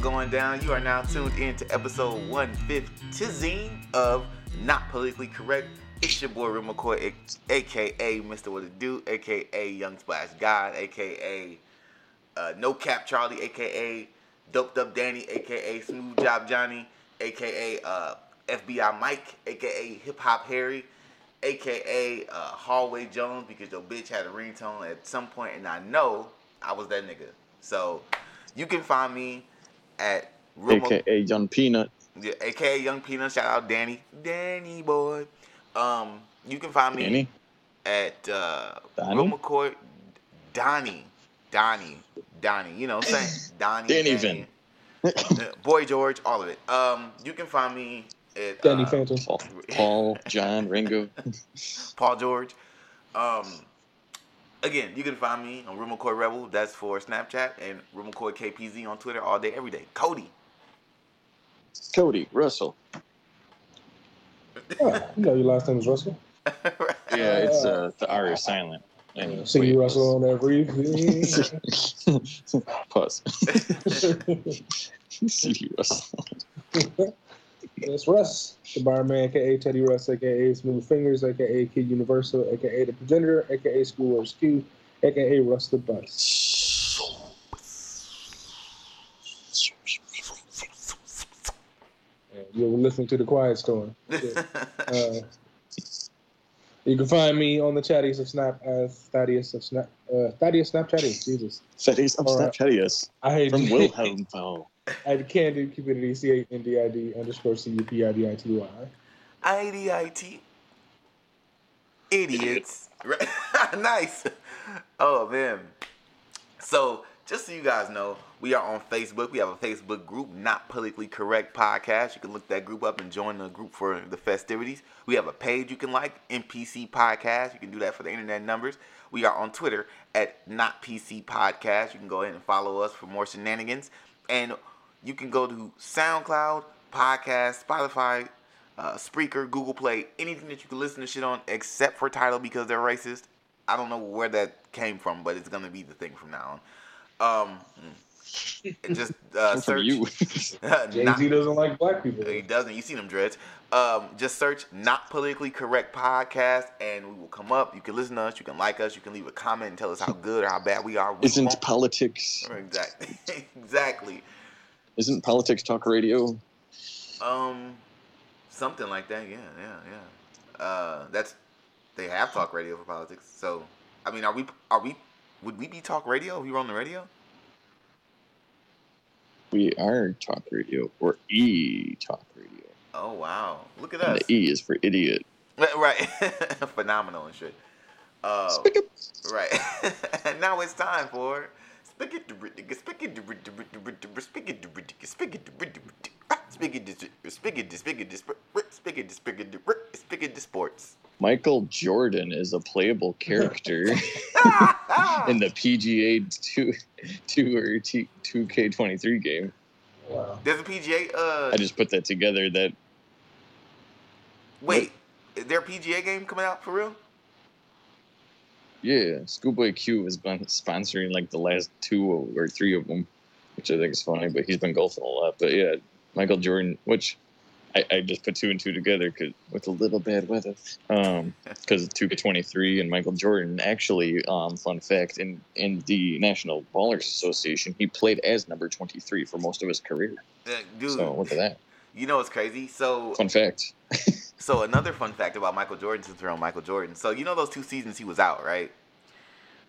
going down. You are now tuned in to episode 115 of Not Politically Correct. It's your boy Real McCoy, aka Mr. What It Do, aka Young Splash God, aka uh, No Cap Charlie, aka Doped Up Danny, aka Smooth Job Johnny, aka uh, FBI Mike, aka Hip Hop Harry, aka uh, Hallway Jones, because your bitch had a ringtone at some point, and I know I was that nigga. So you can find me at Real Mo- AKA Young Peanut. yeah, aka Young Peanut. Shout out Danny, Danny boy. Um, you can find me Danny? at uh, Donnie? Real McCoy, Donnie, Donnie, Donnie. You know, what I'm saying Donnie, Danny Danny. Uh, Boy George, all of it. Um, you can find me at Danny uh, Phantom. Paul, Paul, John, Ringo. Paul George. Um, again, you can find me on Real McCoy Rebel. That's for Snapchat and Real McCoy KPZ on Twitter all day, every day. Cody. Cody, Russell. Oh, you know your last name is Russell. Yeah, it's uh, the R is silent. And See wait, you, Russell, on everything. Pause. See you, Russell. It's Russ, the barman, aka Teddy Russ, aka Smooth Fingers, aka Kid Universal, aka the Progenitor, aka School Wars Q, aka Russ the Bus. You're listening to the Quiet Storm. Yeah. Uh, you can find me on the chatties of Snap as Thaddeus of Snap. Uh, Thaddeus Snapchatty. Jesus. Thaddeus, I'm All right. Snapchattius I hate from Wilhelm Poe. at Candid Community, C A N D I D underscore C U P I D I T Y. IDIT. Idiots. Nice. Oh man. So just so you guys know, we are on Facebook. We have a Facebook group, Not Politically Correct Podcast. You can look that group up and join the group for the festivities. We have a page you can like, NPC Podcast. You can do that for the internet numbers. We are on Twitter at Not PC Podcast. You can go ahead and follow us for more shenanigans. And you can go to SoundCloud, Podcast, Spotify, uh, Spreaker, Google Play, anything that you can listen to shit on except for Tidal because they're racist. I don't know where that came from, but it's gonna be the thing from now on. Um, just uh, From search. you. Jay Z doesn't like black people. he doesn't. You seen them dreads. Um, just search "Not Politically Correct" podcast, and we will come up. You can listen to us. You can like us. You can leave a comment and tell us how good or how bad we are. We Isn't won't- politics? exactly exactly. Isn't politics talk radio? Um, something like that. Yeah, yeah, yeah. Uh, that's they have talk radio for politics. So, I mean, are we? Are we? Would we be talk radio if we were on the radio? We are talk radio or E talk radio. Oh wow! Look at And us. the E is for idiot. Right, phenomenal and shit. Uh, right. now it's time for sports. Michael Jordan is a playable character in the PGA two two or two K twenty three game. Wow. There's a PGA. Uh, I just put that together. That wait, what? is there a PGA game coming out for real? Yeah, Schoolboy Q has been sponsoring like the last two or three of them, which I think is funny. But he's been golfing a lot. But yeah, Michael Jordan, which I, I just put two and two together cause, with a little bad weather, um, because two K twenty three and Michael Jordan actually, um, fun fact in in the National Ballers Association, he played as number twenty three for most of his career. Uh, dude, So look at that. you know what's crazy? So Fun fact. So another fun fact about Michael Jordan, since we're on Michael Jordan. So you know those two seasons he was out, right?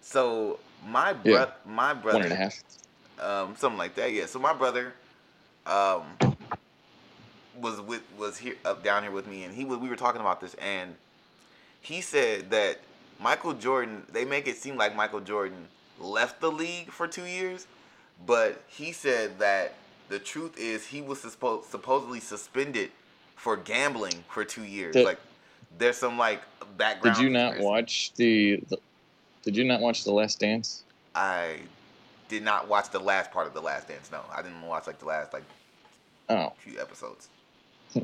So my bro- Yeah. my brother, One and a half. um, something like that. Yeah. So my brother, um, was with was here up down here with me, and he was we were talking about this, and he said that Michael Jordan. They make it seem like Michael Jordan left the league for two years, but he said that the truth is he was suppo- supposedly suspended for gambling for two years. Like there's some like background. Did you not watch the, the? Did you not watch the Last Dance? I did not watch the last part of the Last Dance. No, I didn't watch like the last like Oh, few episodes.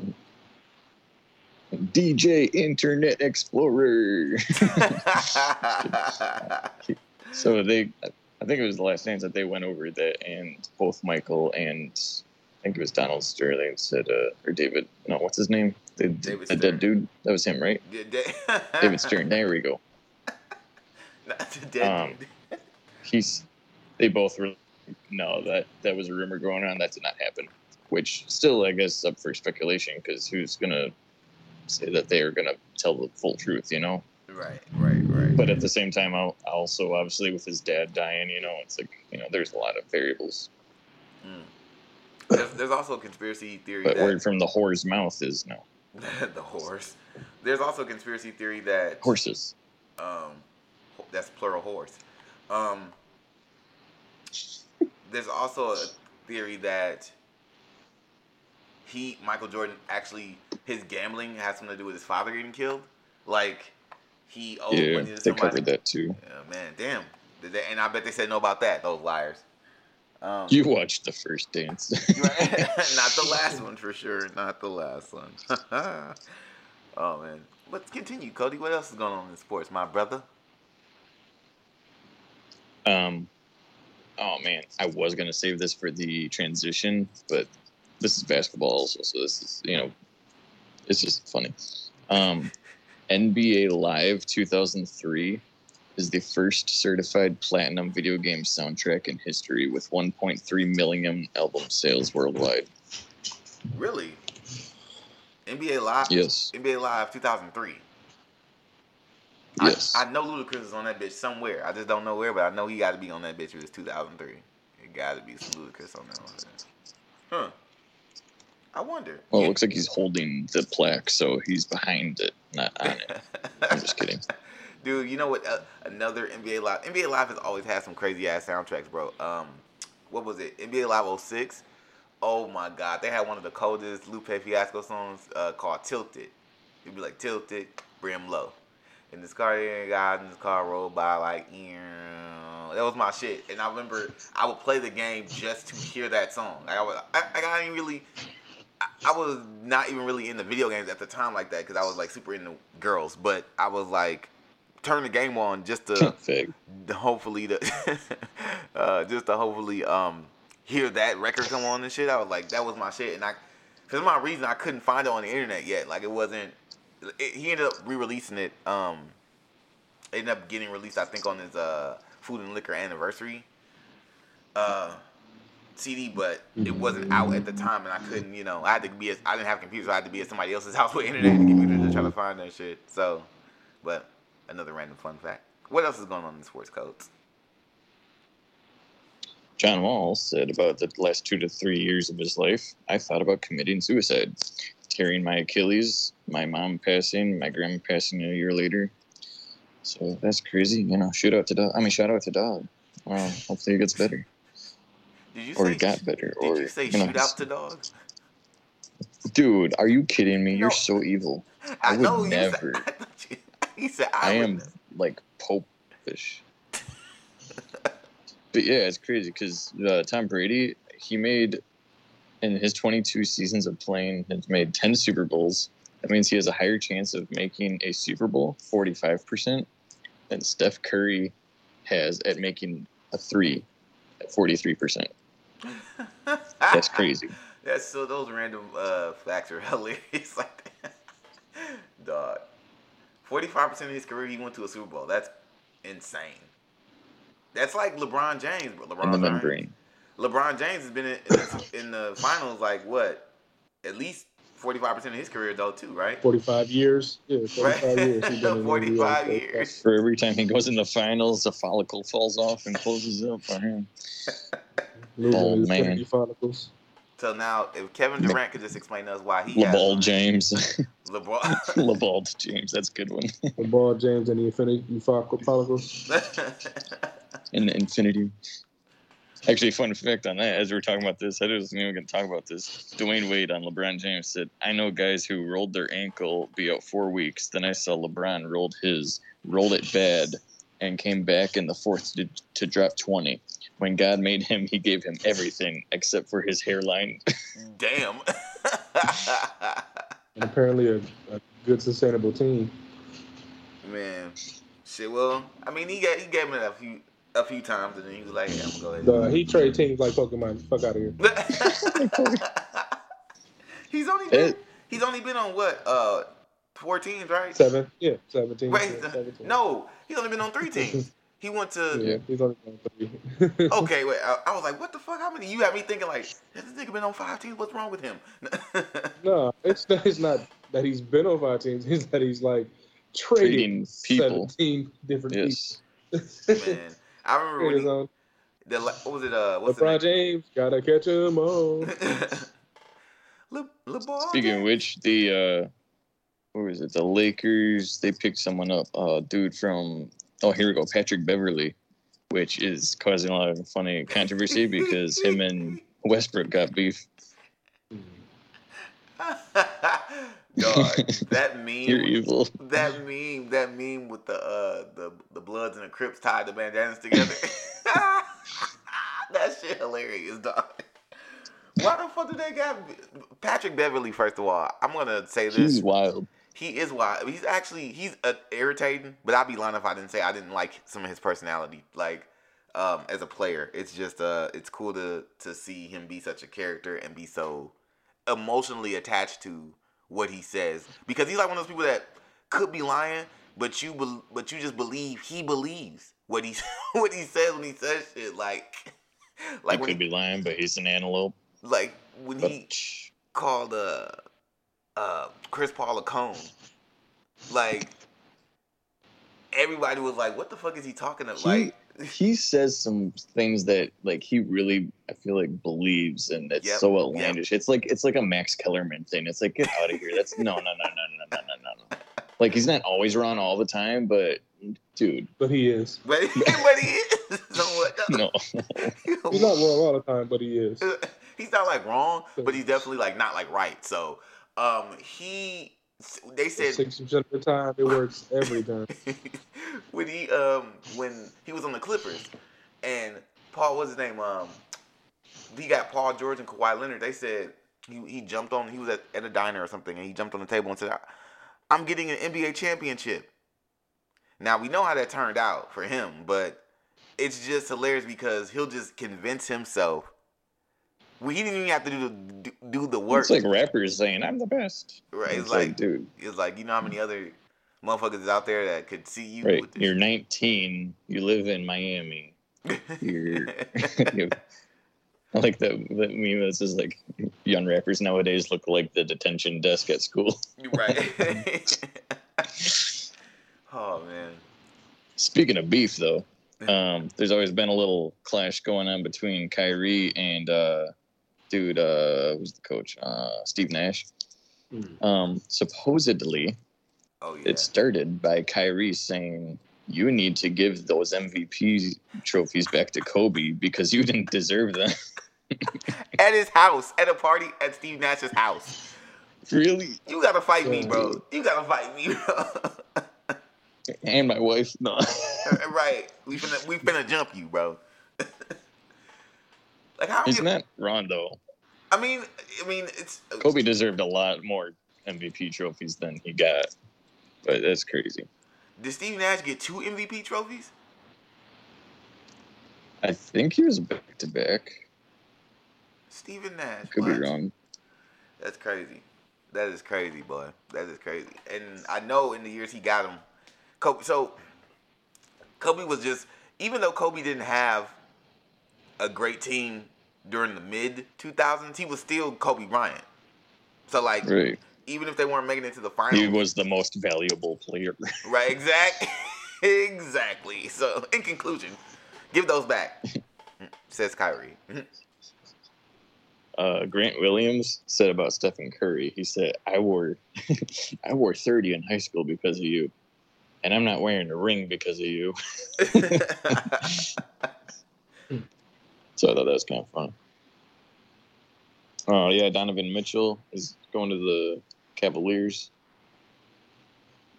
DJ Internet Explorer. so they I think it was the last dance that they went over that, and both Michael and I think it was Donald Sterling said, uh, or David, no, what's his name? The, David the Stern. dead dude. That was him, right? Yeah, da- David Stern. There we go. Not a dead Um, dude. He's. They both were. No, that that was a rumor going on. That did not happen. Which still, I guess, is up for speculation because who's gonna say that they are gonna tell the full truth? You know. Right, right, right. But at the same time, I'll also obviously with his dad dying, you know, it's like you know, there's a lot of variables. Mm. There's, there's also a conspiracy theory But that word from the whore's mouth is no the horse. There's also a conspiracy theory that horses. um, that's plural horse. Um, there's also a theory that he, Michael Jordan, actually his gambling has something to do with his father getting killed. Like he owed yeah, money to they covered that too. Yeah, man, damn. Did they, and I bet they said no about that. Those liars. Um, You watched the first dance. Right? Not the last one for sure. Not the last one. oh man. Let's continue, Cody. What else is going on in sports, my brother? Um, oh man, I was gonna save this for the transition, but this is basketball also, so this is you know, it's just funny. Um, NBA Live 2003 is the first certified platinum video game soundtrack in history with 1.3 million album sales worldwide. Really? NBA Live. Yes, NBA Live 2003. Yes. I, I know Ludacris is on that bitch somewhere. I just don't know where, but I know he got to be on that bitch. It was 2003. It got to be some Ludacris on that one. Huh. I wonder. well, it looks like he's holding the plaque, so he's behind it, not on it. I'm just kidding. Dude, you know what? Uh, another NBA Live. NBA Live has always had some crazy ass soundtracks, bro. Um, what was it? NBA Live 06. Oh my God, they had one of the coldest Lupe Fiasco songs uh, called "Tilted." It'd be like "Tilted, Brim Low," and this car guy in this car rolled by like, "Ew." that was my shit. And I remember I would play the game just to hear that song. Like, I was, I, I didn't really. I- I was not even really into video games at the time like that because I was like super into girls, but I was like turn the game on just to to hopefully to uh, just to hopefully um hear that record come on and shit. I was like that was my shit, and I for some reason I couldn't find it on the internet yet. Like it wasn't. It, he ended up re-releasing it. Um, ended up getting released I think on his uh Food and Liquor anniversary uh CD, but it wasn't out at the time, and I couldn't. You know, I had to be. At, I didn't have a computer, so I had to be at somebody else's house with internet and computer to try to find that shit. So, but another random fun fact. What else is going on in sports codes? John Wall said about the last two to three years of his life, I thought about committing suicide, tearing my Achilles, my mom passing, my grandma passing a year later. So that's crazy. You know, shout out to dog. I mean, shout out to dog. Well, hopefully he gets better, Did you or say? he got better, did or you say know, shoot out to dogs? Dude, are you kidding me? No. You're so evil. I would know you never. Said, I you, he said I, I am never." like popish. but yeah, it's crazy because uh, Tom Brady, he made in his 22 seasons of playing, has made 10 Super Bowls. That means he has a higher chance of making a Super Bowl, 45%, than Steph Curry has at making a three at 43%. That's crazy. That's so those random uh, facts are hilarious like that. Dog. Forty five percent of his career he went to a Super Bowl. That's insane. That's like LeBron James, bro. LeBron In the membrane. LeBron James has been in, in, the, finals like what? At least forty five percent of his career though too, right? 45 years. Yeah, 45 Right. years. He's been in the 45 years. For every time he goes in the finals, the follicle falls off and closes up for him. Losing oh, Bald man. Follicles. So now, if Kevin Durant could just explain to us why he LeBall has James. LeBron. LeBald James. That's a good one. The ball James and the infinity follicle- follicles. In the Infinity. Actually, fun fact on that, as we are talking about this, I wasn't even going to talk about this. Dwyane Wade on LeBron James said, I know guys who rolled their ankle, be out four weeks. Then I saw LeBron rolled his, rolled it bad, and came back in the fourth to, to drop 20. When God made him, he gave him everything except for his hairline. Damn. And apparently a, a good, sustainable team. Man, shit. Well, I mean, he got he gave him a few a few times, and then he was like, "Yeah, I'm gonna go Uh, he trade teams like Pokemon. Fuck out of here. he's only been It- he's only been on what uh four teams, right? Seven. Yeah, seventeen. Wait, yeah, 17. no, he's only been on three teams. He went to Yeah, he's only on three. okay. Wait, I, I was like, what the fuck? How many? You had me thinking like, has this nigga been on five teams? What's wrong with him? no, it's not, it's not that he's been on five teams. It's that he's like trading Trading people. seventeen different Yes. people. Man, I remember when His he, own. the, what was it? Uh, what's LeBron the James gotta catch him all. Le, LeBron Speaking of which, the uh, what was it? The Lakers they picked someone up, uh, dude from oh here we go, Patrick Beverley, which is causing a lot of funny controversy because him and Westbrook got beef. Dog, that meme. You're evil. That meme, that meme with the uh the the Bloods and the Crips tied the bandanas together. that shit hilarious, dog. Why the fuck did they got Patrick Beverley? First of all, I'm gonna say this. He's wild. he is wild. He's actually he's uh, irritating, but I'd be lying if I didn't say I didn't like some of his personality. Like um, as a player, it's just uh, it's cool to to see him be such a character and be so emotionally attached to what he says because he's like one of those people that could be lying, but you bel but you just believe he believes what he what he says when he says shit. Like like he could he, be lying, but he's an antelope. like when he But called uh uh Chris Paul a cone. Like everybody was like, "What the fuck is he talking about?" He- Like, he says some things that like he really I feel like believes and it's Yep, so yep. outlandish. It's like it's like a Max Kellerman thing. It's like get out of here. That's no no no no no no no no no. Like he's not always wrong all the time, but dude, But he is. but, but he is. somewhat- no. He's not wrong all the time, but he is. he's not like wrong, but he's definitely like not like right. So, um, he they said Sixty percent of the time, it works every time. when he um when he was on the Clippers and Paul what's his name um he got Paul George and Kawhi Leonard. They said he he jumped on he was at, at a diner or something and he jumped on the table and said I'm getting an NBA championship. Now we know how that turned out for him, but it's just hilarious because he'll just convince himself. Well, he didn't even have to do the do, the work. It's like rappers saying I'm the best. right? It's, It's like, like dude, it's like you know how many other motherfuckers is out there that could see you. right? with this You're 19. You live in Miami. You're. you I like that, that meme that says like young rappers nowadays look like the detention desk at school. Right. oh man. Speaking of beef, though, um, there's always been a little clash going on between Kyrie and uh, dude, uh, who's the coach? Uh, Steve Nash. Hmm. Um, supposedly, Oh yeah. it started by Kyrie saying, "You need to give those MVP trophies back to Kobe because you didn't deserve them." at his house, at a party at Steve Nash's house. really? You gotta fight me, bro. You gotta fight me, bro. And my wife? No. right. We finna we finna jump you, bro. like how not wrong though. I mean I mean it's uh, Kobe deserved a lot more MVP trophies than he got, but that's crazy. Did Steve Nash get two MVP trophies? I think he was back to back. Steven Nash. Could what? be wrong. That's crazy. That is crazy, boy. That is crazy. And I know in the years he got him, Kobe. So Kobe was just, even though Kobe didn't have a great team during the mid 2000s, he was still Kobe Bryant. So like, Right. even if they weren't making it to the finals, He was the most valuable player. right? Exactly. exactly. So in conclusion, give those back, says Kyrie. Uh, Grant Williams said about Stephen Curry. He said, "I wore, I wore 30 in high school because of you, and I'm not wearing a ring because of you." So I thought that was kind of fun. Oh yeah, Donovan Mitchell is going to the Cavaliers.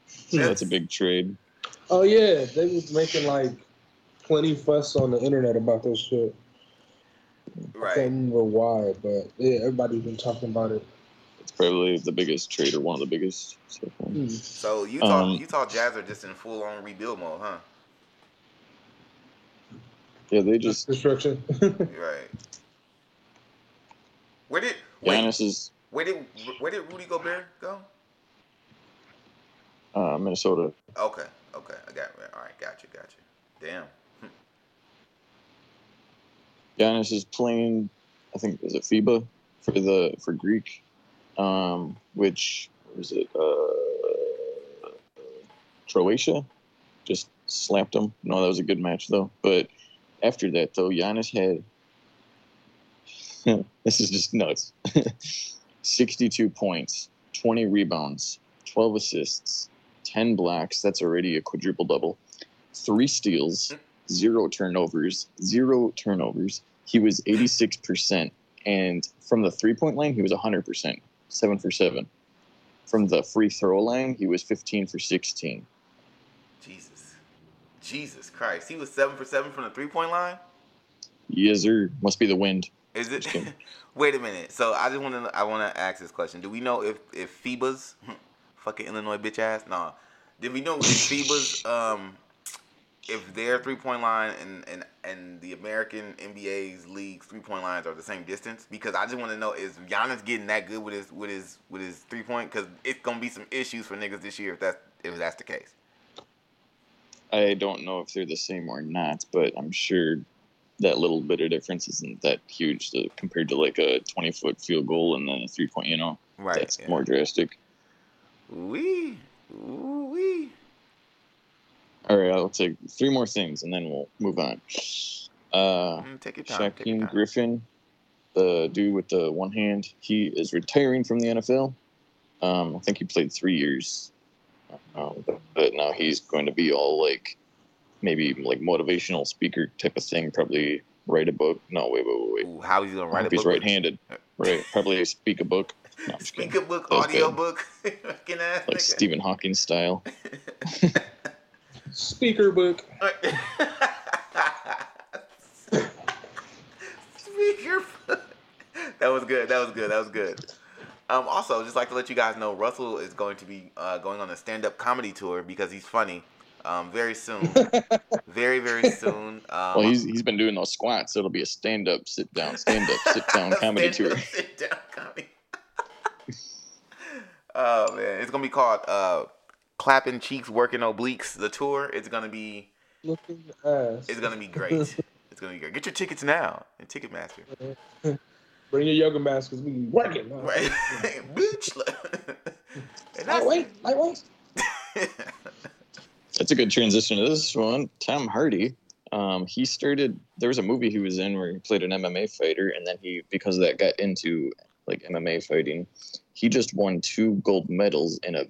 So that's a big trade. Oh yeah, they was making like plenty fuss on the internet about this shit. I can't remember why, but yeah, everybody's been talking about it. It's probably the biggest trade or one of the biggest. So far. Hmm. So Utah, Um, Utah Jazz are just in full on rebuild mode, huh? Yeah, they just Destruction. Right. Where did wait, Giannis is where did where did Rudy Gobert go? uh, Minnesota. Okay, okay, I got it. All right, got you, got you. Damn. Giannis is playing, I think, is it FIBA for the for Greek, um, which was it uh, Croatia? Just slapped him. No, that was a good match though. But after that, though, Giannis had this is just nuts. Sixty-two points, twenty rebounds, twelve assists, ten blocks. That's already a quadruple double. Three steals, zero turnovers, zero turnovers. He was 86%. And from the three point line, he was 100%, seven for seven. From the free throw line, he was 15 for 16. Jesus. Jesus Christ. He was seven for seven from the three point line? Yes, sir. Must be the wind. Is it wait a minute. So I just wanna I wanna ask this question. Do we know if if FIBA's fucking Illinois bitch ass? Nah. Did we know if FIBA's um if their three point line and, and and the American NBA's leagues three point lines are the same distance? Because I just want to know is Giannis getting that good with his with his with his three point? Because it's gonna be some issues for niggas this year if that's if that's the case. I don't know if they're the same or not, but I'm sure that little bit of difference isn't that huge to, compared to like a 20 foot field goal and then a three point, you know? Right. That's yeah. more drastic. Wee wee. All right, I'll take three more things and then we'll move on. Uh, Mm, Take your time. Take your Shaquem time. Griffin, the dude with the one hand, he is retiring from the NFL. Um, I think he played three years, um, but, but now he's going to be all like maybe like motivational speaker type of thing. Probably write a book. No, wait, wait, wait, wait. Ooh, how he's gonna write a hope he's book? right-handed. Right, probably speak a book. No, I'm just Speak kidding. a book, That audio good. book, fucking ass Like nigga. Stephen Hawking style. Speaker book. Speaker. that was good. That was good. That was good. Um, also, just like to let you guys know, Russell is going to be uh, going on a stand-up comedy tour because he's funny. Um, very soon, very very soon. Um, Well, he's he's been doing those squats. So it'll be a stand-up, sit-down, stand-up, sit-down comedy tour. stand-up, sit-down comedy. oh man, it's gonna be called uh, "Clapping Cheeks, Working Obliques." The tour. It's gonna be. Looking ass. It's gonna be great. It's gonna be great. Get your tickets now at Ticketmaster. Bring your yoga mask because we working. huh? Right, bitch. and that's Lightweight, lightweight. That's a good transition to this one. Tom Hardy. Um, he started. There was a movie he was in where he played an MMA fighter, and then he, because of that, got into like MMA fighting. He just won two gold medals in a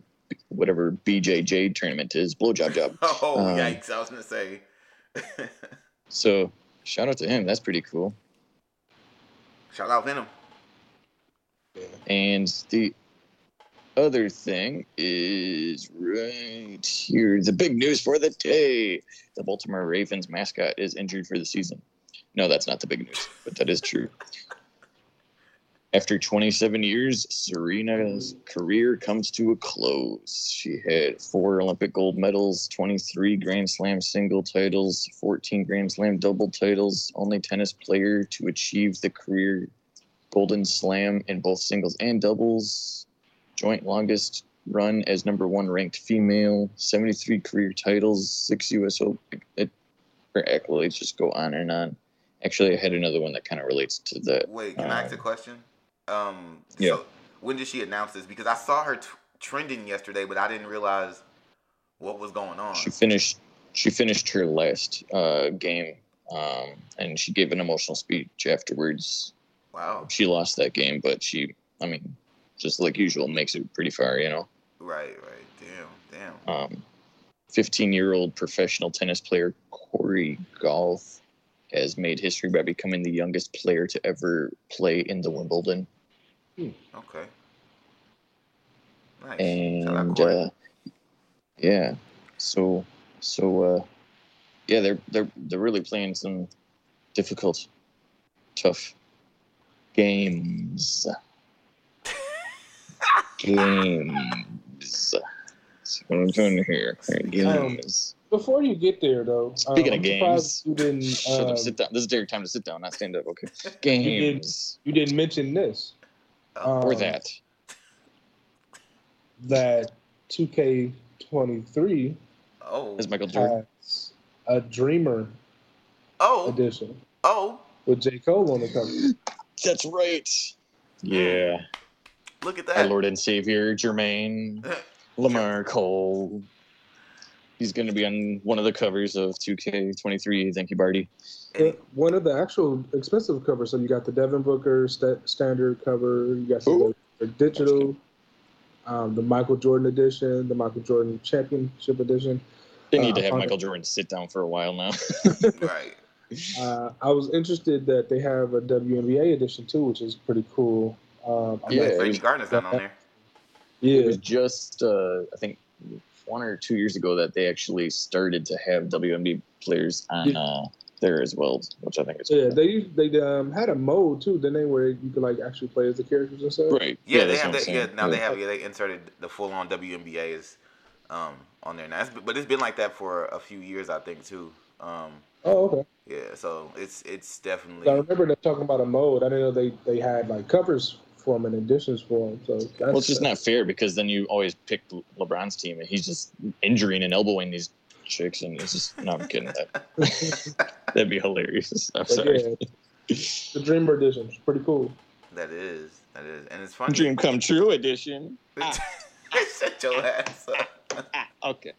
whatever BJJ tournament is blowjob job. oh Um, yikes! I was gonna say. So shout out to him. That's pretty cool. Shout out Venom. And the other thing is right here. The big news for the day. The Baltimore Ravens mascot is injured for the season. No, that's not the big news, but that is true. After 27 years, Serena's career comes to a close. She had four Olympic gold medals, 23 Grand Slam single titles, 14 Grand Slam double titles, only tennis player to achieve the career Golden Slam in both singles and doubles, joint longest run as number one ranked female, 73 career titles, six US Open. It, her accolades just go on and on. Actually, I had another one that kind of relates to that. Wait, can I ask a Um, question? Um, yeah. So when did she announce this? Because I saw her t- trending yesterday, but I didn't realize what was going on. She finished. She finished her last uh, game, um, and she gave an emotional speech afterwards. Wow. She lost that game, but she, I mean, just like usual, makes it pretty far, you know. Right. Right. Damn. Damn. Um, 15 year old professional tennis player Cori Gauff has made history by becoming the youngest player to ever play in the Wimbledon. Okay. Nice. And uh, yeah, so so uh, yeah, they're they're they're really playing some difficult, tough games. games. That's what I'm doing here. Um, Games. Before you get there, though, um, Speaking of I'm games, you didn't. Shut Um, up, sit down. This is Derek time to sit down, not stand up. Okay. Games. you didn't mention this. Oh, or um, that. That 2K23 oh, Is Michael Jordan. a Dreamer oh, edition oh, with J Cole on the cover. That's right. Yeah. look at Our that. Lord and Savior, Jermaine Lamarr Cole. He's going to be on one of the covers of 2K23. Thank you, Barty. And One of the actual expensive covers. So you got the Devin Booker sta standard cover. You got Ooh. the digital, um, the Michael Jordan edition, the Michael Jordan Championship edition. They need Uh, to have on- Michael Jordan sit down for a while now. right. Uh, I was interested that they have a WNBA edition too, which is pretty cool. Um, Yeah, not- it Brady was- Gardner's not on there. yeah. It was just, uh, I think, one or two years ago that they actually started to have WNBA players on Yeah. uh, there as well, which I think is Yeah, they they um, had a mode too, didn't they, where you could like actually play as the characters and stuff. right. Yeah, they have what I'm that. Yeah, saying. now they have. Yeah, they inserted the full on WNBA is um, on there now. It's, but it's been like that for a few years, I think, too. Um, Oh, okay. yeah, so it's it's definitely. I remember them talking about a mode. I didn't know they they had like covers for them and editions for them. So that's, Well, it's just not fair because then you always pick LeBron's team and he's just injuring and elbowing these chicks, and it's just no, I'm kidding. That that'd be hilarious. I'm But sorry. yeah, the Dreamer edition is pretty cool. That is that is, and it's funny. Dream come true edition. Shut your ass up. Okay.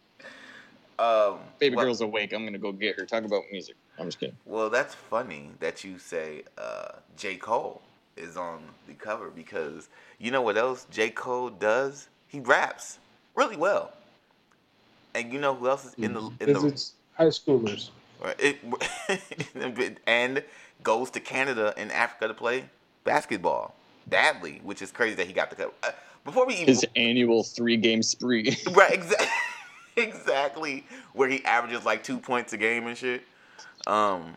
Um, Baby well- girl's awake. I'm gonna go get her. Talk about music. I'm just kidding. Well, that's funny that you say uh, J. Cole is on the cover because you know what else J. Cole does? He raps really well. And you know who else is in the in Because the it's high schoolers. it, and goes to Canada and Africa to play basketball badly, which is crazy that he got the cover. Uh, before we even His annual three game spree. right exactly exactly where he averages like two points a game and shit um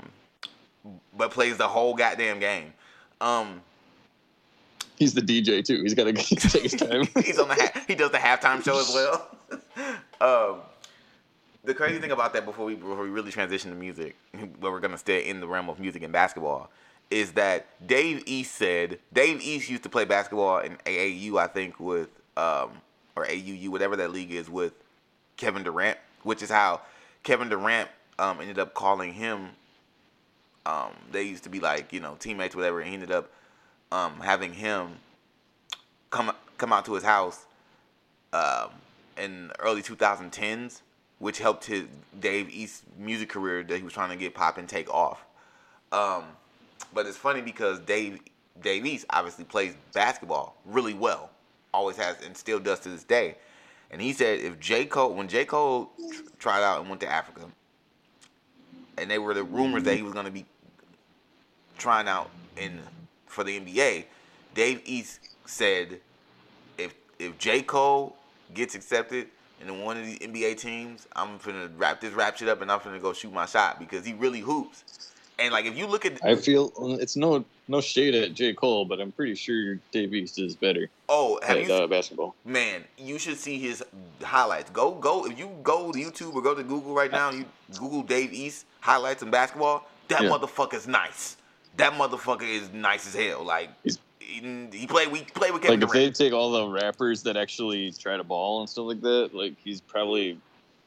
but plays the whole goddamn game um He's the DJ too. He's got to take his time. he's on the ha- he does the halftime show as well um the crazy thing about that before we before we really transition to music where we're gonna stay in the realm of music and basketball is that Dave East said Dave East used to play basketball in AAU I think with um or AUU whatever that league is with Kevin Durant, which is how Kevin Durant um, ended up calling him. Um, they used to be like you know teammates, whatever. And he ended up um, having him come come out to his house um, in early 2010s, which helped his Dave East music career that he was trying to get pop and take off. Um, but it's funny because Dave Dave East obviously plays basketball really well, always has and still does to this day. And he said if J. Cole, when J. Cole tr- tried out and went to Africa, and they were the rumors that he was going to be trying out in for the NBA, Dave East said if if J. Cole gets accepted in one of these NBA teams, I'm finna wrap this rap shit up and I'm finna go shoot my shot because he really hoops. And like if you look at I feel it's no no shade at J Cole, but I'm pretty sure Dave East is better oh have at you uh, basketball. man, you should see his highlights. Go, go. If you go to YouTube or go to Google right now, you Google Dave East highlights in basketball. That Yeah. motherfucker's nice. That motherfucker is nice as hell. Like He's- he, he played. We played with Kevin Like if they take all the rappers that actually try to ball and stuff like that, like he's probably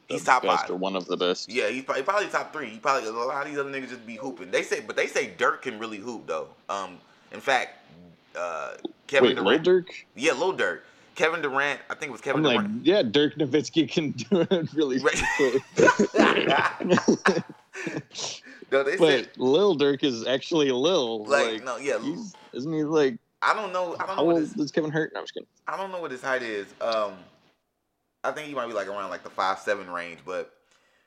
the He's top five. or one of the best. Yeah, he's probably, probably top three. He probably a lot of these other niggas just be hooping. They say, but they say Durk can really hoop though. Um, in fact, uh, Kevin Wait, Lil Durant. Yeah, Lil Durk. Kevin Durant. I think it was Kevin I'm like, Durant. yeah, Dirk Nowitzki can do it really. Right. no, they said but Lil Durk is actually Lil. like, Like, no, yeah. he's, isn't he like? I don't know. I don't know How what old his, is Kevin Hurt? No, I'm just kidding. I don't know what his height is. Um, I think he might be like around like the five seven range. But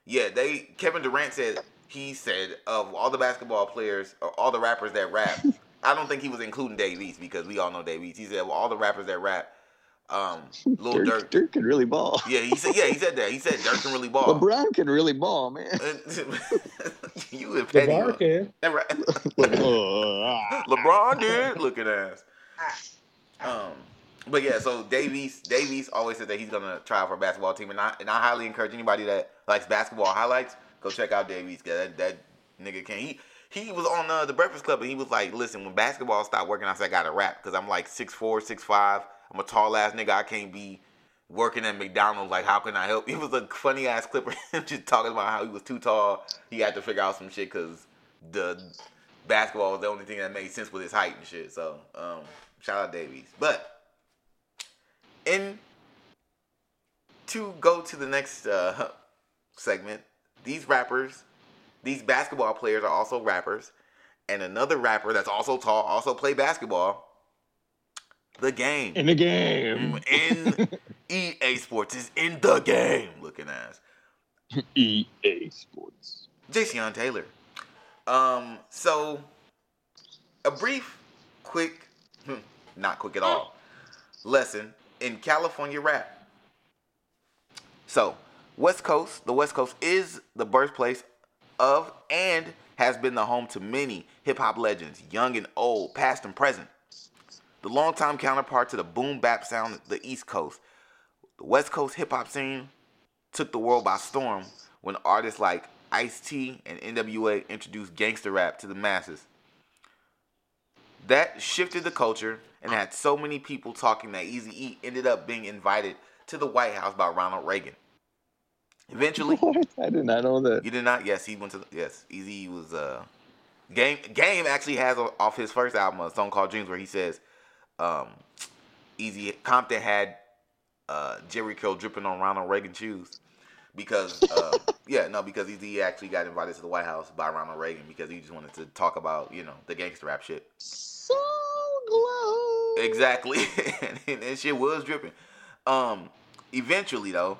yeah, they Kevin Durant said he said of all the basketball players or all the rappers that rap, I don't think he was including Dave East because we all know Dave East. He said well, all the rappers that rap, um, Lil Durk, Durk. Durk can really ball. Yeah, he said yeah he said that. He said Durk can really ball. LeBron can really ball, man. you and petty. LeVar can. That right. LeBron did looking ass. Um, But yeah, so Dave East Davies always said that he's gonna try out for a basketball team, and I and I highly encourage anybody that likes basketball highlights go check out Dave East. Cause that, that nigga can he he was on uh, the Breakfast Club and he was like, listen, when basketball stopped working, I said I gotta rap because I'm like 6'4", 6'5". I'm a tall ass nigga. I can't be working at McDonald's. Like, how can I help? He was a funny ass clipper, just talking about how he was too tall. He had to figure out some shit because the basketball was the only thing that made sense with his height and shit. So, um, shout out Dave East. But in to go to the next uh, segment, these rappers, these basketball players are also rappers, and another rapper that's also tall also play basketball. The game In the game. in EA Sports is in the game. Looking ass EA Sports. Jayceon Taylor. Um, so a brief, quick, hmm, not quick at all, lesson in California rap. So, West Coast, the West Coast is the birthplace of and has been the home to many hip hop legends, young and old, past and present. The longtime counterpart to the boom bap sound, of the East Coast. The West Coast hip hop scene took the world by storm when artists like Ice T and NWA introduced gangster rap to the masses. That shifted the culture and had so many people talking that Easy E ended up being invited to the White House by Ronald Reagan. Eventually, What? I did not know that. you did not? Yes, he went to. The, yes, Eazy was. Uh, Game Game actually has off his first album a song called Dreams where he says, um, Eazy Compton had uh, Jheri curl dripping on Ronald Reagan shoes because uh, yeah no because Eazy actually got invited to the White House by Ronald Reagan because he just wanted to talk about you know the gangster rap shit. So glow. Exactly, and, and shit was dripping. Um, eventually though,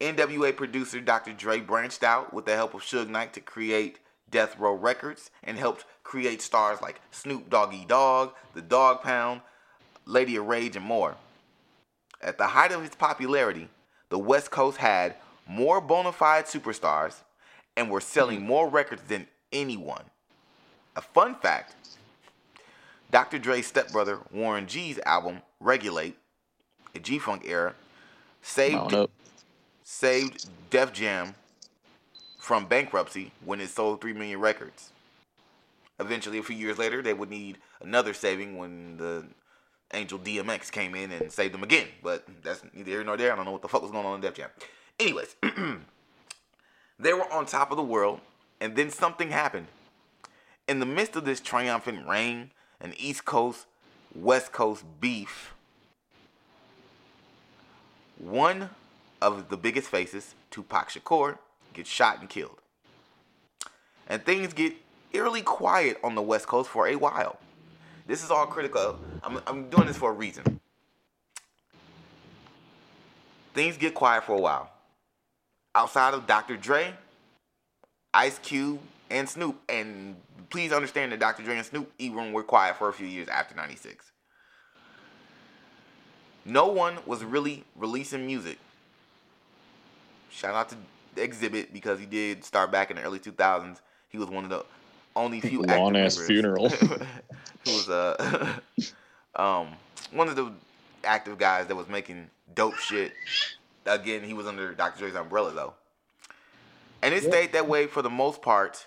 NWA producer Dr. Dre branched out with the help of Suge Knight to create Death Row Records and helped create stars like Snoop Doggy Dogg, The Dogg Pound, Lady of Rage, and more. At the height of its popularity, the West Coast had more bona fide superstars and were selling more records than anyone. A fun fact Dr. Dre's stepbrother Warren G's album Regulate, a G Funk era, saved saved Def Jam from bankruptcy when it sold 3 million records. Eventually, a few years later, they would need another saving when the Angel DMX came in and saved them again. But that's neither here nor there. I don't know what the fuck was going on in Def Jam. Anyways, they were on top of the world, and then something happened. In the midst of this triumphant reign, an East Coast, West Coast beef, one of the biggest faces, Tupac Shakur, gets shot and killed. And things get eerily quiet on the West Coast for a while. This is all critical. I'm, I'm doing this for a reason. Things get quiet for a while. Outside of Dr. Dre, Ice Cube, and Snoop, and please understand that Dr. Dre and Snoop even were quiet for a few years after 96. No one was really releasing music. Shout out to Xzibit because he did start back in the early 2000s. He was one of the only few Long ass members funeral. who was uh, um one of the active guys that was making dope shit. Again, he was under Dr. Dre's umbrella though, and it Yeah. stayed that way for the most part.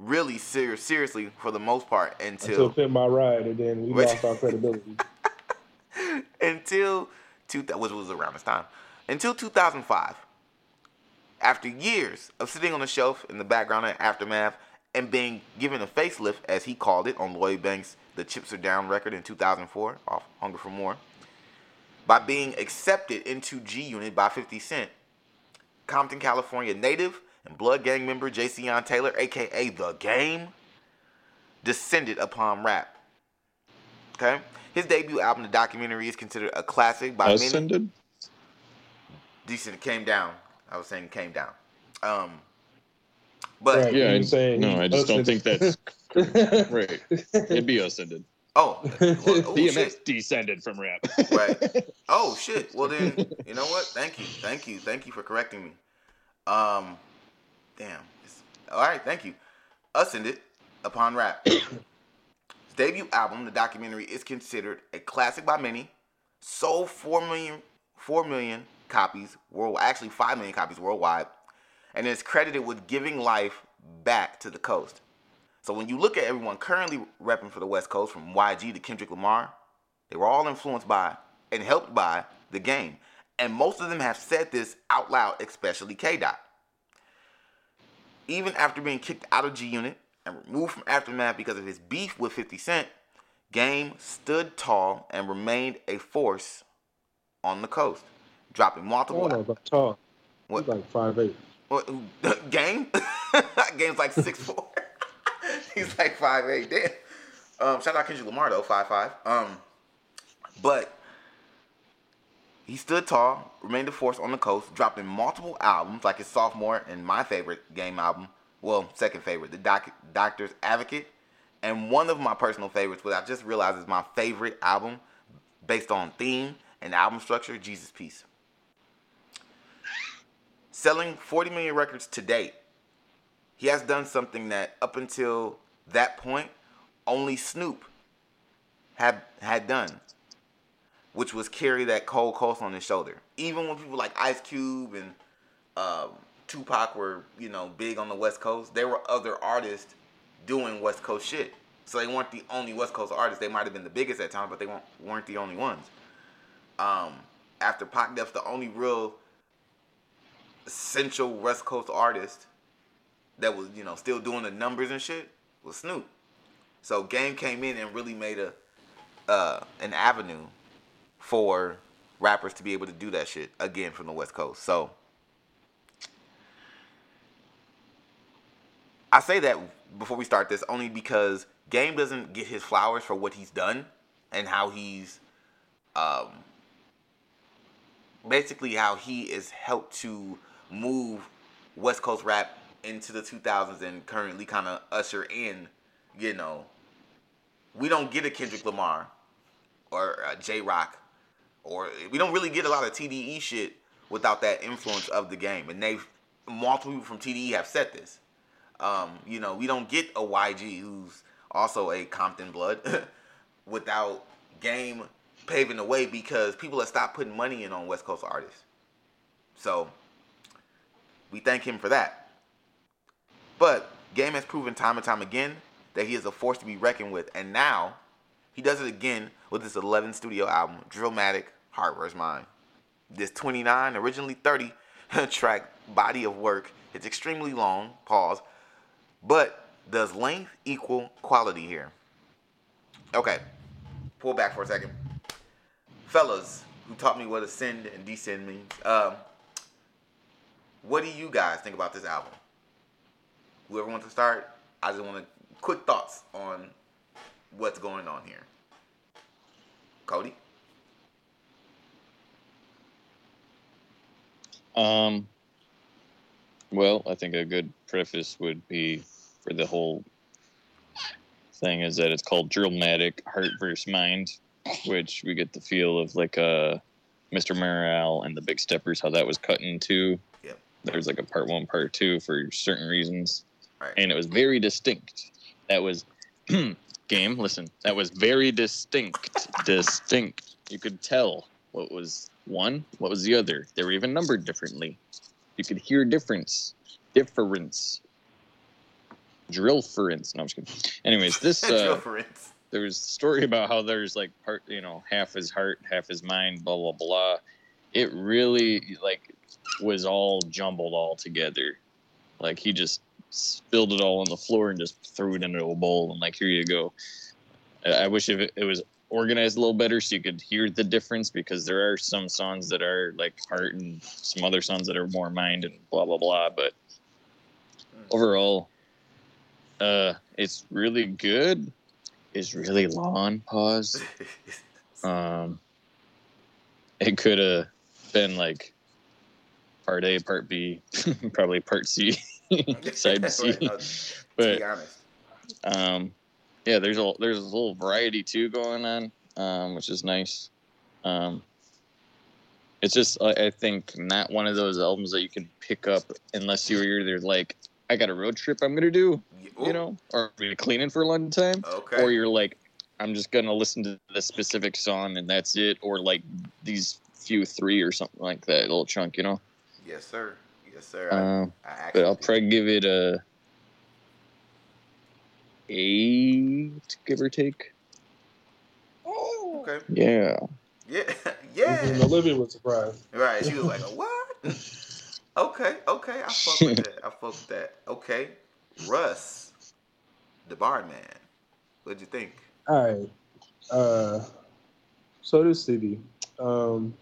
Really serious, seriously, for the most part Until until Pimp My Ride, and then we lost our credibility. until two, which was around this time, until 2005. After years of sitting on the shelf in the background of Aftermath and being given a facelift, as he called it, on Lloyd Banks' The Chips Are Down record in 2004, off Hunger for More, by being accepted into G Unit by 50 Cent, Compton, California native and Blood Gang member Jayceon Taylor, aka The Game, descended upon rap. Okay? His debut album, the documentary, is considered a classic by many. Ascended? Decent came down. I was saying came down. Um, but Right. Yeah, you I, saying no, I just don't think that's right. It'd be ascended. oh, well, oh DMX shit. descended from rap. Right. Oh shit. Well then, you know what? Thank you, thank you, thank you for correcting me. Um, damn. It's, all right, thank you. Ascended upon rap. His debut album, the documentary, is considered a classic by many. sold 4 million, 4 million copies worldwide, actually 5 million copies worldwide, and is credited with giving life back to the coast. So when you look at everyone currently repping for the West Coast, from YG to Kendrick Lamar, they were all influenced by and helped by the game. And most of them have said this out loud, especially K Dot. Even after being kicked out of G Unit and removed from Aftermath because of his beef with 50 Cent, Game stood tall and remained a force on the coast, dropping I multiple. don't know about tall. What? He's like five eight. Game? Game's like six four. He's like five eight. Damn. Um, shout out Kendrick Lamar though, five five. Um, but he stood tall, remained a force on the coast, dropping multiple albums like his sophomore and my favorite game album. Well, second favorite, the Doc- Doctor's Advocate, and one of my personal favorites, what I just realized is my favorite album based on theme and album structure, Jesus Piece selling 40 million records to date, he has done something that up until that point only Snoop had had done, which was carry that cold coast on his shoulder. Even when people like Ice Cube and um, Tupac were, you know, big on the West Coast, there were other artists doing West Coast shit. So they weren't the only West Coast artists. They might have been the biggest at times, but they weren't, weren't the only ones. Um, after Pac Def's the only real essential West Coast artist that was, you know, still doing the numbers and shit was Snoop. So Game came in and really made a uh, an avenue for rappers to be able to do that shit again from the West Coast. So I say that before we start this only because Game doesn't get his flowers for what he's done and how he's um, basically how he is helped to move West Coast rap into the 2000s and currently kind of usher in, you know, we don't get a Kendrick Lamar or a Jay Rock or we don't really get a lot of TDE shit without that influence of the game. And they've multiple people from TDE have said this. Um, you know, we don't get a YG who's also a Compton blood without game paving the way because people have stopped putting money in on West Coast artists. So we thank him for that. But Game has proven time and time again that he is a force to be reckoned with, and now he does it again with his 11th studio album, Drillmatic vs. Mind. This 29, originally 30 track body of work is extremely long, pause, but does length equal quality here? Okay, pull back for a second. Fellas who taught me what ascend and descend means, um, what do you guys think about this album? Whoever wants to start, I just want to quick thoughts on what's going on here. Cody? Um, well, I think a good preface would be for the whole thing is that it's called Drillmatic Heart versus Mind, which we get the feel of like uh, Mr. Morale and the Big Steppers, how that was cut into. There's like a part one, part two for certain reasons, Right. and it was very distinct. That was game. Listen, that was very distinct. distinct. You could tell what was one, what was the other. They were even numbered differently. You could hear difference, difference, drill drillference. No, I'm just kidding. Anyways, this uh, there was a story about how there's like part, you know, half his heart, half his mind, blah blah blah. It really like was all jumbled all together. Like he just spilled it all on the floor and just threw it into a bowl and like here you go. I wish if it, it was organized a little better so you could hear the difference because there are some songs that are like heart and some other songs that are more mind and blah blah blah. But overall, uh, it's really good. It's really long. Pause. Um, it could have been like part A, part B, probably part C, side C. Uh, But um, yeah, there's a there's a little variety too going on, um, which is nice. Um, it's just I, I think not one of those albums that you can pick up unless you're either like I got a road trip I'm gonna do, Ooh, you know, or you're cleaning for a long time, Okay. or you're like I'm just gonna listen to the specific song and that's it, or like these few three or something like that little chunk, you know. Yes, sir. Yes, sir. I, Uh, I actually but I'll probably give it a eight, give or take. Oh, okay. Yeah. Yeah, And yeah. Olivia was surprised. Right. She was like, "What?" okay, okay. I fuck with that. I fuck with that. Okay, Russ, the barman. What'd you think? All right. Uh, so this city. Um,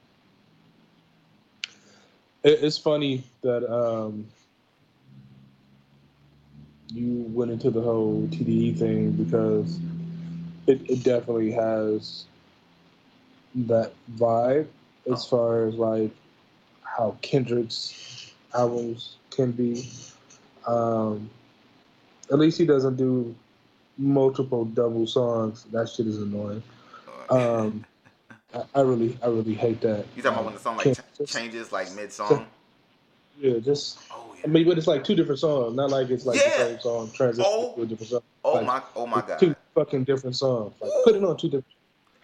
it, it's funny that um, you went into the whole TDE thing because it, it definitely has that vibe as far as like how Kendrick's albums can be. Um, at least he doesn't do multiple double songs. That shit is annoying. Um, I, I really, I really hate that. you talking about when the song like ch- changes like mid song? Yeah, just Oh I yeah. mean, but it's like two different songs. Not like it's like Yeah. the same song transition Oh. to a different song. Oh like, my. Oh my god. Two fucking different songs. Like put it on two different.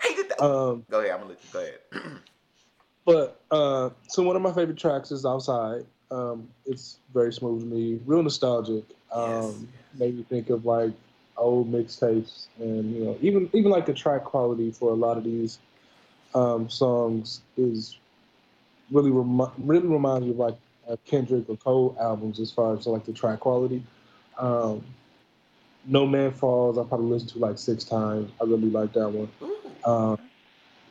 Hated that. Um, go ahead. I'm gonna let you. Go ahead. but uh, so one of my favorite tracks is "Outside." Um, it's very smooth to me, real nostalgic. Um, Yes. Made me think of like old mixtapes, and you know, even even like the track quality for a lot of these um, songs is really remi- really reminds me of like uh, Kendrick or Cole albums as far as like the track quality. Um, no Man Falls, I probably listened to like six times. I really like that one. Ooh. Um,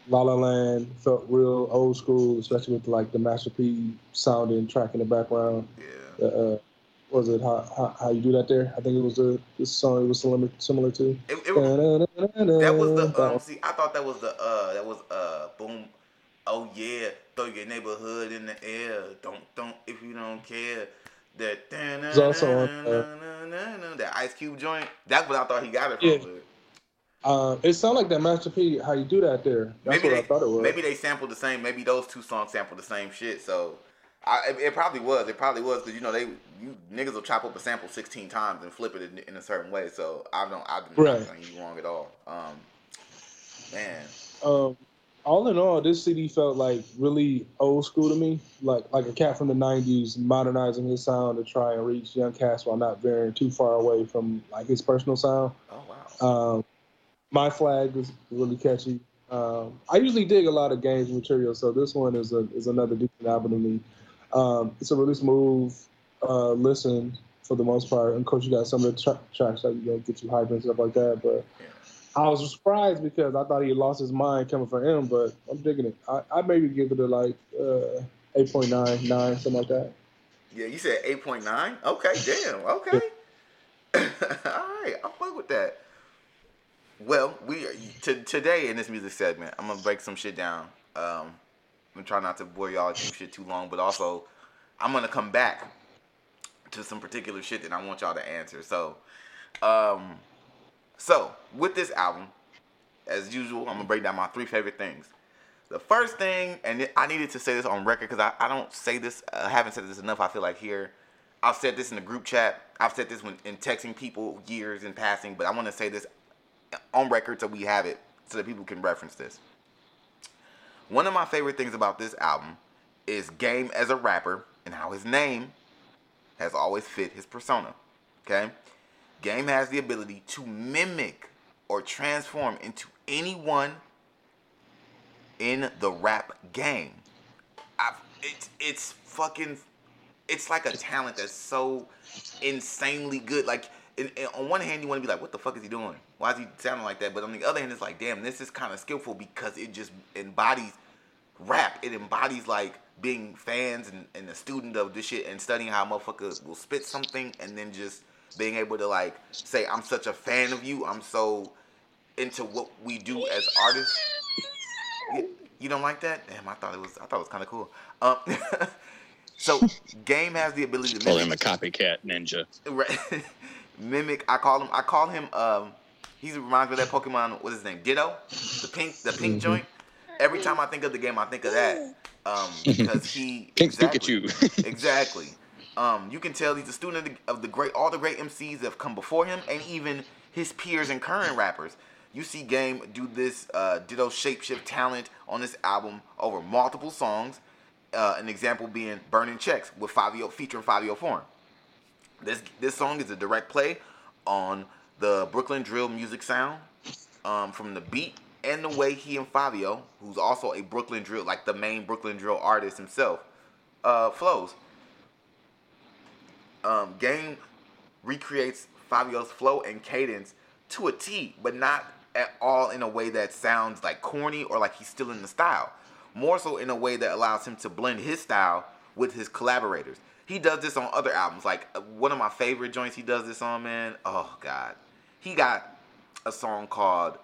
La La Land felt real old school, especially with like the Master P sounding track in the background. yeah. Uh, was it how, how, how you do that there? I think it was a this song it was similar similar to. It, it, that was the. Um, see, I thought that was the. Uh, that was uh, boom. Oh yeah, throw your neighborhood in the air. Don't don't if you don't care. That. It's also on, uh, that Ice Cube joint. That's what I thought he got it from. Yeah. Uh, it sounded like that Master P. How you do that there? That's Maybe what they, I thought it was. maybe they sampled the same. Maybe those two songs sampled the same shit. So, I, it, probably was. It probably was because you know they you niggas will chop up a sample sixteen times and flip it in, in a certain way. So I don't. I'm Right. not saying you wrong at all. Um, man. um, all in all, this CD felt like really old school to me, like like a cat from the '90s modernizing his sound to try and reach young cats while not veering too far away from like his personal sound. Oh wow. Um, My Flag was really catchy. Um, I usually dig a lot of games material, so this one is a is another decent album to me. Um, it's a really smooth uh, listen for the most part. And of course, you got some of the tra- tracks that you know get you hyped and stuff like that. But Yeah. I was surprised because I thought he lost his mind coming from him. But I'm digging it. I I maybe give it a like uh, 8.9, 9, something like that. Yeah, you said eight point nine. Okay, damn. Okay. All right, I fuck with that. Well, we to, today in this music segment, I'm gonna break some shit down. Um, I'm trying not to bore y'all with shit too long, but also I'm gonna come back to some particular shit that I want y'all to answer. So, um, so with this album, as usual, I'm gonna break down my three favorite things. The first thing, and I needed to say this on record because I, I don't say this, I haven't said this enough. I feel like here, I've said this in the group chat. I've said this when in texting people years in passing, but I want to say this on record so we have it so that people can reference this. One of my favorite things about this album is Game as a rapper and how his name has always fit his persona. Okay? Game has the ability to mimic or transform into anyone in the rap game. I, it's it's fucking it's like a talent that's so insanely good. Like in, in- on one hand, you want to be like, "What the fuck is he doing? Why is he sounding like that?" But on the other hand, it's like, "Damn, this is kind of skillful because it just embodies rap. It embodies like being fans and, and a student of this shit and studying how motherfuckers will spit something and then just being able to like say, "I'm such a fan of you. I'm so into what we do as artists." You, don't like that? Damn, I thought it was. I thought it was kind of cool. Um, so, game has the ability to Call him a copycat ninja. right, mimic. I call him. I call him. Um, he reminds me of that Pokemon. What's his name? Ditto. The pink. The pink Mhm. joint. Every time I think of the game, I think of that. Um, because he Pink exactly, Pikachu. exactly. Um, you can tell he's a student of the, of the great, all the great MCs that have come before him, and even his peers and current rappers. You see Game do this uh, ditto shapeshift talent on this album over multiple songs. Uh, an example being "Burning Checks" with Fivio featuring Fivio Foreign. This this song is a direct play on the Brooklyn drill music sound um, from the beat and the way he and Fivio, who's also a Brooklyn drill, like the main Brooklyn drill artist himself, uh, flows. Um, Game recreates Fivio's flow and cadence to a T, but not at all in a way that sounds like corny or like he's still in the style. More so in a way that allows him to blend his style with his collaborators. He does this on other albums. Like uh, one of my favorite joints he does this on, man. Oh God, he got a song called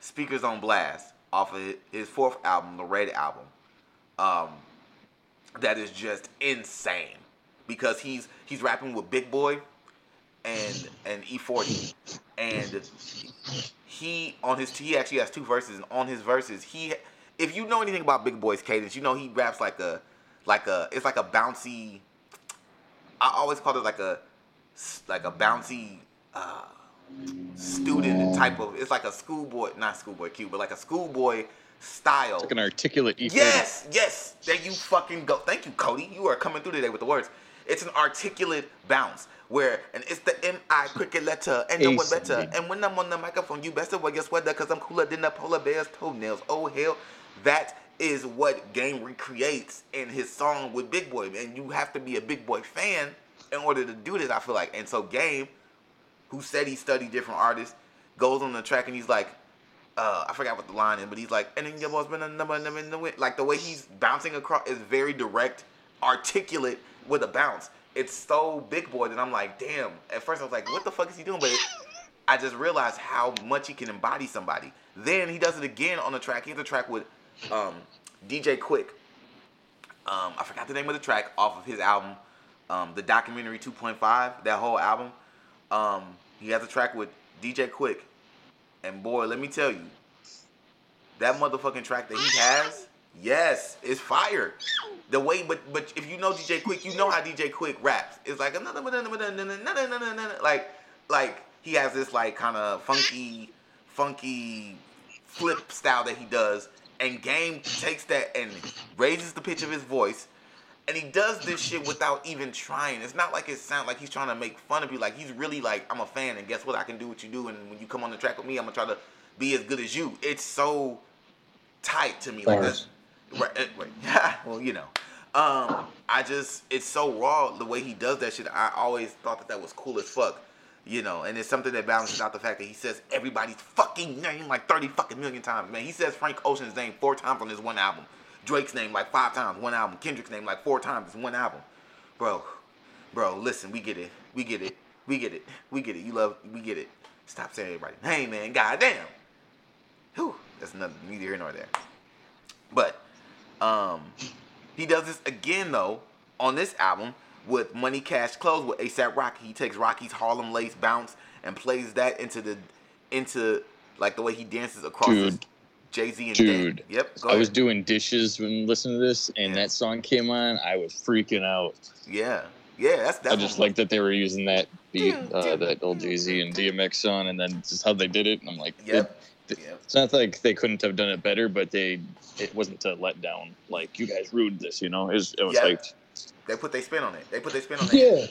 "Speakers on Blast" off of his fourth album, the Red album. Um, that is just insane because he's he's rapping with Big Boi and and E40, and he on his he actually has two verses, and on his verses he, if you know anything about Big Boi's cadence, you know he raps like a like a it's like a bouncy. I always call it like a like a bouncy uh, student oh. type of. It's like a schoolboy, not schoolboy cute, but like a schoolboy style. It's like an articulate E40. Yes, yes. There you fucking go. Thank you, Cody. You are coming through today with the words. It's an articulate bounce where, and it's the M I cricket letter, and no one better. And when I'm on the microphone, you best wear your sweater, cause I'm cooler than the polar bear's toenails. Oh hell, that is what Game recreates in his song with Big Boi, and you have to be a Big Boi fan in order to do this. I feel like, and so Game, who said he studied different artists, goes on the track and he's like, uh, I forgot what the line is, but he's like, and then your boss been a number, number, number. Like the way he's bouncing across is very direct, articulate with a bounce. It's so big boy that I'm like, damn. At first I was like, what the fuck is he doing? But it, I just realized how much he can embody somebody. Then he does it again on the track. He has a track with um, DJ Quik. Um, I forgot the name of the track off of his album, um, the documentary 2.5. That whole album. Um, he has a track with DJ Quik, and boy, let me tell you, that motherfucking track that he has, yes, it's fire. The way, but but if you know DJ Quik, you know how DJ Quik raps. It's like another like like he has this like kind of funky, funky flip style that he does, and Game takes that and raises the pitch of his voice. And he does this shit without even trying. It's not like it sounds like he's trying to make fun of you. Like he's really like, I'm a fan, and guess what? I can do what you do, and when you come on the track with me, I'm gonna try to be as good as you. It's so tight to me. Like that's right. eh, right. well, you know. Um, I just it's so raw the way he does that shit. I always thought that that was cool as fuck. You know, and it's something that balances out the fact that he says everybody's fucking name like 30 fucking million times. Man, he says Frank Ocean's name four times on this one album. Drake's name like five times, one album. Kendrick's name like four times, one album. Bro, bro, listen, we get it. We get it. We get it. We get it. You love, we get it. Stop saying everybody. Hey, man, goddamn. Whew, that's another neither here nor there. But um, he does this again though on this album with Money Cash Clothes with ASAP Rocky. He takes Rocky's Harlem Lace bounce and plays that into the into like the way he dances across Dude. Jay Z and Dude. Dan. Yep. Go I was doing dishes when listening to this, and Yeah. that song came on. I was freaking out. Yeah. Yeah. That's that's I just what- like that they were using that beat, Dude, uh, dude. that old Jay Z and DMX song, and then just how they did it. And I'm like, Yep. it- Yep. it's not like they couldn't have done it better, but they it wasn't to let down. Like you guys ruined this, you know. It was, it was Yeah. like They put their spin on it. They put their spin on it. Yeah,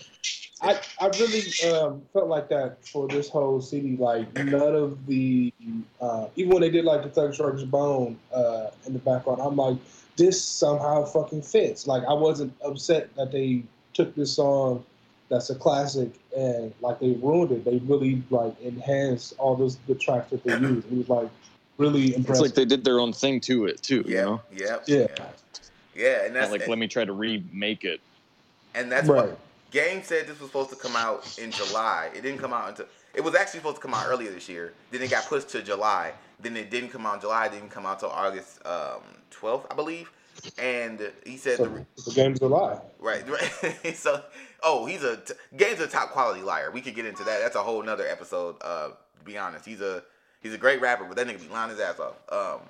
I I really um, felt like that for this whole CD. Like none of the uh, even when they did like the Thug Strikes Bone uh, in the background, I'm like, this somehow fucking fits. Like I wasn't upset that they took this song that's a classic and like they ruined it. They really like enhanced all those the tracks that they used. It was like really it's impressive. like they did their own thing to it too. You Yeah. know, Yep. Yeah. Yeah. Yeah, and not that's like let me try to remake it. and that's right. what Game said this was supposed to come out in July. It didn't come out until it was actually supposed to come out earlier this year. Then it got pushed to July. Then it didn't come out in July. It didn't come out until August um, 12th, I believe. And he said the, the game's a lie. Right, right. so, oh, he's a t- Game's a top quality liar. We could get into that. That's a whole nother episode. Uh, to be honest, he's a he's a great rapper, but that nigga be lying his ass off. Um,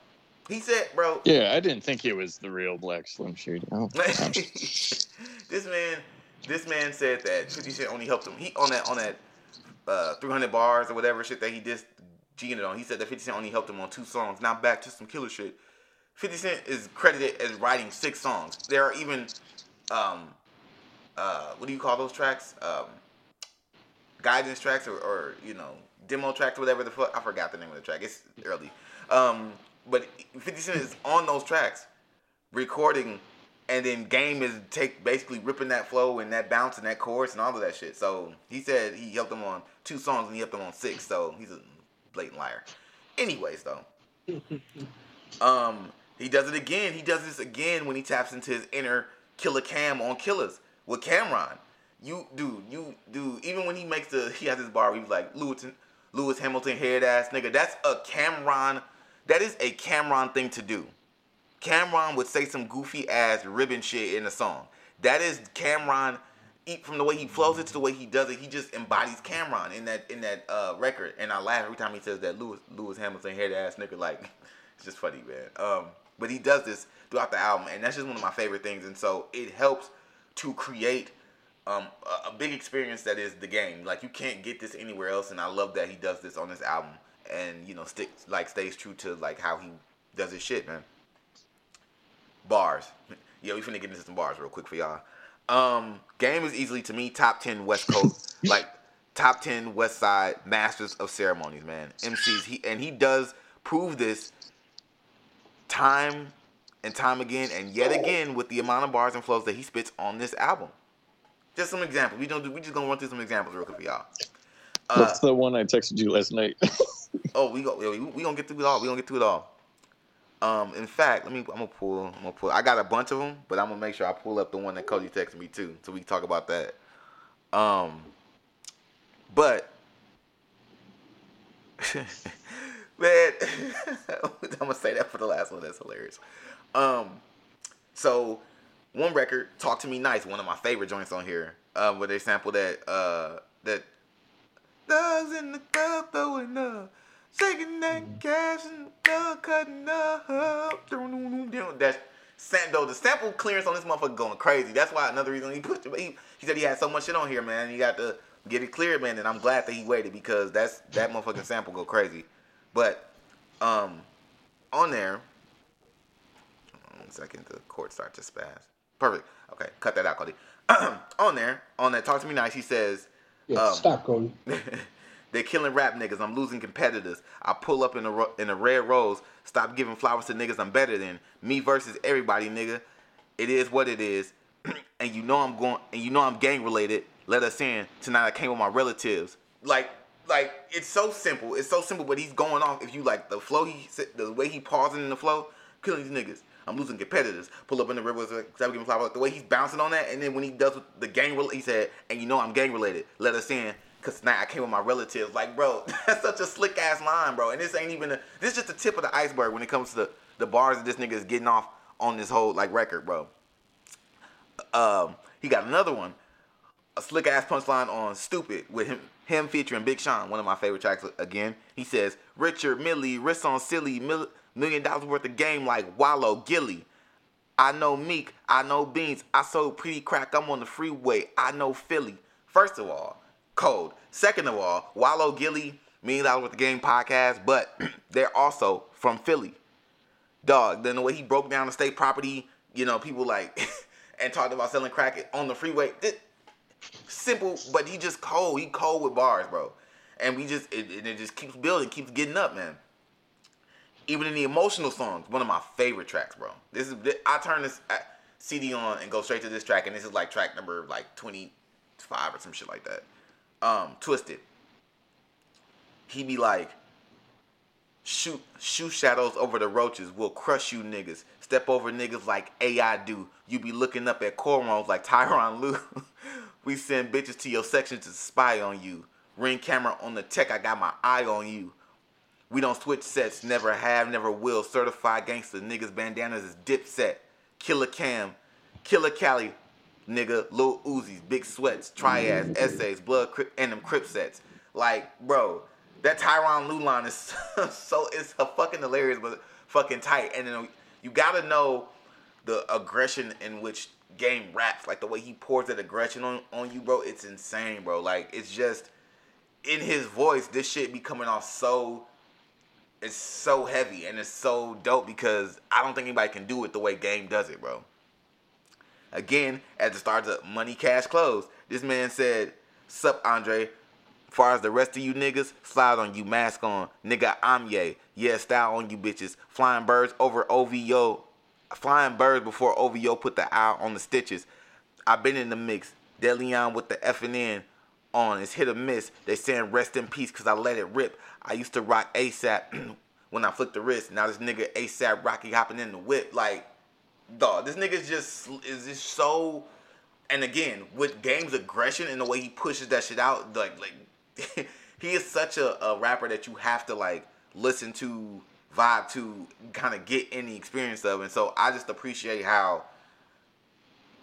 he said, bro, Yeah, I didn't think it was the real Black Slim Shady. Oh, this man, this man said that Fifty Cent only helped him. He on that on that uh, 300 bars or whatever shit that he just cheated on. He said that 50 Cent only helped him on two songs. Now back to some killer shit. 50 Cent is credited as writing six songs. There are even, um, uh, what do you call those tracks? Um, guidance tracks or, or you know demo tracks, whatever the fuck. I forgot the name of the track. It's early. Um, but 50 Cent is on those tracks, recording, and then Game is take basically ripping that flow and that bounce and that chorus and all of that shit. So he said he helped him on two songs and he helped him on six. So he's a blatant liar. Anyways, though, um, he does it again. He does this again when he taps into his inner Killer Cam on Killers with Cam'ron. You, dude, you, dude. Even when he makes the, he has his bar. Where he's like Lewis, Lewis Hamilton head ass nigga. That's a Cam'ron. That is a Cam'ron thing to do. Cam'ron would say some goofy ass ribbon shit in a song. That is Cam'ron from the way he flows it to the way he does it. He just embodies Cam'ron in that in that uh, record. And I laugh every time he says that Lewis Lewis Hamilton head ass nigga. Like it's just funny, man. Um, but he does this throughout the album, and that's just one of my favorite things. And so it helps to create um, a, a big experience that is the game. Like you can't get this anywhere else, and I love that he does this on this album, and you know sticks like stays true to like how he does his shit, man. Bars, yeah, we finna get into some bars real quick for y'all. Um, game is easily to me top ten West Coast, like top ten West Side masters of ceremonies, man. MCs, he and he does prove this time and time again and yet again with the amount of bars and flows that he spits on this album. Just some examples. We don't do. We just gonna run through some examples real quick for y'all. Uh, That's the one I texted you last night. oh, we go. We, we gonna get through it all. We gonna get through it all. Um, in fact, let me. I'm gonna pull. I'm gonna pull. I got a bunch of them, but I'm gonna make sure I pull up the one that Cody texted me too, so we can talk about that. Um, but man, I'm gonna say that for the last one. That's hilarious. Um, so one record, "Talk to Me Nice," one of my favorite joints on here, uh, where they sample that uh that thugs in the club throwing up, that cash and the cutting up. That's Sando. The sample clearance on this motherfucker going crazy. That's why another reason he pushed it. He, he said he had so much shit on here, man. You got to get it cleared, man. And I'm glad that he waited because that's that motherfucking sample go crazy. But um, on there, one second, the chord starts to spaz. Perfect. Okay, cut that out, Cody. on there, on that, talk to me nice. He says, Yeah, um, stop, Cody. They're killing rap niggas. I'm losing competitors. I pull up in a in a red rose. Stop giving flowers to niggas I'm better than. Me versus everybody, nigga. It is what it is. and you know I'm going. And you know I'm gang related. Let us in tonight. I came with my relatives. Like like it's so simple. It's so simple. But he's going off. If you like the flow, he the way he pausing in the flow, killing these niggas. I'm losing competitors. Pull up in the river, stop giving flowers. The way he's bouncing on that, and then when he does the gang, he said, and you know I'm gang related. Let us in. Cause now I came with my relatives. Like, bro, that's such a slick ass line, bro. And this ain't even a, this is just the tip of the iceberg when it comes to the, the bars that this nigga is getting off on this whole like record, bro. Um, he got another one, a slick ass punchline on "Stupid" with him him featuring Big Sean, one of my favorite tracks. Again, he says, "Richard Mille, wrist on silly, mil- million dollars worth of game like Wallo Gillie." I know Meek, I know Beans, I sold pretty crack, I'm on the freeway, I know Philly. First of all, cold. Second of all, Wallo Gillie, Million Dollars with the Game podcast, but they're also from Philly. Dog, then the way he broke down the state property, you know, people like, and talked about selling crack on the freeway. It, simple, but he just cold. He cold with bars, bro. And we just, it, it just keeps building, keeps getting up, man even in the emotional songs, one of my favorite tracks, bro. This is I turn this uh, CD on and go straight to this track, and this is like track number like twenty five or some shit like that. Um, Twisted. He be like, shoot, shoot shadows over the roaches. We'll crush you niggas. Step over niggas like AI do. You be looking up at cornrows like Tyronn Lue. we send bitches to your section to spy on you. Ring camera on the tech. I got my eye on you. We don't switch sets, never have, never will. Certified gangster niggas bandanas is dip set. Killer Cam, Killer Cali, nigga, Lil Uzis, big sweats, triads, essays, blood, and them crip sets. Like, bro, that Tyronn Lue line is so it's a fucking hilarious, but fucking tight. And then you gotta know the aggression in which game raps, like the way he pours that aggression on, on you, bro. It's insane, bro. Like it's just in his voice, this shit be coming off so it's so heavy and it's so dope because I don't think anybody can do it the way Game does it, bro. Again, at the start of Money Cash Close, this man said, Sup, Andre? Far as the rest of you niggas, slide on you, mask on. Nigga, I'm yay. Yeah, style on you bitches. Flying birds over OVO. Flying birds before OVO put the eye on the stitches. i been in the mix. Deleon with the F and N on. It's hit or miss. They saying rest in peace because I let it rip. I used to rock ASAP when I flicked the wrist. Now this nigga ASAP Rocky hopping in the whip. Like, dog, this nigga's just is just so. And again, with game's aggression and the way he pushes that shit out, like like he is such a, a rapper that you have to like listen to, vibe to, kind of get any experience of. And so I just appreciate how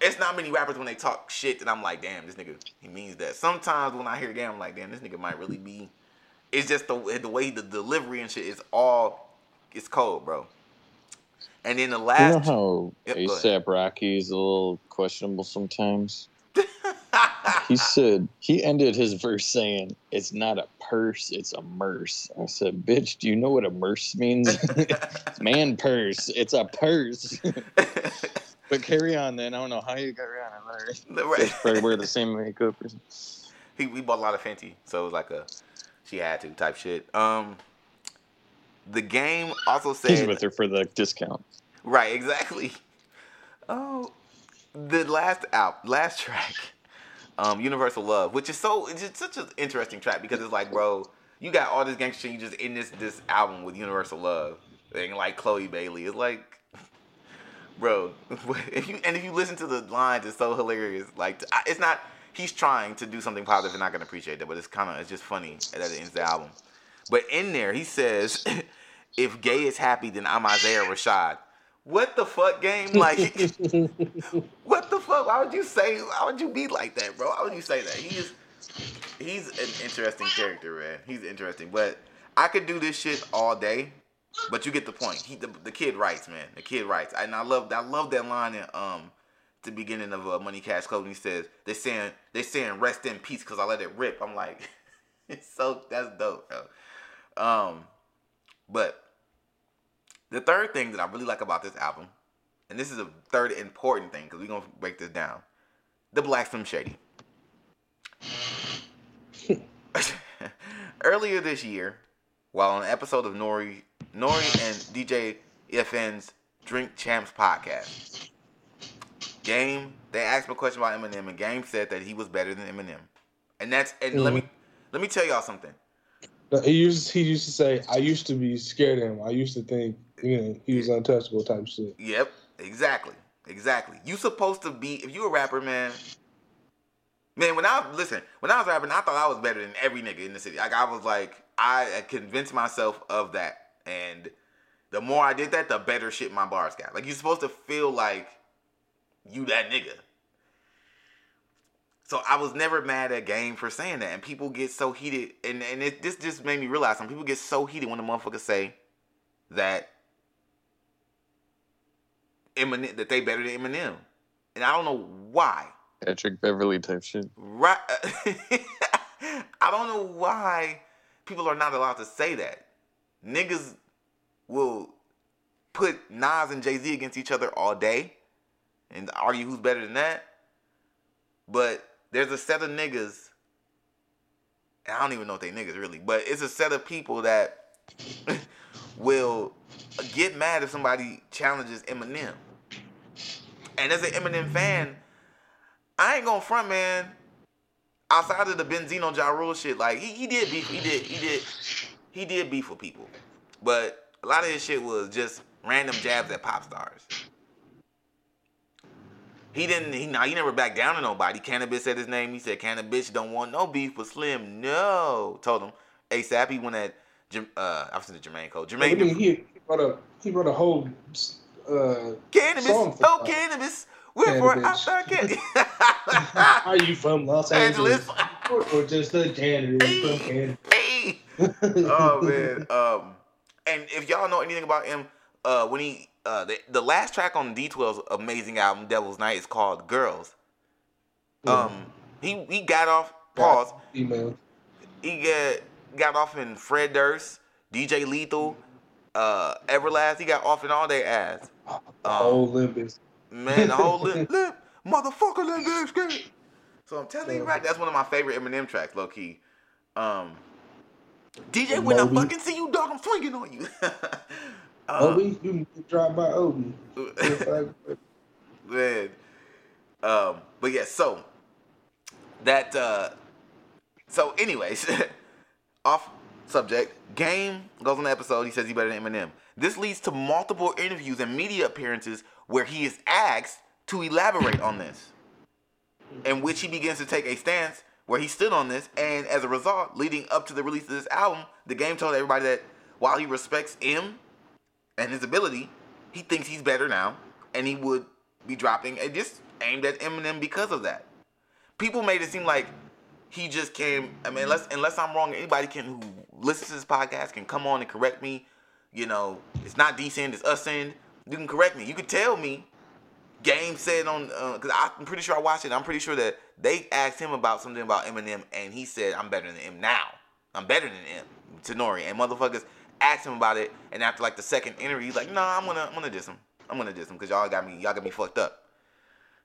it's not many rappers when they talk shit that I'm like, damn, this nigga he means that. Sometimes when I hear game, I'm like, damn, this nigga might really be. It's just the the way the delivery and shit is all it's cold, bro. And then the last, you know how ASAP Rocky is a little questionable sometimes. he said he ended his verse saying, "It's not a purse, it's a merce." I said, "Bitch, do you know what a merce means? Man purse. It's a purse." But carry on then. I don't know how you got Rihanna there. Right. Probably wear the same makeup. Or he we bought a lot of Fenty, so it was like a she had to type shit. Um, the game also said he's with her for the discount. Right, exactly. Oh, the last out last track, um, Universal Love, which is so it's just such an interesting track because it's like, bro, you got all this gangster shit, you just in this this album with Universal Love, and like Chloe Bailey. It's like bro. If you and if you listen to the lines, it's so hilarious. Like it's not. He's trying to do something positive, and not gonna appreciate that, but it's kind of it's just funny that it ends the album. But in there, he says, "If gay is happy, then I'm Isaiah Rashad." What the fuck, game? Like, what the fuck? Why would you say? Why would you be like that, bro? Why would you say that? He's he's an interesting character, man. He's interesting, but I could do this shit all day but you get the point. He the, the kid writes, man. The kid writes, and I love I love that line in um the beginning of uh, Money Cash Code. He says they saying they saying rest in peace because I let it rip. I'm like, it's so that's dope, bro. Um, but the third thing that I really like about this album, and this is a third important thing because we're gonna break this down, the Black Slim Shady. Earlier this year, while on an episode of Nori Nori and DJ EFN's Drink Champs podcast. Game, they asked me a question about Eminem, and Game said that he was better than Eminem. And that's and mm-hmm. let me let me tell y'all something. He used he used to say, "I used to be scared of him. I used to think you know he was untouchable type shit." Yep, exactly, exactly. You supposed to be if you a rapper, man. Man, when I listen, when I was rapping, I thought I was better than every nigga in the city. Like I was like, I convinced myself of that. And the more I did that, the better shit my bars got. Like you're supposed to feel like you that nigga. So I was never mad at Game for saying that. And people get so heated, and, and it, this just made me realize some people get so heated when the motherfuckers say that Eminem that they better than Eminem. And I don't know why. Patrick Beverley type shit. Right. I don't know why people are not allowed to say that niggas will put Nas and Jay Z against each other all day and argue who's better than that. But there's a set of niggas, I don't even know if they niggas really, but it's a set of people that will get mad if somebody challenges Eminem. And as an Eminem fan, I ain't gonna front, man. Outside of the Benzino Ja Rule shit, like he, he did beef, he did, he did he did beef with people, but a lot of his shit was just random jabs at pop stars. He didn't. He now he never backed down to nobody. Canibus said his name. He said "Canibus don't want no beef with Slim. No, told him ASAP. He went at uh, I was in the Jermaine Cole. Jermaine. He, he, wrote a he wrote a whole uh, Canibus. Oh, cannabis, We're for outside Canibus. Are you from Los Angeles? Angeles. or, just a hey, from Canada? Hey. oh man. Um, and if y'all know anything about him, uh, when he uh, the, the last track on D12's amazing album, Devil's Night, is called Girls. Um, he he got off pause. Email. He got got off in Fred Durst, DJ Lethal, Uh, Everlast, he got off in all their ass. The Um, whole Limp Bizkit. Man, the whole lip, motherfucker, lip. So I'm telling you, right? That's one of my favorite Eminem tracks, low key. Um, DJ, when I fucking see you, dog, I'm swinging on you. uh, Obi, you can drive by Obi. It's man. Um, but yeah, so that uh so anyways, off subject, Game goes on the episode, he says he better than Eminem. This leads to multiple interviews and media appearances where he is asked to elaborate on this. In which he begins to take a stance where he stood on this, and as a result, leading up to the release of this album, the game told everybody that while he respects M and his ability, he thinks he's better now, and he would be dropping a just aimed at Eminem because of that. People made it seem like he just came. I mean, unless unless I'm wrong, anybody can who listens to this podcast can come on and correct me. You know, it's not decent, it's us end. You can correct me. You can tell me. Game said on uh, because I'm pretty sure I watched it. I'm pretty sure that they asked him about something about Eminem, and he said, "I'm better than him now. I'm better than him." Tenori and motherfuckers asked him about it, and after like the second interview, he's like, "Nah, I'm gonna I'm gonna diss him. I'm gonna diss him because y'all got me y'all got me fucked up."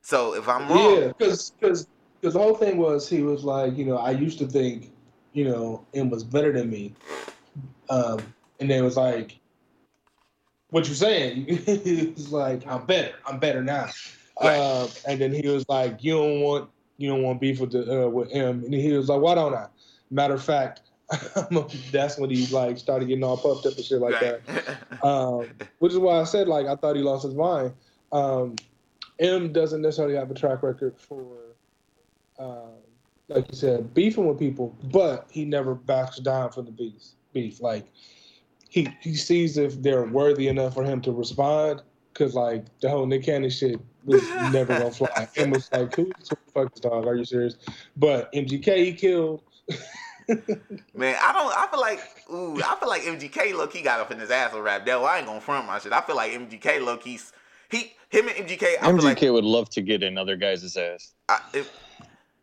So if I'm wrong, Yeah, because because the whole thing was he was like, you know, I used to think, you know, M was better than me, um, and then it was like, what you saying? he was like, I'm better, I'm better now, Right. uh, and then he was like, you don't want you don't want beef with the uh, with M, and he was like, why don't I? Matter of fact, that's when he like started getting all puffed up and shit like that um, which is why I said like I thought he lost his mind. Um, M doesn't necessarily have a track record for, um, like you said, beefing with people, but he never backs down from the beef. Beef like he he sees if they're worthy enough for him to respond. Cause like the whole Nick Cannon shit was never gonna fly. M was like, "Who the fuck is dog? Are you serious?" But MGK he killed. Man, I don't. I feel like, ooh, I feel like MGK look. He got up in his ass with Rap Devil. I ain't gonna front my shit. I feel like MGK look. He's he, him and MGK. I MGK like, would love to get in other guys' ass. I, it,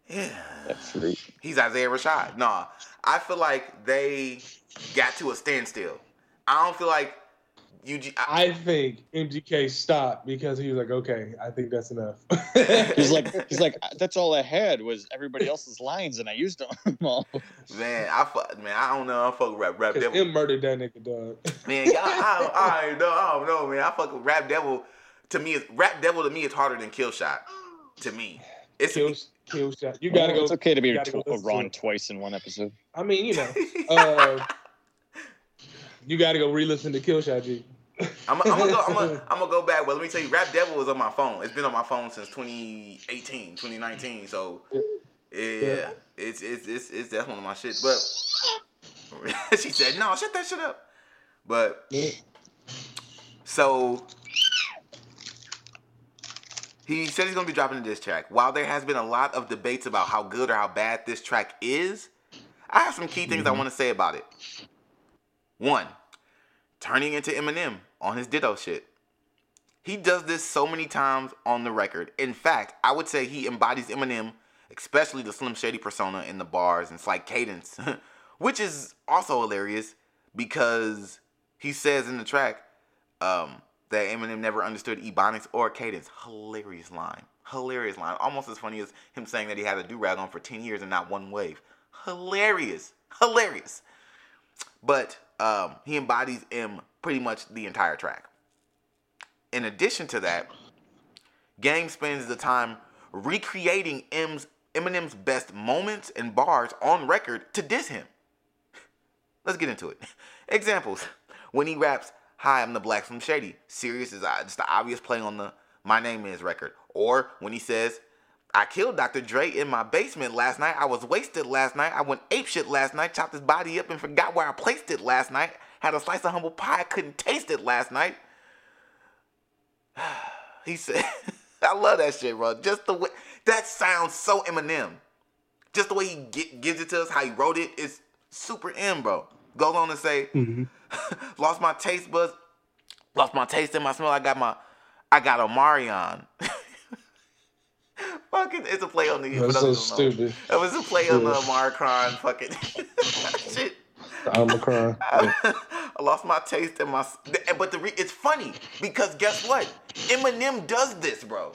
yeah, That fruit. he's Isaiah Rashad. Nah, I feel like they got to a standstill. I don't feel like UG. I, I think MGK stopped because he was like, "Okay, I think that's enough." He's like, he's like, that's all I had was everybody else's lines, and I used them all. man, I fuck, man, I don't know. I fuck with Rap, Rap Devil. M murdered that nigga, dog. Man, y'all, I, don't- I, know, I don't know, man. I fuck with Rap Devil. To me, is Rap Devil to me is harder than Kill Shot. To me, it's kill, kill shot. You gotta Well, go. It's okay to be you gotta tw- listen to wrong twice in one episode. I mean, you know, uh, you gotta go re-listen to Kill Shot G. I'm, gonna go. I'm gonna, I'm go back. Well, let me tell you, Rap Devil was on my phone. It's been on my phone since 2018, 2019. So yeah, Yeah. it's it's it's it's that's one of my shits. But she said, "No, shut that shit up." But so he said he's gonna be dropping a diss track. While there has been a lot of debates about how good or how bad this track is, I have some key things I mm-hmm. want to say about it. One, turning into Eminem on his Ditto shit. He does this so many times on the record. In fact, I would say he embodies Eminem, especially the Slim Shady persona in the bars and slight cadence, which is also hilarious because he says in the track um, that Eminem never understood ebonics or cadence. Hilarious line. Hilarious line. Almost as funny as him saying that he had a do-rag on for 10 years and not one wave. Hilarious. Hilarious. But um, he embodies M pretty much the entire track. In addition to that, Game spends the time recreating M's Eminem's best moments and bars on record to diss him. Let's get into it. Examples: when he raps, "Hi, I'm the Black from Shady." Serious is uh, just the obvious play on the "My Name Is" record. Or when he says, "I killed Dr. Dre in my basement last night. I was wasted last night. I went apeshit last night. Chopped his body up and forgot where I placed it last night. Had a slice of humble pie. Couldn't taste it last night." He said, "I love that shit, bro. Just the way that sounds so Eminem. Just the way he gi- gives it to us, how he wrote it, is super M, bro." Goes on to say, mm-hmm. "Lost my taste buds, lost my taste and my smell. I got my, I got Omarion." fucking, it's a play on the. That's so know. stupid. It was a play on the Yeah. Omicron fucking shit. A crying. I I lost my taste and my. But the re, it's funny because guess what? Eminem does this, bro.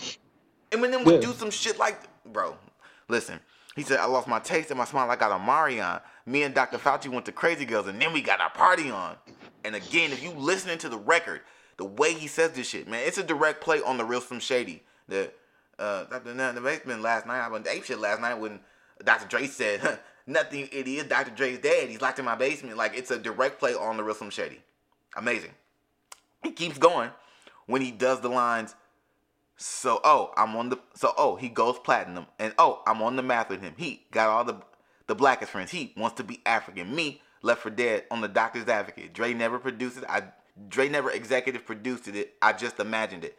Eminem would Yeah. do some shit like, bro. Listen, he said I lost my taste and my smile. I got a Marion. Me and Dr. Fauci went to Crazy Girls, and then we got our party on. And again, if you listening to the record, the way he says this shit, man, it's a direct play on the real Slim Shady. The uh, in the basement last night. I went ape shit last night when Dr. Dre said, "Nothing, you idiot. Dr. Dre's dead. He's locked in my basement." Like it's a direct play on the real Slim Shady. Amazing. He keeps going when he does the lines. So oh, I'm on the so oh he goes platinum and oh I'm on the math with him. He got all the the blackest friends. He wants to be African. Me left for dead on the Doctor's Advocate. Dre never produced it. I Dre never executive produced it. I just imagined it.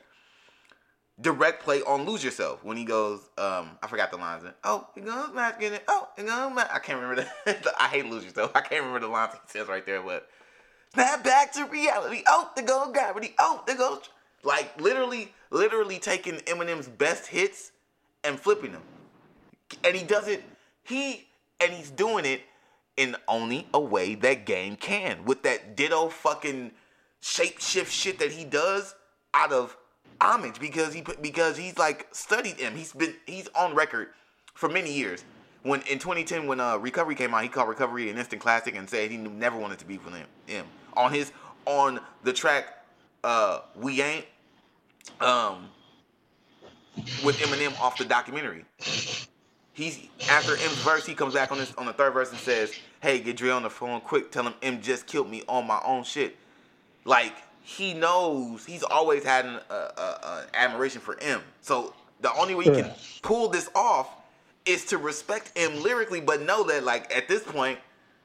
Direct play on Lose Yourself when he goes. Um, I forgot the lines. Oh, he goes getting it. Oh, he goes math. I can't remember the. I hate Lose Yourself. I can't remember the lines he says right there, but snap back to reality. Oh, the goes gravity. Oh, there goes like literally, literally taking Eminem's best hits and flipping them, and he does it. He and he's doing it in only a way that game can with that ditto fucking shapeshift shit that he does out of homage because he because he's like studied him. He's been he's on record for many years. When in 2010 when uh Recovery came out, he called Recovery an instant classic and said he never wanted to be with him. him. On his on the track uh We Ain't um with Eminem off the documentary. He's after M's verse, he comes back on this on the third verse and says, "Hey, get Dre on the phone quick. Tell him M just killed me on my own shit." Like he knows he's always had an uh, uh, uh, admiration for M. So the only way you can pull this off is to respect M lyrically, but know that like at this point.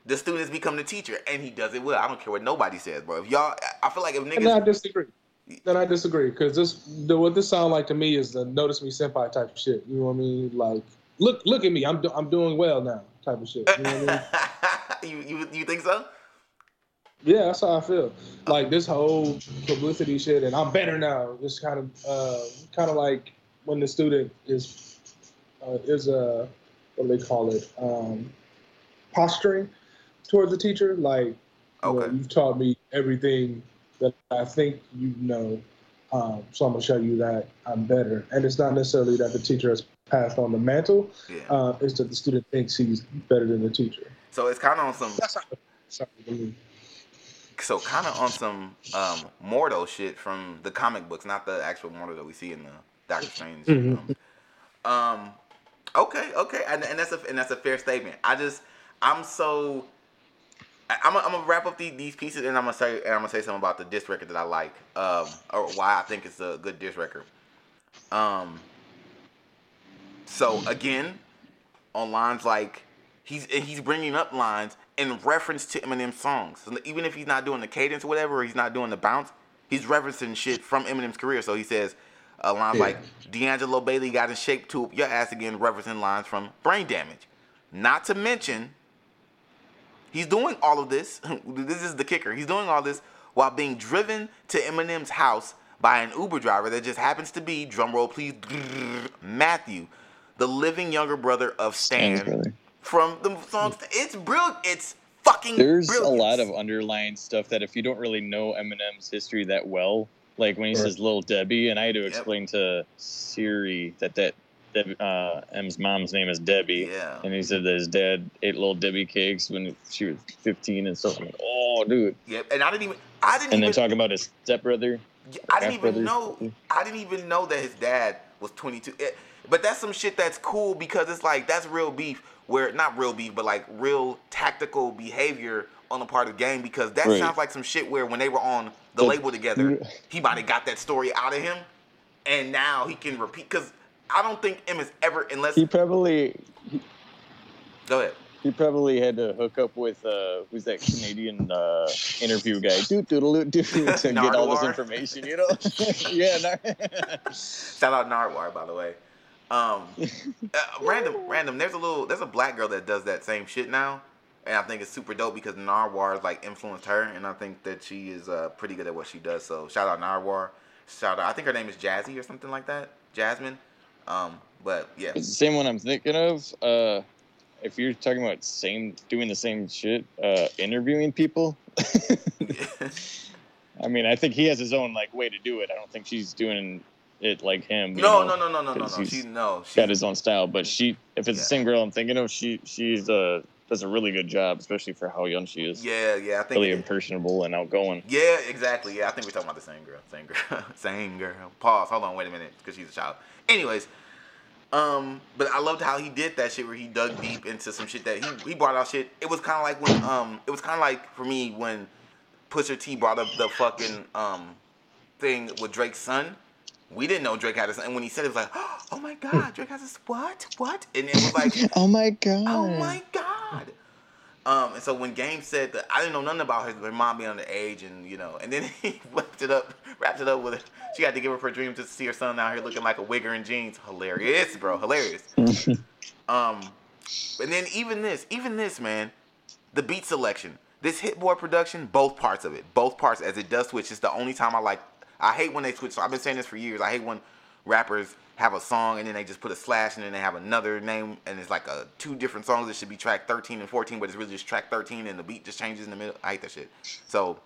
The students become the teacher, and he does it well. I don't care what nobody says, bro. If y'all, I feel like if niggas, And I disagree. Then I disagree because this the, what this sound like to me is the notice me senpai type of shit. You know what I mean? Like look look at me, I'm do, I'm doing well now type of shit. You know what I mean? you, you you think so? Yeah, that's how I feel. Like this whole publicity shit, and I'm better now. It's kind of, uh, kind of like when the student is, uh, is uh, what do they call it? Um, posturing towards the teacher. Like, well, you've taught me everything that I think you know, um, so I'm gonna show you that I'm better. And it's not necessarily that the teacher has passed on the mantle. Yeah. Uh, it's that the student thinks he's better than the teacher. So it's kind of on some, That's how. I mean, so kind of on some um, Mordo shit from the comic books, not the actual Mordo that we see in the Doctor Strange. Mhm. Um, um, okay, okay, and, and that's a and that's a fair statement. I just, I'm so. I'm gonna, wrap up these, these pieces and I'm gonna say and I'm gonna say something about the disc record that I like, um, or why I think it's a good disc record. Um. So again, on lines like he's and he's bringing up lines in reference to Eminem's songs. So even if he's not doing the cadence or whatever, or he's not doing the bounce, he's referencing shit from Eminem's career. So he says uh, lines Yeah. like D'Angelo Bailey got in shape to your ass again, referencing lines from Brain Damage. Not to mention, he's doing all of this. this is the kicker. He's doing all this while being driven to Eminem's house by an Uber driver that just happens to be, drumroll please, Matthew, the living younger brother of Stan. From the songs. It's brilliant. It's fucking. There's a lot of underlying stuff that if you don't really know Eminem's history that well, like when he Right. says "Little Debbie," and I had to Yep. explain to Siri that that uh, M's mom's name is Debbie, Yeah. and he said that his dad ate little Debbie cakes when she was 15 and stuff. I'm like, oh, dude. Yep. And I didn't even. I didn't And then talking about his stepbrother. I didn't even know. I didn't even know that his dad was 22. It- but that's some shit that's cool because it's like that's real beef. Where not real beef, but like real tactical behavior on the part of the game because that Right. sounds like some shit where when they were on the But- label together, he might have got that story out of him, and now he can repeat. Because I don't think M is ever unless. He probably go ahead. he probably had to hook up with uh, who's that Canadian uh, interview guy, doot doodle doot to get all this information, you know? yeah, nah. Shout out Nardwuar, by the way. Um, uh, random, random. There's a little, there's a black girl that does that same shit now, and I think it's super dope because Nardwuar has like influenced her, and I think that she is uh, pretty good at what she does. So shout out Nardwuar. Shout out. I think her name is Jazzy or something like that. Jasmine. Um, but yeah, It's the same one I'm thinking of. Uh, if you're talking about same doing the same shit, uh, interviewing people. I mean, I think he has his own like way to do it. I don't think she's doing it like him. no, know, no, no, no, no, no, no. She no. She, got his own style. But she, if it's Yeah. the same girl I'm thinking of, she she's uh does a really good job, especially for how young she is. yeah, yeah. I think. Really impressionable and outgoing. Yeah, exactly. Yeah, I think we're talking about the same girl. Same girl. same girl. Pause. Hold on. Wait a minute, because she's a child. Anyways, um, but I loved how he did that shit where he dug deep into some shit that he he brought out shit. It was kind of like when um, it was kind of like for me when Pusha T brought up the fucking um thing with Drake's son. We didn't know Drake had a son, and when he said it, it was like, oh my god, Drake has a s- what what, and it was like. Oh my god. Oh my god. Um, and so when Game said that, I didn't know nothing about her, her mom being underage, and you know, and then he wrapped it up, wrapped it up with, it. she had to give up her dream to see her son out here looking like a wigger in jeans. Hilarious, bro, hilarious. um, and then even this, even this, man, the beat selection, this Hit Boy production, both parts of it, both parts as it does switch. It's the only time I like. I hate when they switch. So I've been saying this for years. I hate when rappers have a song and then they just put a slash and then they have another name and it's like a two different songs. It should be track 13 and 14, but it's really just track 13 and the beat just changes in the middle. I hate that shit. So,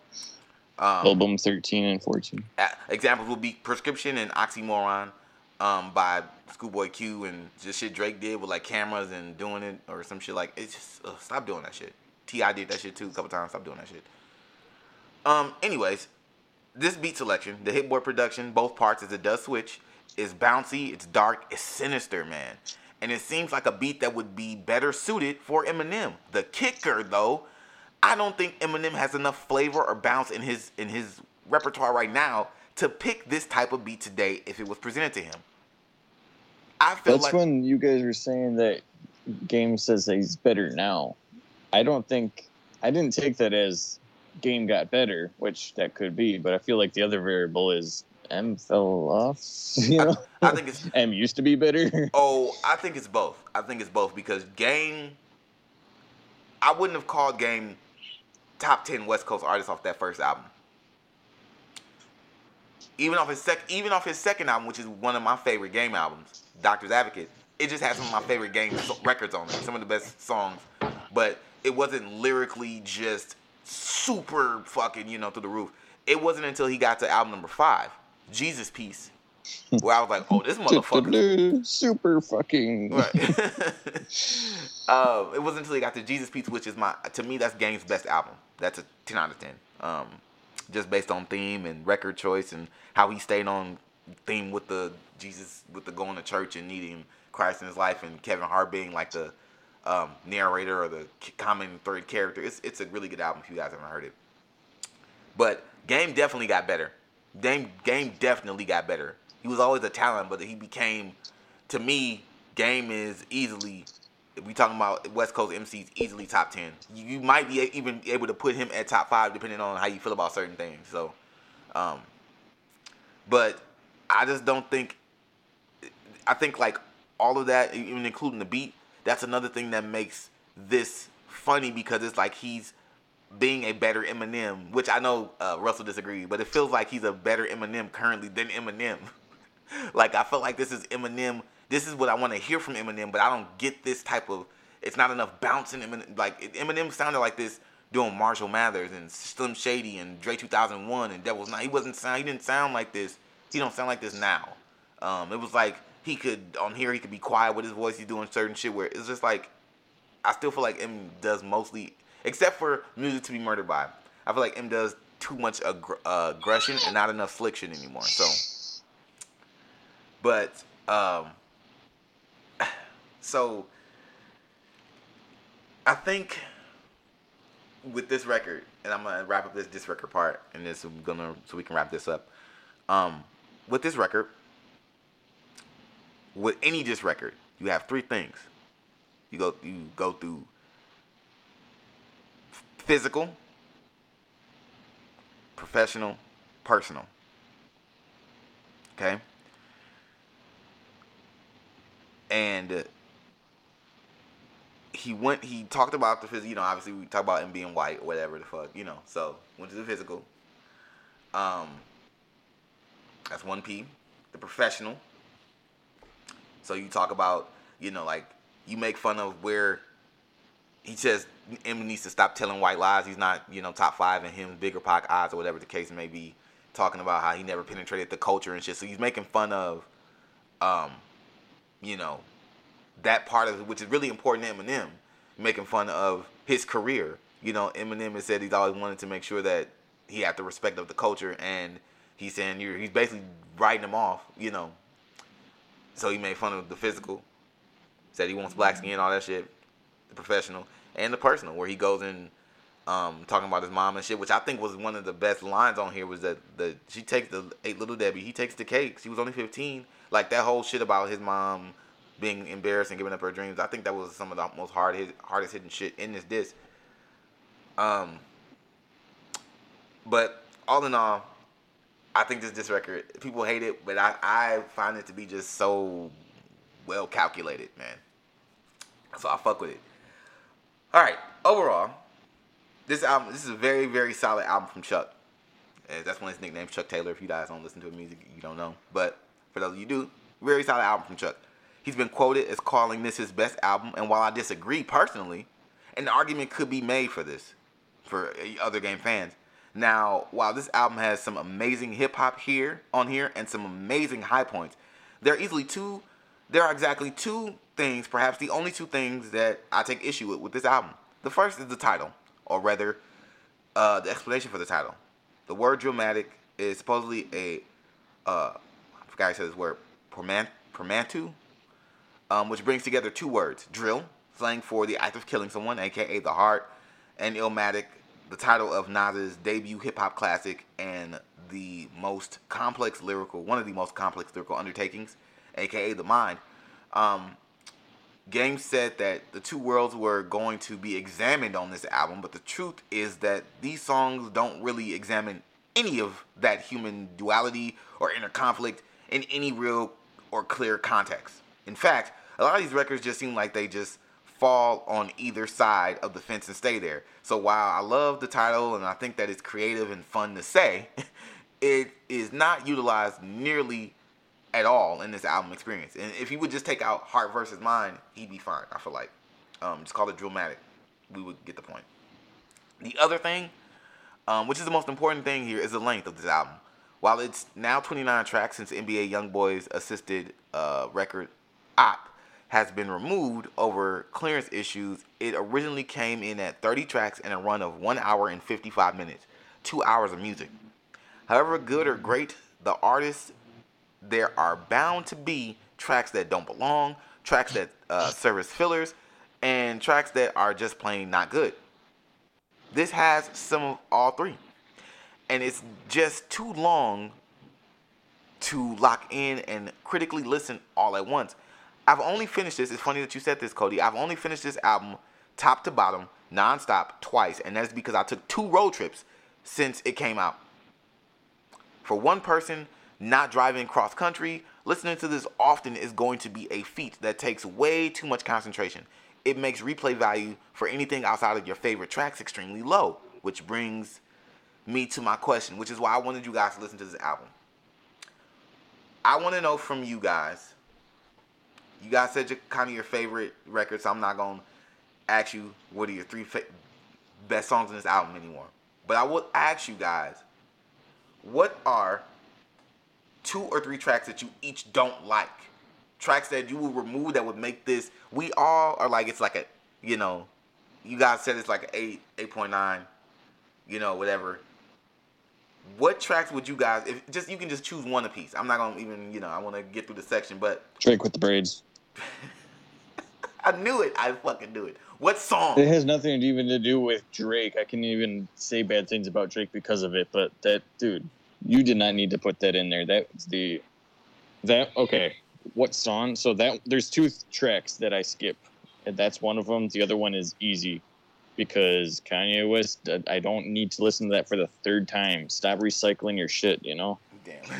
um, Album 13 and 14. examples would be Prescription and Oxymoron um, by Schoolboy Q and just shit Drake did with like cameras and doing it or some shit like it's just ugh, stop doing that shit. T.I. did that shit too a couple times. Stop doing that shit. Um. Anyways, this beat selection, the Hit Boy production, both parts as it does switch, is bouncy, it's dark, it's sinister, man. And it seems like a beat that would be better suited for Eminem. The kicker, though, I don't think Eminem has enough flavor or bounce in his in his repertoire right now to pick this type of beat today if it was presented to him. I feel That's like when you guys were saying that Game says that he's better now. I don't think I didn't take that as Game got better, which that could be, but I feel like the other variable is M fell off. You know, I think it's M used to be better. Oh, I think it's both. I think it's both because Game. I wouldn't have called Game top ten West Coast artist off that first album. Even off his sec, even off his second album, which is one of my favorite Game albums, Doctor's Advocate. It just has some of my favorite Game records on it, some of the best songs, but it wasn't lyrically just super fucking you know through the roof. It wasn't until he got to album number five, Jesus Piece, where I was like, oh, this motherfucker. Super fucking. Right. um, it wasn't until he got to Jesus Piece, which is my to me that's Game's best album. That's a ten out of ten. Um, just based on theme and record choice and how he stayed on theme with the Jesus with the going to church and needing Christ in his life and Kevin Hart being like the um, narrator or the common third character. It's it's a really good album if you guys haven't heard it. But Game definitely got better. Game Game definitely got better. He was always a talent, but he became, to me, Game is easily. If we talking about West Coast MCs, easily top ten. You, you might be even able to put him at top five, depending on how you feel about certain things. So, um, but I just don't think. I think like all of that, even including the beat, that's another thing that makes this funny because it's like he's being a better Eminem, which I know uh, Russell disagreed, but it feels like he's a better Eminem currently than Eminem. like I feel like this is Eminem. This is what I want to hear from Eminem, but I don't get this type of. It's not enough bouncing Eminem. Like Eminem sounded like this doing Marshall Mathers and Slim Shady and Dre 2001 and Devil's Night. He wasn't sound. He didn't sound like this. He don't sound like this now. Um, it was like he could on here. He could be quiet with his voice. He's doing certain shit where it's just like I still feel like M does mostly, except for music to be murdered by. I feel like M does too much uh, aggression and not enough fliction anymore. So, but um, so I think with this record, and I'm gonna wrap up this this record part, and this I'm gonna so we can wrap this up. Um, with this record, with any disc record, you have three things. You go you go through physical, professional, personal. Okay? And uh, he went he talked about the physical, you know, obviously we talk about him being white or whatever the fuck, you know. So, went to the physical. Um that's one P. The professional. So you talk about, you know, like you make fun of where he says Eminem needs to stop telling white lies. He's not, you know, top five in him, bigger Pac odds or whatever the case may be. Talking about how he never penetrated the culture and shit. So he's making fun of, um, you know, that part of which is really important to Eminem, making fun of his career. You know, Eminem has said he's always wanted to make sure that he had the respect of the culture, and he's saying you're he's basically writing him off. You know, so he made fun of the physical, said he wants black skin, all that shit, the professional and the personal, where he goes in um, talking about his mom and shit, which I think was one of the best lines on here was that the she takes the eight little Debbie, he takes the cake. She was only fifteen. Like that whole shit about his mom being embarrassed and giving up her dreams. I think that was some of the most hard hit, hardest hitting shit in this disc. Um, but all in all, I think this disc record people hate it, but I I find it to be just so well calculated, man. So I fuck with it. All right, overall, this album this is a very very solid album from Chuck. And that's one of his nicknames, Chuck Taylor. If you guys don't listen to his music, you don't know. But for those of you do, very solid album from Chuck. He's been quoted as calling this his best album, and while I disagree personally, an argument could be made for this for other game fans. Now, while this album has some amazing hip hop here on here and some amazing high points, there are easily two. There are exactly two things, perhaps the only two things that I take issue with with this album. The first is the title, or rather, uh, the explanation for the title. The word Drillmatic is supposedly a, uh, I forgot this word, portmanteau, um, which brings together two words: drill, slang for the act of killing someone, aka the heart, and Illmatic, the title of Nas's debut hip hop classic and the most complex lyrical, one of the most complex lyrical undertakings, aka the mind. Um, Game said that the two worlds were going to be examined on this album, but the truth is that these songs don't really examine any of that human duality or inner conflict in any real or clear context. In fact, a lot of these records just seem like they just fall on either side of the fence and stay there. So while I love the title and I think that it's creative and fun to say, it is not utilized nearly at all in this album experience. And if he would just take out Heart versus Mind, he'd be fine. I feel like. Um, just call it Drillmatic. We would get the point. The other thing, um, which is the most important thing here, is the length of this album. While it's now 29 tracks since NBA YoungBoy's assisted uh, record Op has been removed over clearance issues, it originally came in at 30 tracks and a run of 1 hour and 55 minutes, 2 hours of music. However good or great the artist there are bound to be tracks that don't belong, tracks that uh, serve as fillers, and tracks that are just plain not good. This has some of all three. And it's just too long to lock in and critically listen all at once. I've only finished this. It's funny that you said this, Cody. I've only finished this album top to bottom, nonstop, twice. And that's because I took two road trips since it came out. For one person, not driving cross country, listening to this often is going to be a feat that takes way too much concentration. It makes replay value for anything outside of your favorite tracks extremely low, which brings me to my question, which is why I wanted you guys to listen to this album. I want to know from you guys. You guys said your, kind of your favorite records, so I'm not to ask you what are your three fa- best songs in this album anymore. But I will ask you guys, what are two or three tracks that you each don't like. Tracks that you will remove that would make this. We all are like it's like a, you know, you guys said it's like an eight, eight point nine, you know, whatever. What tracks would you guys? If just you can just choose one apiece. I'm not gonna even, you know, I want to get through the section, but Drake with the braids. I knew it. I fucking knew it. What song? It has nothing even to do with Drake. I can even say bad things about Drake because of it, but that dude, you did not need to put that in there. That's the that okay. What song? So that there's two tracks that I skip, and that's one of them. The other one is Eazy because Kanye West. I don't need to listen to that for the third time. Stop recycling your shit. You know. Damn.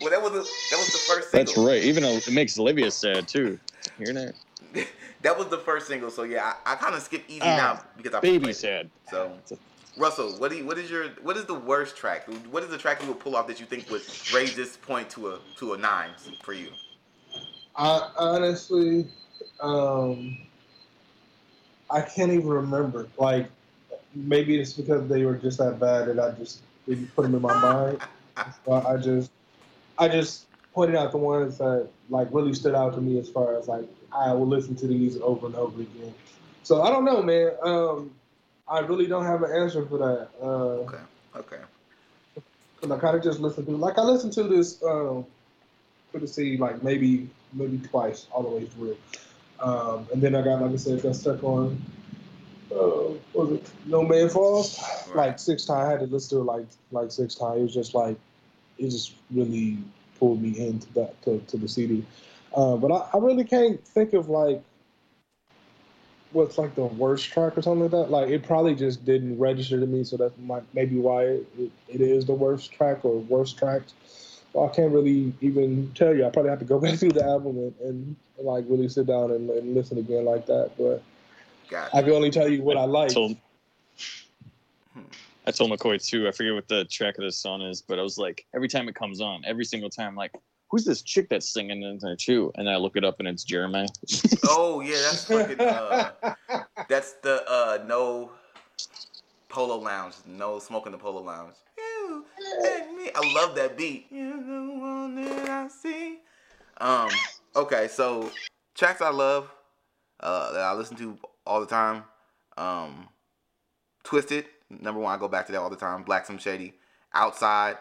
well, that was the, that was the first. Single. That's right. Even though it makes Olivia sad too. Hear that? that was the first single. So yeah, I, I kind of skip Eazy uh, now because I baby sad. So Russell, what do you, what is your what is the worst track? What is the track you would pull off that you think would raise this point to a to a nine for you? I honestly, um, I can't even remember. Like maybe it's because they were just that bad that I just didn't put them in my mind. So I just I just pointed out the ones that like really stood out to me as far as like I will listen to these over and over again. So I don't know, man. Um, I really don't have an answer for that. Uh, Okay. Okay. Cause I kind of just listened to, like I listened to this, um, for the see like maybe maybe twice all the way through, um, and then I got like I said got stuck on, uh, was it No Man Falls, Right. like six times. I had to listen to it like like six times. It was just like it just really pulled me into that to, to the CD. Uh, but I, I really can't think of like what's like the worst track or something like that. Like it probably just didn't register to me, so that's might, maybe why it, it, it is the worst track or worst tracks. Well, I can't really even tell you. I probably have to go back through the album and, and, like really sit down and, and listen again like that. But Got I can only tell you what I like. told Hmm. I told McCoy too. I forget what the track of the song is, but I was like, every time it comes on, every single time, like, who's this chick that's singing in there too? And I look it up, and it's Jeremih. Oh yeah, that's fucking. Uh, that's the uh, no polo lounge. No smoking the polo lounge. You and me. I love that beat. You're the one that I see. Um. Okay, so tracks I love uh, that I listen to all the time. Um, Twisted, number one. I go back to that all the time. Black Slim Shady, Outside,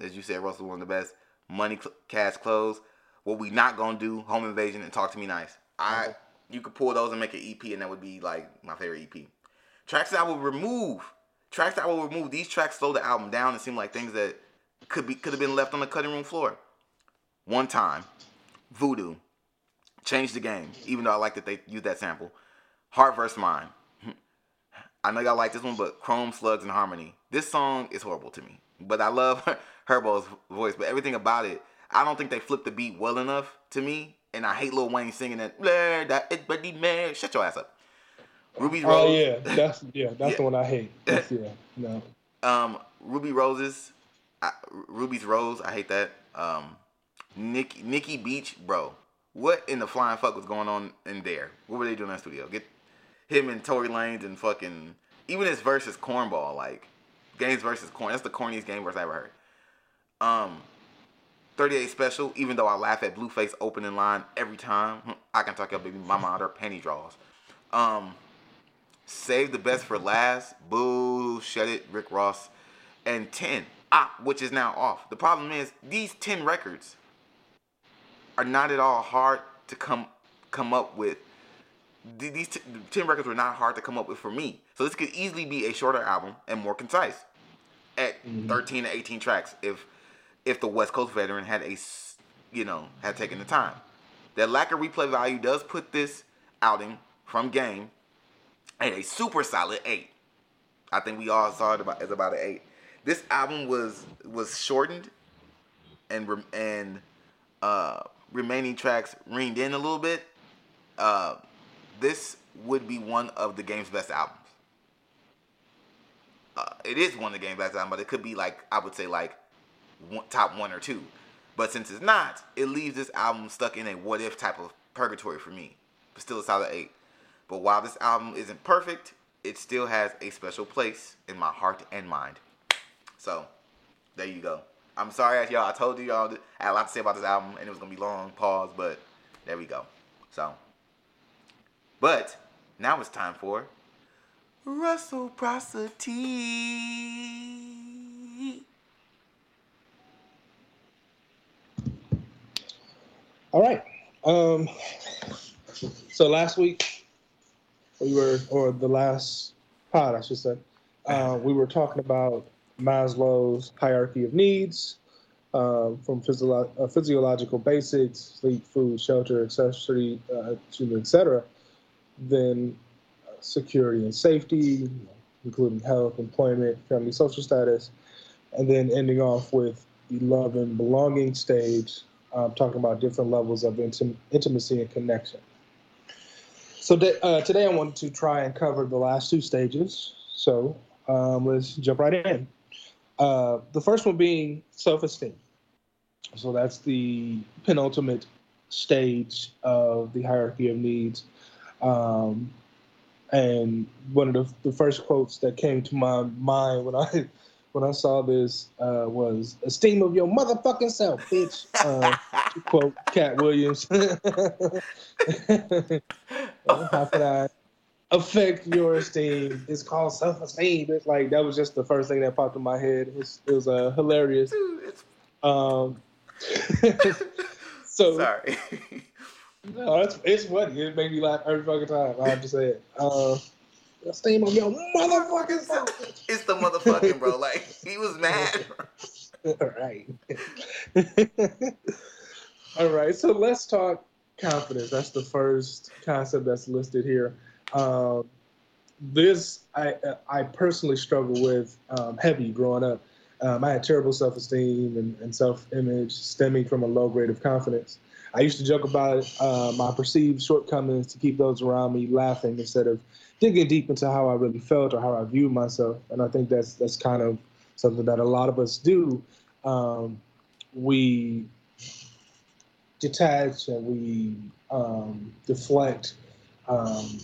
as you said, Russell one of the best. Money, Cash, Clothes. What we not gonna do? Home Invasion and Talk to Me Nice. I uh-huh. you could pull those and make an EP, and that would be like my favorite EP. Tracks that I would remove. Tracks that I will remove. These tracks slow the album down and seem like things that could be could have been left on the cutting room floor. One time, Voodoo, changed the game. Even though I like that they used that sample. Heart versus Mind. I know y'all like this one, but Chrome Slugs and Harmony. This song is horrible to me, but I love Herbo's voice. But everything about it, I don't think they flipped the beat well enough to me. And I hate Lil Wayne singing that. "Blur, that it, but the man, shut your ass up. Ruby Rose. Oh yeah, that's yeah, that's Yeah. the one I hate. That's, yeah, no. Um, Ruby Roses, I, Ruby's Rose. I hate that. Um, Nick Nikki Beach, bro. What in the flying fuck was going on in there? What were they doing in that studio? Get him and Tory Lanez and fucking even his versus cornball like games versus corn. That's the corniest game verse I ever heard. Um, 38 special. Even though I laugh at Blueface opening line every time, I can talk about baby mama out her penny draws. Um, Save the best for last. Boo, shut it, Rick Ross. And 10, ah, which is now off. The problem is these 10 records are not at all hard to come come up with. Th- These t- 10 records were not hard to come up with for me. So this could easily be a shorter album and more concise at Mhm. 13 to 18 tracks if if the West Coast veteran had a you know had taken the time. That lack of replay value does put this outing from Game at a super solid eight. I think we all saw it about as about an eight. This album was was shortened and rem- and uh, remaining tracks reined in a little bit. Uh, this would be one of the game's best albums. Uh, it is one of the game's best albums, but it could be like I would say like one, top one or two. But since it's not, it leaves this album stuck in a what if type of purgatory for me. But still a solid eight. But while this album isn't perfect, it still has a special place in my heart and mind. So, there you go. I'm sorry, y'all. I told you y'all I had a lot to say about this album, and it was gonna be long. Pause, but there we go. So, but now it's time for Russell Prosity. All right. Um, so last week we were, or the last pod, I should say, uh, we were talking about Maslow's hierarchy of needs, um, from physio- uh, physiological basics, sleep, food, shelter, accessory, uh, etc. Then uh, security and safety, including health, employment, family, social status, and then ending off with the love and belonging stage, um, talking about different levels of intim- intimacy and connection. So uh, today I wanted to try and cover the last two stages. So um, let's jump right in. Uh, the first one being self-esteem. So that's the penultimate stage of the hierarchy of needs. Um, And one of the, the first quotes that came to my mind when I when I saw this uh, was "Esteem of your motherfucking self, bitch." Uh, to quote Katt Williams. How could I affect your esteem? It's called self-esteem. It's like that was just the first thing that popped in my head. It was, it was uh, hilarious. Dude, it's Um, so sorry. No, it's it's funny. It made me laugh every fucking time. I have to say it. Uh, esteem of your motherfucking self. it's the motherfucking bro. Like he was mad. All right. All right. So let's talk confidence. That's the first concept that's listed here. Um, this I I personally struggle with um, heavy growing up. Um, I had terrible self-esteem and, and self-image stemming from a low grade of confidence. I used to joke about uh, my perceived shortcomings to keep those around me laughing instead of digging deep into how I really felt or how I viewed myself. And I think that's that's kind of something that a lot of us do. Um, we detach and we um, deflect um,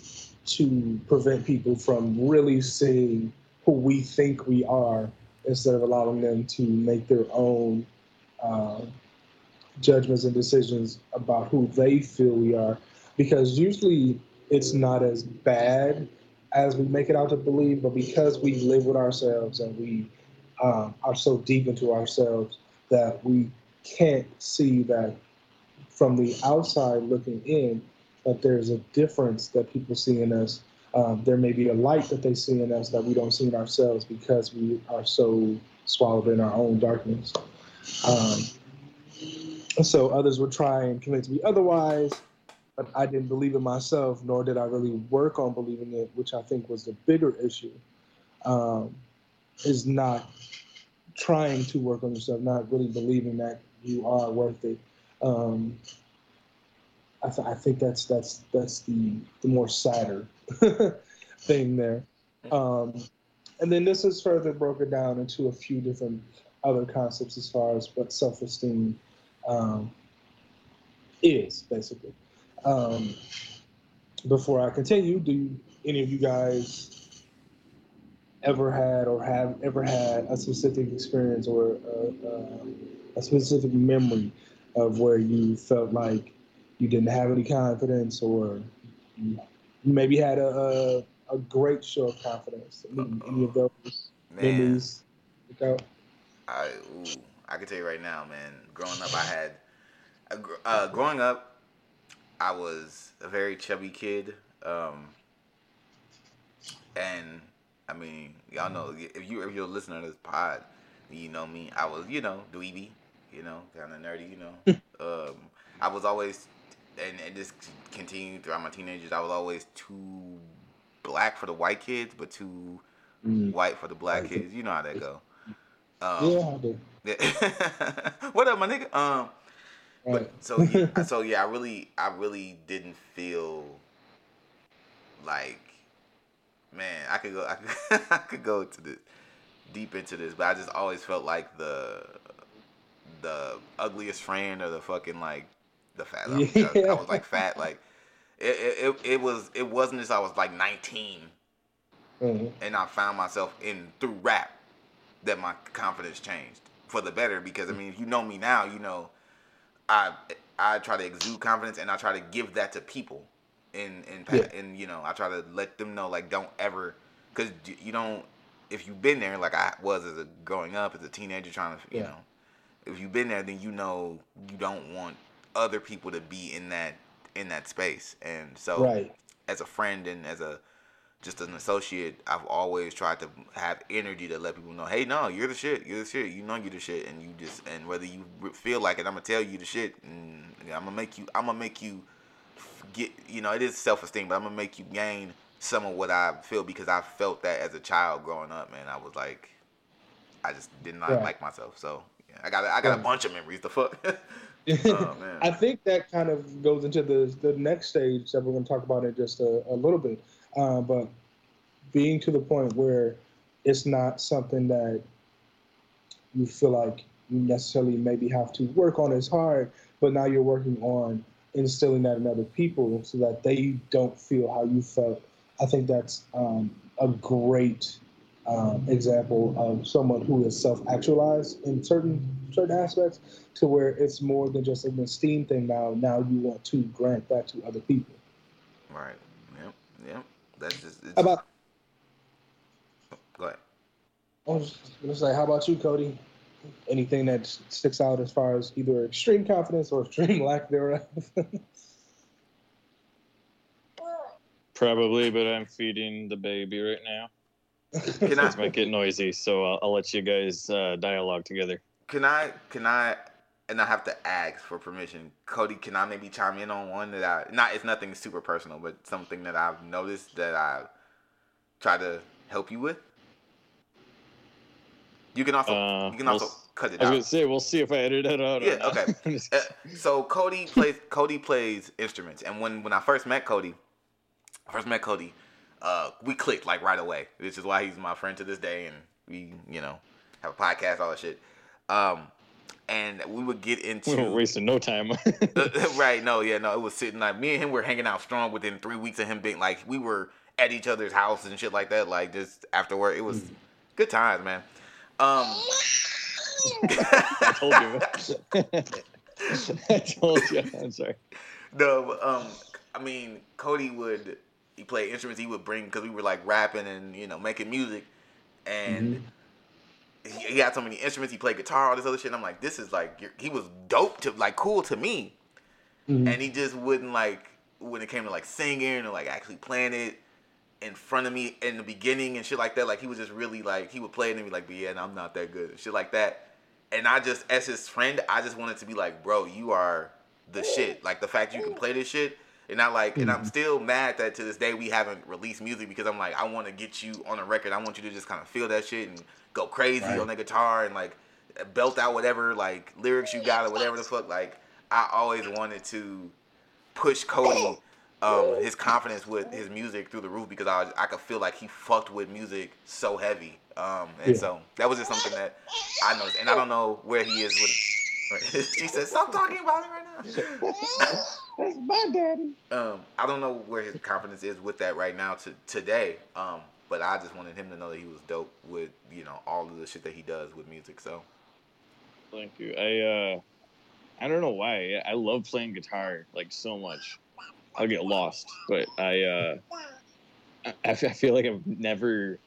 to prevent people from really seeing who we think we are instead of allowing them to make their own uh, judgments and decisions about who they feel we are. Because usually it's not as bad as we make it out to believe, but because we live with ourselves and we um, are so deep into ourselves that we can't see that from the outside looking in that there's a difference that people see in us. Um, there may be a light that they see in us that we don't see in ourselves because we are so swallowed in our own darkness. Um, so others would try and convince me otherwise, but I didn't believe in myself, nor did I really work on believing it, which I think was the bigger issue. Um, is not trying to work on yourself, not really believing that you are worth it. Um, I, th- I think that's that's that's the the more sadder thing there. Um, and then this is further broken down into a few different other concepts as far as what self-esteem um, is, basically. Um, before I continue, do any of you guys ever had or have ever had a specific experience or a, a, a specific memory of where you felt like you didn't have any confidence or you maybe had a, a, a great show of confidence? Any, any of those Man, memories? out? I ooh, I can tell you right now, man. Growing up, I had uh, uh, growing up, I was a very chubby kid, um, and I mean, y'all know if you if you're listening to this pod, you know me. I was, you know, dweeby, you know, kind of nerdy, you know. um, I was always, and, and this continued throughout my teenagers. I was always too black for the white kids, but too Mm. white for the black kids. You know how that go. Um, Yeah, I do. yeah. what up, my nigga? Um, Right. but so yeah, so yeah, I really, I really didn't feel like, man, I could go, I could, I could go to the deep into this, but I just always felt like the, the ugliest friend or the fucking like, the fat. I, was, I was like fat, like. It, it, it, was it wasn't as I was like 19 Mhm. and I found myself in through rap that my confidence changed for the better because I mm. mean if you know me now you know I I try to exude confidence and I try to give that to people and and Yeah. and you know I try to let them know like don't ever because you don't if you've been there like I was as a growing up as a teenager trying to you Yeah. know if you've been there then you know you don't want other people to be in that in that space and so Right. as a friend and as a just an associate, I've always tried to have energy to let people know, hey, no, you're the shit. You're the shit. You know you're the shit, and you just and whether you feel like it, I'm gonna tell you the shit, and I'm gonna make you. I'm gonna make you get. You know, it is self esteem, but I'm gonna make you gain some of what I feel because I felt that as a child growing up, man. I was like, I just did not Right. like myself. So yeah, I got I got a bunch of memories. The fuck. oh man. I think that kind of goes into the the next stage that we're going to talk about in just a, a little bit. Uh, but being to the point where it's not something that you feel like you necessarily maybe have to work on as hard, but now you're working on instilling that in other people so that they don't feel how you felt I think that's um, a great um, example of someone who is self-actualized in certain certain aspects, to where it's more than just an esteem thing. Now, now you want to grant that to other people. Right. Yep. Yep. That's just. It's, about? Go ahead. I was gonna say, how about you, Cody? Anything that sticks out as far as either extreme confidence or extreme lack thereof? Probably, but I'm feeding the baby right now. Can I? make it noisy, so I'll, I'll let you guys uh, dialogue together. Can I? Can I? And I have to ask for permission. Cody, can I maybe chime in on one that I not? It's nothing super personal, but something that I've noticed that I try to help you with. You can also Uh, you can we'll also s- cut it I was out. gonna say we'll see if I edit it out. or Yeah, okay. Uh, so Cody plays Cody plays instruments, and when when I first met Cody, first met Cody, uh, we clicked like right away. This is why he's my friend to this day, and we you know have a podcast, all that shit. Um, and we would get into we into wasting no time. right. No, yeah, no. It was sitting like me and him were hanging out strong within three weeks of him being like we were at each other's house and shit like that. Like just afterward, it was good times, man. Um, I told you. I told you. I'm sorry. No, um, I mean, Cody would he played instruments. He would bring because we were like rapping and you know making music, and he, he had so many instruments. He played guitar, all this other shit. And I'm like, this is like he was dope to like cool to me, Mhm. and he just wouldn't like when it came to like singing or like actually playing it in front of me in the beginning and shit like that. Like he was just really like he would play it and be like, but yeah, and I'm not that good and shit like that. And I just as his friend, I just wanted to be like, bro, you are the shit. Like the fact you can play this shit. And I like, and I'm still mad that to this day we haven't released music because I'm like, I want to get you on a record. I want you to just kind of feel that shit and go crazy Right. on the guitar and like belt out whatever like lyrics you got or whatever the fuck. Like I always wanted to push Cody um, his confidence with his music through the roof because I was, I could feel like he fucked with music so heavy. Um, and Yeah. so that was just something that I noticed. And I don't know where he is with. she said, "Stop talking about it right now." That's my daddy. Um, I don't know where his confidence is with that right now to today. Um, but I just wanted him to know that he was dope with you know all of the shit that he does with music. So Thank you. I uh, I don't know why. I love playing guitar like so much. I'll get lost, but I uh, I, I f- I feel like I've never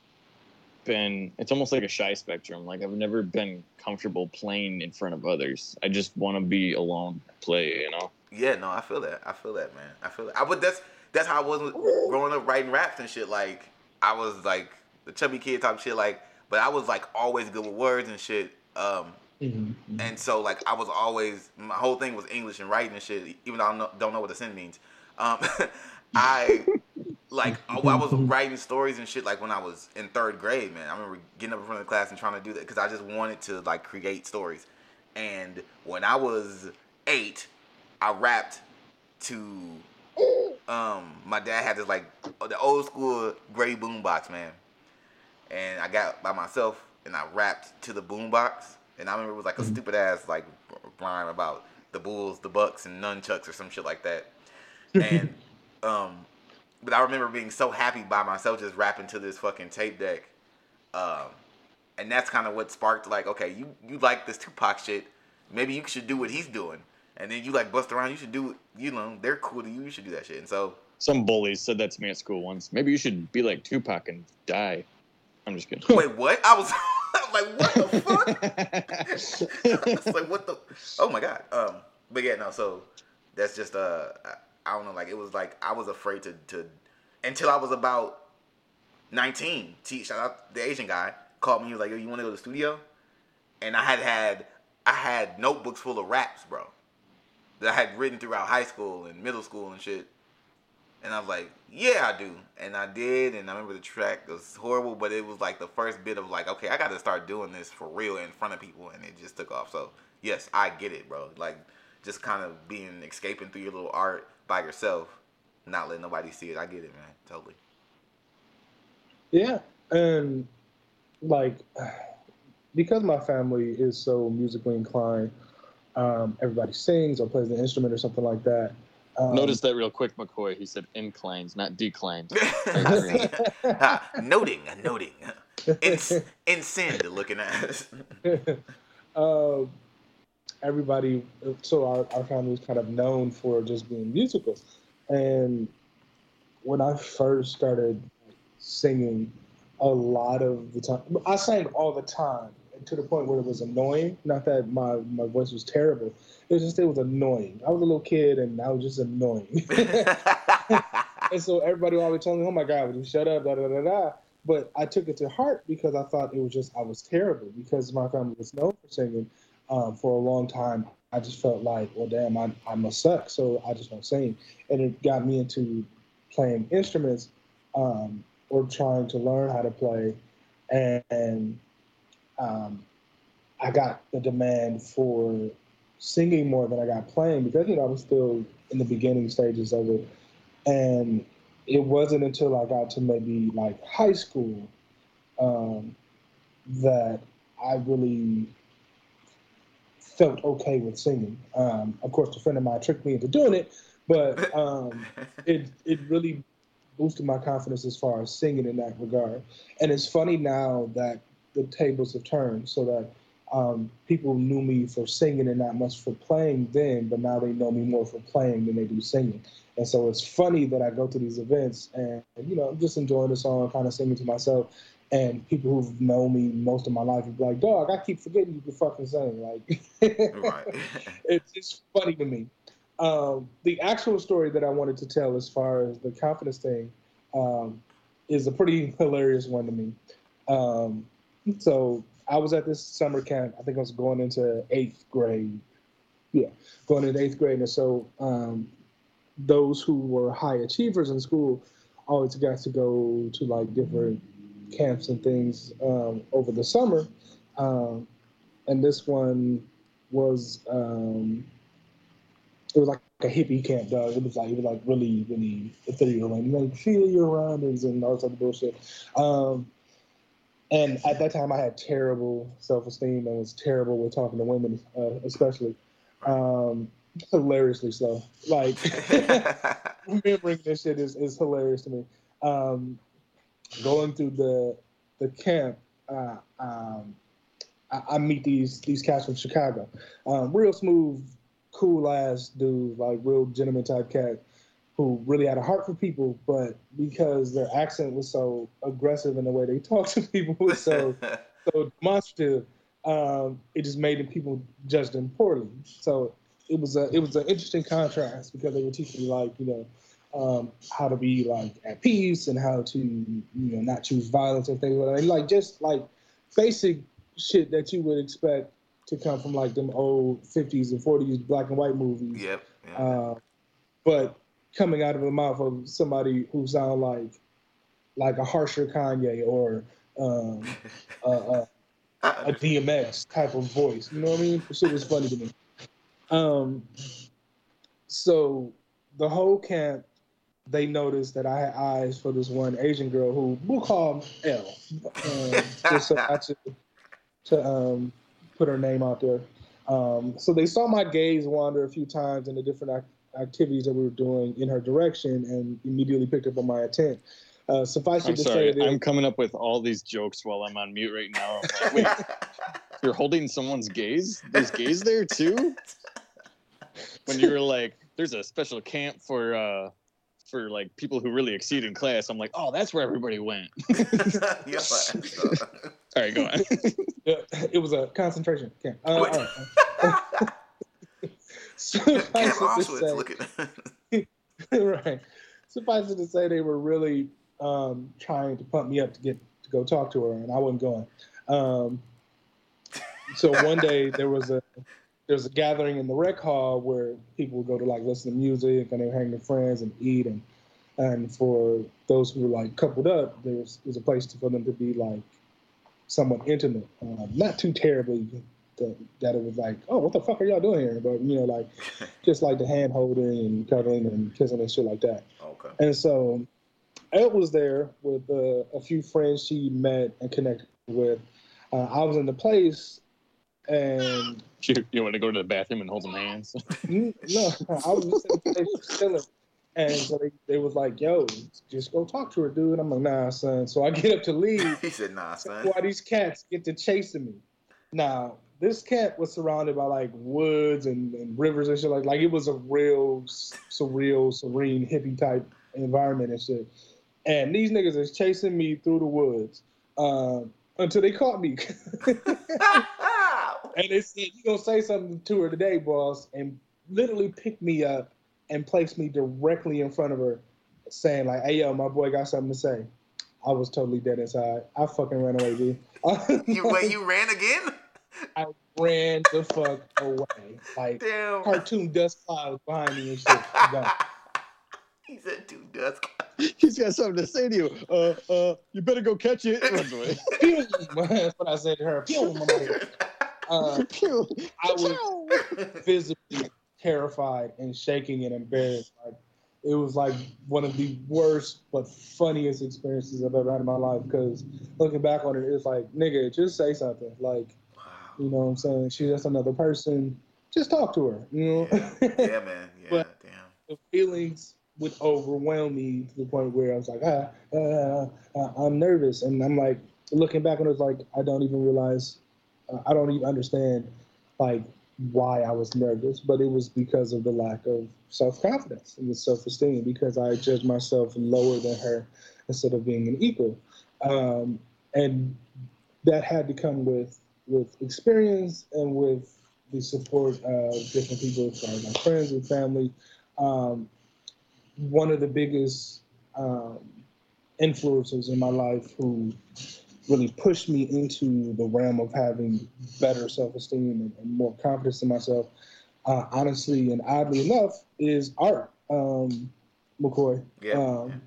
been. It's almost like a shy spectrum. Like I've never been comfortable playing in front of others. I just want to be alone, play. You know. Yeah, no, I feel that. I feel that, man. I feel that. I but that's that's how I was growing up writing raps and shit. Like I was like the chubby kid type shit. Like, but I was like always good with words and shit. Um, Mhm. and so like I was always my whole thing was English and writing and shit. Even though I don't know, don't know what the sin means. Um, I like I, I was writing stories and shit like when I was in third grade, man. I remember getting up in front of the class and trying to do that because I just wanted to like create stories. And when I was eight, I rapped to um my dad had this like the old school gray boombox, man. And I got by myself and I rapped to the boombox. And I remember it was like a stupid ass like rhyme about the bulls, the bucks, and nunchucks or some shit like that. And um but I remember being so happy by myself just rapping to this fucking tape deck. Um and that's kind of what sparked like, okay, you you like this Tupac shit, maybe you should do what he's doing. And then you like bust around, you should do you know, they're cool to you, you should do that shit. And so Some bullies said that to me at school once. Maybe you should be like Tupac and die. I'm just kidding. wait, what? I was like, what the fuck? like what the oh my god um but yeah no so that's just uh I, I don't know like it was like i was afraid to to until i was about 19 T, shout out the asian guy called me he was like yo you want to go to the studio and i had had i had notebooks full of raps bro that i had written throughout high school and middle school and shit and I was like, yeah, I do. And I did. And I remember the track was horrible, but it was like the first bit of like, okay, I got to start doing this for real in front of people. And it just took off. So, yes, I get it, bro. Like, just kind of being, escaping through your little art by yourself, not letting nobody see it. I get it, man. Totally. Yeah, and like because my family is so musically inclined, um, everybody sings or plays an instrument or something like that. Um, Notice that real quick, McCoy. He said inclines, not declines. Ah, noting, noting. Ins- Incend looking at us. um, everybody, so our, our family was kind of known for just being musical. And when I first started singing, a lot of the time, I sang all the time to the point where it was annoying. Not that my, my voice was terrible, it was just it was annoying. I was a little kid and I was just annoying. and so everybody always telling me, "Oh my God, would you shut up?" Da da da da. But I took it to heart because I thought it was just I was terrible because my family was known for singing um, for a long time. I just felt like, well, damn, I I must suck, so I just don't sing, and it got me into playing instruments um, or trying to learn how to play, and, and um, I got the demand for singing more than I got playing because you know I was still in the beginning stages of it, and it wasn't until I got to maybe like high school um, that I really felt okay with singing. Um, of course, a friend of mine tricked me into doing it, but um, it it really boosted my confidence as far as singing in that regard. And it's funny now that the tables have turned, so that um, people knew me for singing and not much for playing then, but now they know me more for playing than they do singing. And so it's funny that I go to these events and, you know, I'm just enjoying the song, kind of singing to myself. And people who've known me most of my life would be like, dog, I keep forgetting you can fucking sing. Like, it's just funny to me. Um, the actual story that I wanted to tell as far as the confidence thing um, is a pretty hilarious one to me. Um, so I was at this summer camp. I think I was going into eighth grade. Yeah, going into eighth grade. And so um, those who were high achievers in school always got to go to like different camps and things um, over the summer. Um, and this one was um, it was like a hippie camp, dog. It was like it was like really, really ethereal and like feel your surroundings and all this other bullshit. Um, and at that time, I had terrible self esteem and was terrible with talking to women, uh, especially. Um, hilariously so. Like remembering this shit is, is hilarious to me. Um, going through the the camp, uh, um, I, I, meet these these cats from Chicago, um, real smooth, cool ass dudes, like real gentleman type cat, who really had a heart for people, but because their accent was so aggressive in the way they talked to people was so so demonstrative, um, it just made people judge them poorly. So it was a it was an interesting contrast because they were teaching like you know um, how to be like at peace and how to you know not choose violence and things like that. Like just like basic shit that you would expect to come from like them old 50s and 40s black and white movies. Yep. yep. Uh, but coming out of the mouth of somebody who sound like like a harsher Kanye or um, a, a, a, DMX type of voice. You know what I mean? Shit was funny to me. Um, so the whole camp, they noticed that I had eyes for this one Asian girl who we'll call L, um, just so to, to um, put her name out there. Um, so they saw my gaze wander a few times in the different activities that we were doing in her direction and immediately picked up on my intent. Uh, suffice I'm it to sorry. say, that I'm coming up with all these jokes while I'm on mute right now. Like, Wait, you're holding someone's gaze? There's gaze there too? When you were like, there's a special camp for uh for like people who really exceed in class. I'm like, oh, that's where everybody went. Yeah, All right, go on. It was a concentration camp. Uh, What? all right. Suffice it to say- right. Suffice it to say, they were really um, trying to pump me up to get to go talk to her, and I wasn't going. Um, so one day there was a there was a gathering in the rec hall where people would go to like listen to music and they would hang with friends and eat and and for those who were like coupled up, there was, was a place for them to be like somewhat intimate, um, not too terribly that, that it was like, oh, what the fuck are y'all doing here? But you know, like just like the hand holding and cuddling and kissing and shit like that. okay. And so Ed was there with uh, a few friends she met and connected with. Uh, I was in the place and You, you want to go to the bathroom and hold some hands? No, I was just they was chilling. And so they, they was like, yo, just go talk to her, dude. I'm like, nah, son. So I get up to leave. he said, "Nah, son." Why these cats get to chasing me? Now, this camp was surrounded by like woods and, and rivers and shit. Like, like it was a real surreal, serene, hippie type environment and shit. And these niggas is chasing me through the woods um, until they caught me. And they said, You gonna say something to her today, boss, and literally picked me up and placed me directly in front of her, saying, like, hey yo, my boy got something to say. I was totally dead inside. I fucking ran away, dude. you wait, you ran again? I ran the fuck away. Like Damn. cartoon dust clouds behind me and shit. I'm done. he said, "Dude, dusk." He's got something to say to you. Uh, uh, you better go catch it. Runs away. Pew! That's what I said to her. Uh, I was visibly terrified and shaking and embarrassed. Like it was like one of the worst but funniest experiences I've ever had in my life. Because looking back on it, it's like, nigga, just say something. Like, Wow. You know what I'm saying? She's just another person. Just talk to her. You know. Yeah, yeah, man. Yeah, But- damn. the feelings would overwhelm me to the point where I was like, ah, uh, I'm nervous, and I'm like looking back on it, it's like I don't even realize, uh, I don't even understand, like why I was nervous, but it was because of the lack of self confidence and the self esteem because I judged myself lower than her instead of being an equal, um, and that had to come with with experience and with the support of different people, like my friends and family. Um, one of the biggest um, influencers in my life who really pushed me into the realm of having better self-esteem and, and more confidence in myself, uh, honestly and oddly enough, is Art um, McCoy. Yeah. Um,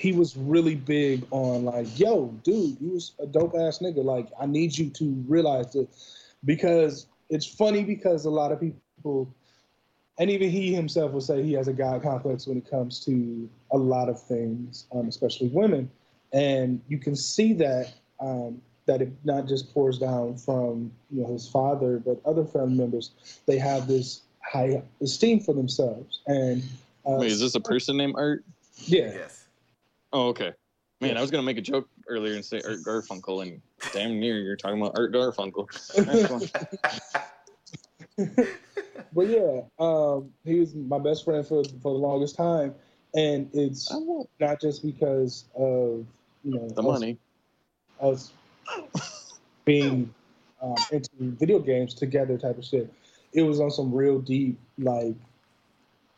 he was really big on like, yo, dude, you was a dope ass nigga. Like, I need you to realize that because it's funny because a lot of people, and even he himself will say he has a God complex when it comes to a lot of things, um, especially women, and you can see that um, that it not just pours down from you know his father, but other family members. They have this high esteem for themselves, and uh, Wait, is this a person named Art? yeah, Yes. Oh, okay. Man, I was gonna make a joke earlier and say Art Garfunkel, and damn near you're talking about Art Garfunkel. But yeah, um, he was my best friend for for the longest time, and it's not just because of you know the us- money. us being um, into video games together type of shit. It was on some real deep like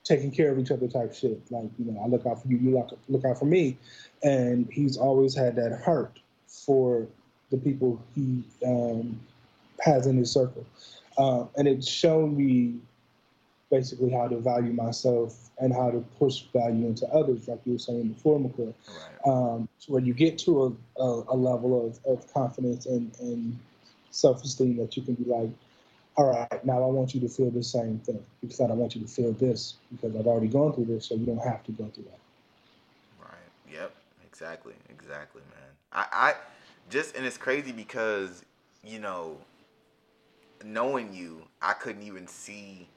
taking care of each other type shit. Like you know, I look out for you, you look look out for me, and he's always had that heart for the people he um, has in his circle, uh, and it's shown me basically how to value myself and how to push value into others, like you were saying before, McCoy Right. um, to where you get to a, a, a level of, of confidence and, and self esteem that you can be like, all right, now I want you to feel the same thing because I don't want you to feel this because I've already gone through this, so you don't have to go through that. Right. Yep. Exactly. Exactly, man. I, I just and it's crazy because you know, knowing you, I couldn't even see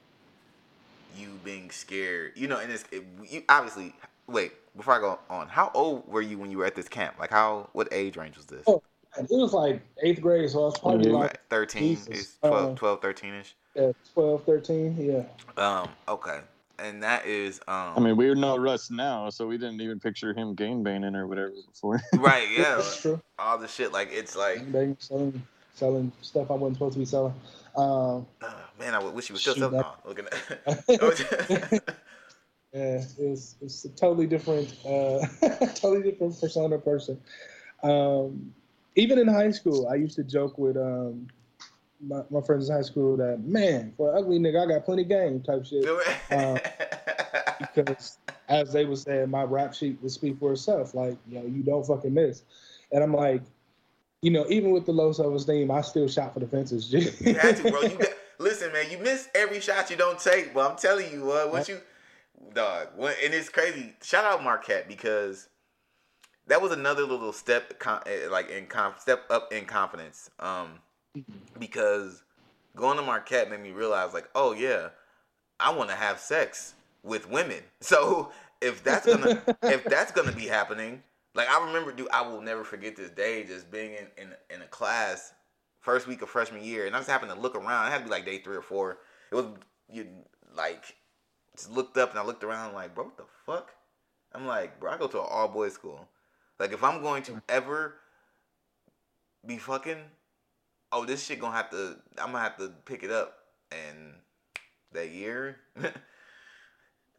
you being scared. You know, and it's it, you obviously. Wait, before I go on, how old were you when you were at this camp? Like, how? What age range was this? Oh, it was like eighth grade, so I was probably Yeah. like Right, 13 12, Uh, 12 13 ish. yeah, 12, 13, yeah. Um, okay. And that is um I mean, we're no Russ now, so we didn't even picture him game banning or whatever before. right, yeah. That's true. all the shit like it's like They selling, selling stuff I wasn't supposed to be selling. Um, uh, man, I wish you was still Shoot, selling. that- No, looking at Yeah, it's it's a totally different, uh, totally different persona person. Um, even in high school, I used to joke with um, my, my friends in high school that man, for an ugly nigga, I got plenty game type shit. Uh, Because as they were saying, my rap sheet would speak for itself. Like, yo, know, you don't fucking miss. And I'm like, you know, even with the low self esteem, I still shot for the fences. You had to, bro. You got, listen, man. You miss every shot you don't take. But I'm telling you, what, what you, dog. What, and it's crazy. Shout out Marquette because that was another little step, eh, like in step up in confidence. Um, because going to Marquette made me realize like, oh yeah, I want to have sex with women. So if that's gonna if that's gonna be happening, like I remember, dude, I will never forget this day just being in in, in a class first week of freshman year, and I just happened to look around. It had to be like day three or four. It was you like just looked up and I looked around like, bro, what the fuck? I'm like, bro, I go to an all boys school. Like if I'm going to ever be fucking, oh, this shit gonna have to. I'm gonna have to pick it up. And that year,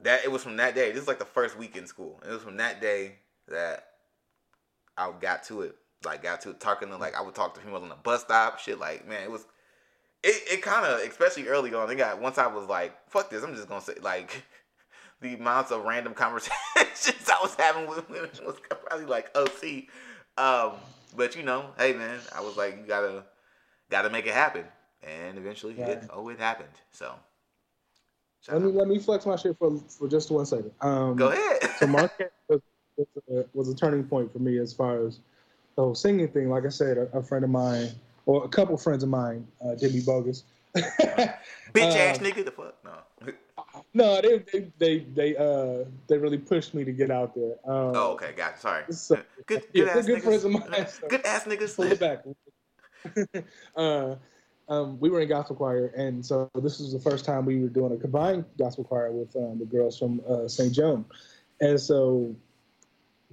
that it was from that day. This is like the first week in school. It was from that day that I got to it. Like got to talking to like I would talk to females on the bus stop. Shit, like man, it was. It, it kind of especially early on. It got once I was like, fuck this. I'm just gonna say like the amounts of random conversations I was having with women was probably like OC. Um, but you know, hey man, I was like, you gotta gotta make it happen, and eventually, Right. it, oh, it happened. So, Let me let me flex my shit for for just one second. Um, go ahead. so Marquette was, was, a, was a turning point for me as far as the whole singing thing. Like I said, a, a friend of mine, or a couple friends of mine, uh, did me bogus. Bitch ass uh, nigga, the fuck no. No, they they they they uh they really pushed me to get out there. Um, Oh, okay, got it. Sorry. So, Good, yeah, good ass good friends of mine, so- Good ass niggas. pull it back. uh, um, we were in gospel choir, and so this was the first time we were doing a combined gospel choir with um, the girls from uh, St. Joan, and so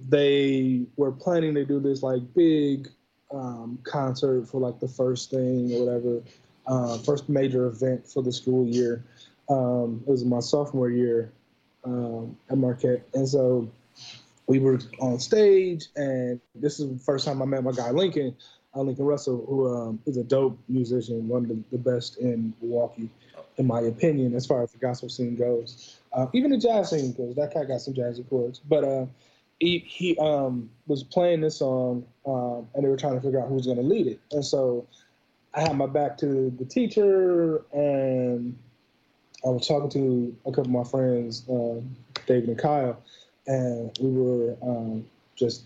they were planning to do this like big um, concert for like the first thing or whatever, uh, first major event for the school year. Um, it was my sophomore year um, at Marquette, and so we were on stage, and this is the first time I met my guy Lincoln, uh, Lincoln Russell, who um, is a dope musician, one of the, the best in Milwaukee, in my opinion, as far as the gospel scene goes. Uh, even the jazz scene goes. That guy got some jazzy chords, but uh, he he um, was playing this song, um, and they were trying to figure out who was going to lead it, and so I had my back to the teacher, and I was talking to a couple of my friends, uh, David and Kyle, and we were um, just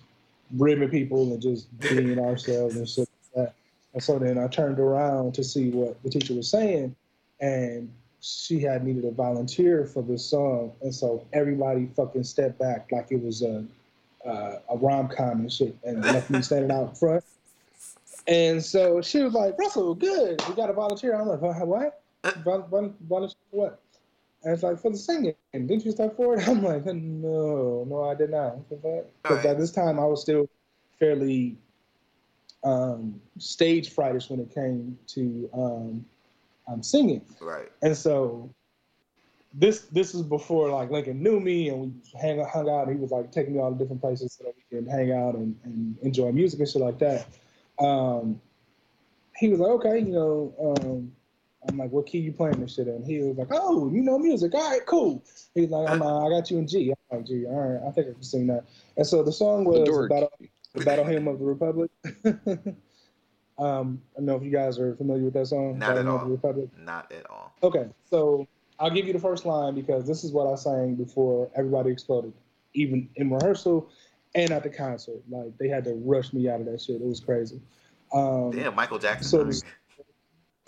ribbing people and just being ourselves and shit like that. And so then I turned around to see what the teacher was saying, and she had needed a volunteer for this song, and so everybody fucking stepped back like it was a uh, a rom com and shit, and left me standing out in front. And so she was like, "Russell, good, we got a volunteer." I'm like, "What? Volunteer for what?" And it's like for the singing. Didn't you step forward? I'm like, no, no, I did not. Because Alright. at this time I was still fairly um, stage frightish when it came to um, um, singing. Right. And so this this is before like Lincoln knew me and we hang hung out and he was like taking me all the different places so that we can hang out and, and enjoy music and shit like that. Um, he was like, okay, you know, um, I'm like, what key you playing this shit in? He was like, oh, you know music. All right, cool. He's like, I'm, uh, I got you in G. I'm like, G. All right, I think I can sing that. And so the song was dork. Battle, the Battle Hymn of the Republic. um, I don't know if you guys are familiar with that song. Not Battle at Hymn of all. the Republic. Not at all. Okay, so I'll give you the first line because this is what I sang before everybody exploded, even in rehearsal and at the concert. Like they had to rush me out of that shit. It was crazy. Um, Damn, Michael Jackson. so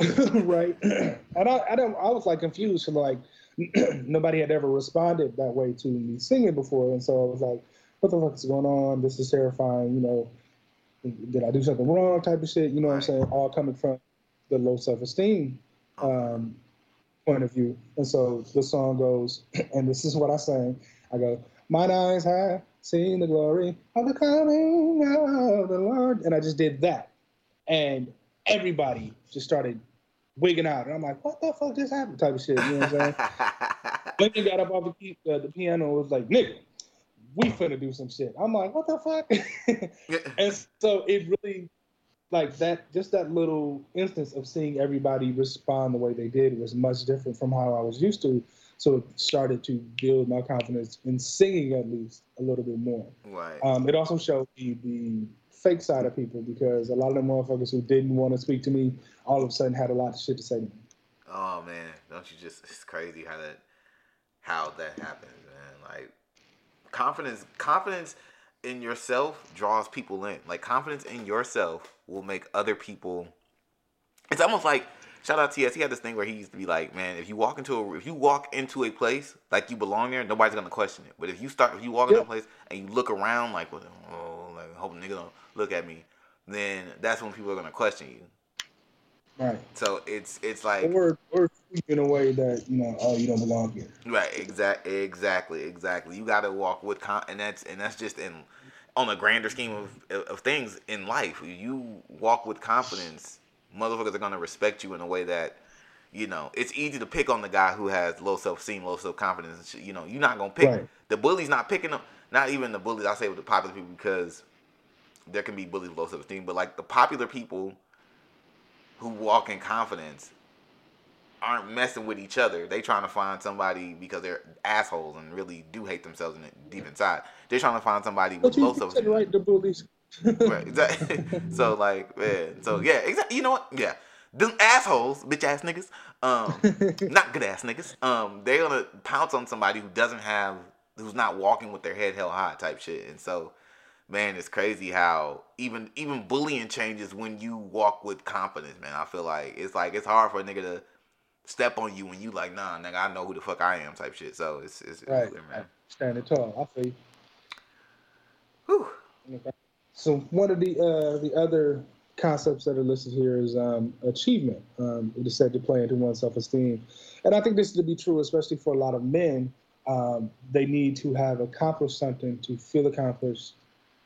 right? and I, I don't, I was like confused for like nobody had ever responded that way to me singing before, and so I was like, "What the fuck is going on? This is terrifying." You know, did I do something wrong? Type of shit. You know what I'm saying? All coming from the low self esteem um, point of view. And so the song goes, and this is what I sang. I go, Mine eyes have seen the glory of the coming of the Lord. And I just did that. And everybody just started wigging out. And I'm like, what the fuck just happened? Type of shit. You know what I'm saying? Lincoln got up off the, key, uh, the piano and was like, nigga, we finna do some shit. I'm like, what the fuck? and so it really like that just that little instance of seeing everybody respond the way they did was much different from how I was used to. So it started to build my confidence in singing at least a little bit more. right. Um, it also showed me the fake side of people because a lot of them motherfuckers who didn't want to speak to me all of a sudden had a lot of shit to say to me. Oh man, don't you just? It's crazy how that how that happens, man. Like confidence, confidence in yourself draws people in. Like confidence in yourself will make other people it's almost like shout out to TS. He had this thing where he used to be like, man, if you walk into a if you walk into a place like you belong there, nobody's gonna question it. But if you start if you walk into a place and you look around like, well, oh, like hope nigga don't look at me, then that's when people are gonna question you. Right. So it's it's like Or or in a way that you know, oh, you don't belong here. Right, exact, exactly, exactly. You got to walk with con, and that's and that's just in on a grander scheme of of things in life. You walk with confidence, motherfuckers are gonna respect you in a way that, you know, it's easy to pick on the guy who has low self esteem, low self confidence. You know, you're not gonna pick Right. the bully's not picking them. Not even the bullies. I say with the popular people because there can be bullies with low self esteem, but like the popular people who walk in confidence aren't messing with each other. They trying to find somebody because they're assholes and really do hate themselves in deep inside. They're trying to find somebody with low self esteem. right, the bullies. Right, exactly. so like, man. So yeah, exactly. You know what? Yeah, them assholes, bitch ass niggas, um, not good ass niggas. Um, they're gonna pounce on somebody who doesn't have, who's not walking with their head held high, type shit. And so, man, it's crazy how even even bullying changes when you walk with confidence, man. I feel like it's like it's hard for a nigga to step on you when you like, nah, nigga, I know who the fuck I am, type shit. So it's it's, it's Right. weird, man. Standing tall. I see. Whew. So one of the uh, the other concepts that are listed here is um, achievement. Um, it is said to play into one's self esteem, and I think this is to be true, especially for a lot of men. Um, they need to have accomplished something to feel accomplished,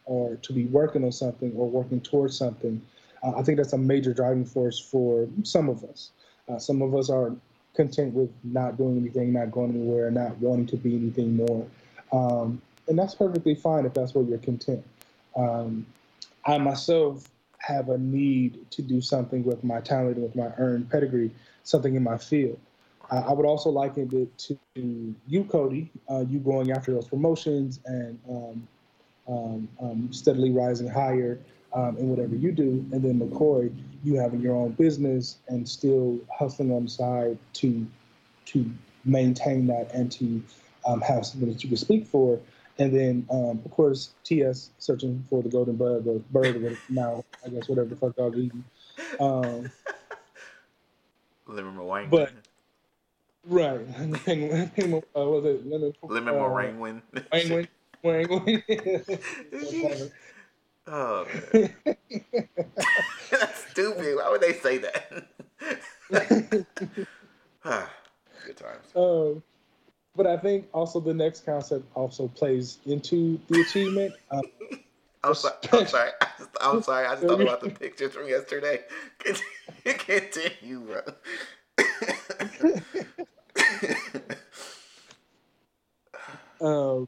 or to be working on something or working towards something. Uh, I think that's a major driving force for some of us. Uh, some of us are content with not doing anything, not going anywhere, not wanting to be anything more, um, and that's perfectly fine if that's where you're content. Um, I myself have a need to do something with my talent with my earned pedigree, something in my field. Uh, I would also liken it to you, Cody, uh, you going after those promotions and um, um, um, steadily rising higher um, in whatever you do. And then McCoy, you having your own business and still hustling on the side to to maintain that and to um, have something that you can speak for. And then, um, of course, TS searching for the golden bird, the bird or now, I guess, whatever the fuck dog eating. Um, Lemon meringue. But- right. Penguin, penguin, uh, was it lemon, lemon uh, meringue. Penguin. Penguin. Oh, that's stupid. Why would they say that? Good times. um, but I think also the next concept also plays into the achievement. Um, I'm sorry. I'm sorry. I just, I'm sorry. I just thought about the pictures from yesterday. Continue, continue bro. um,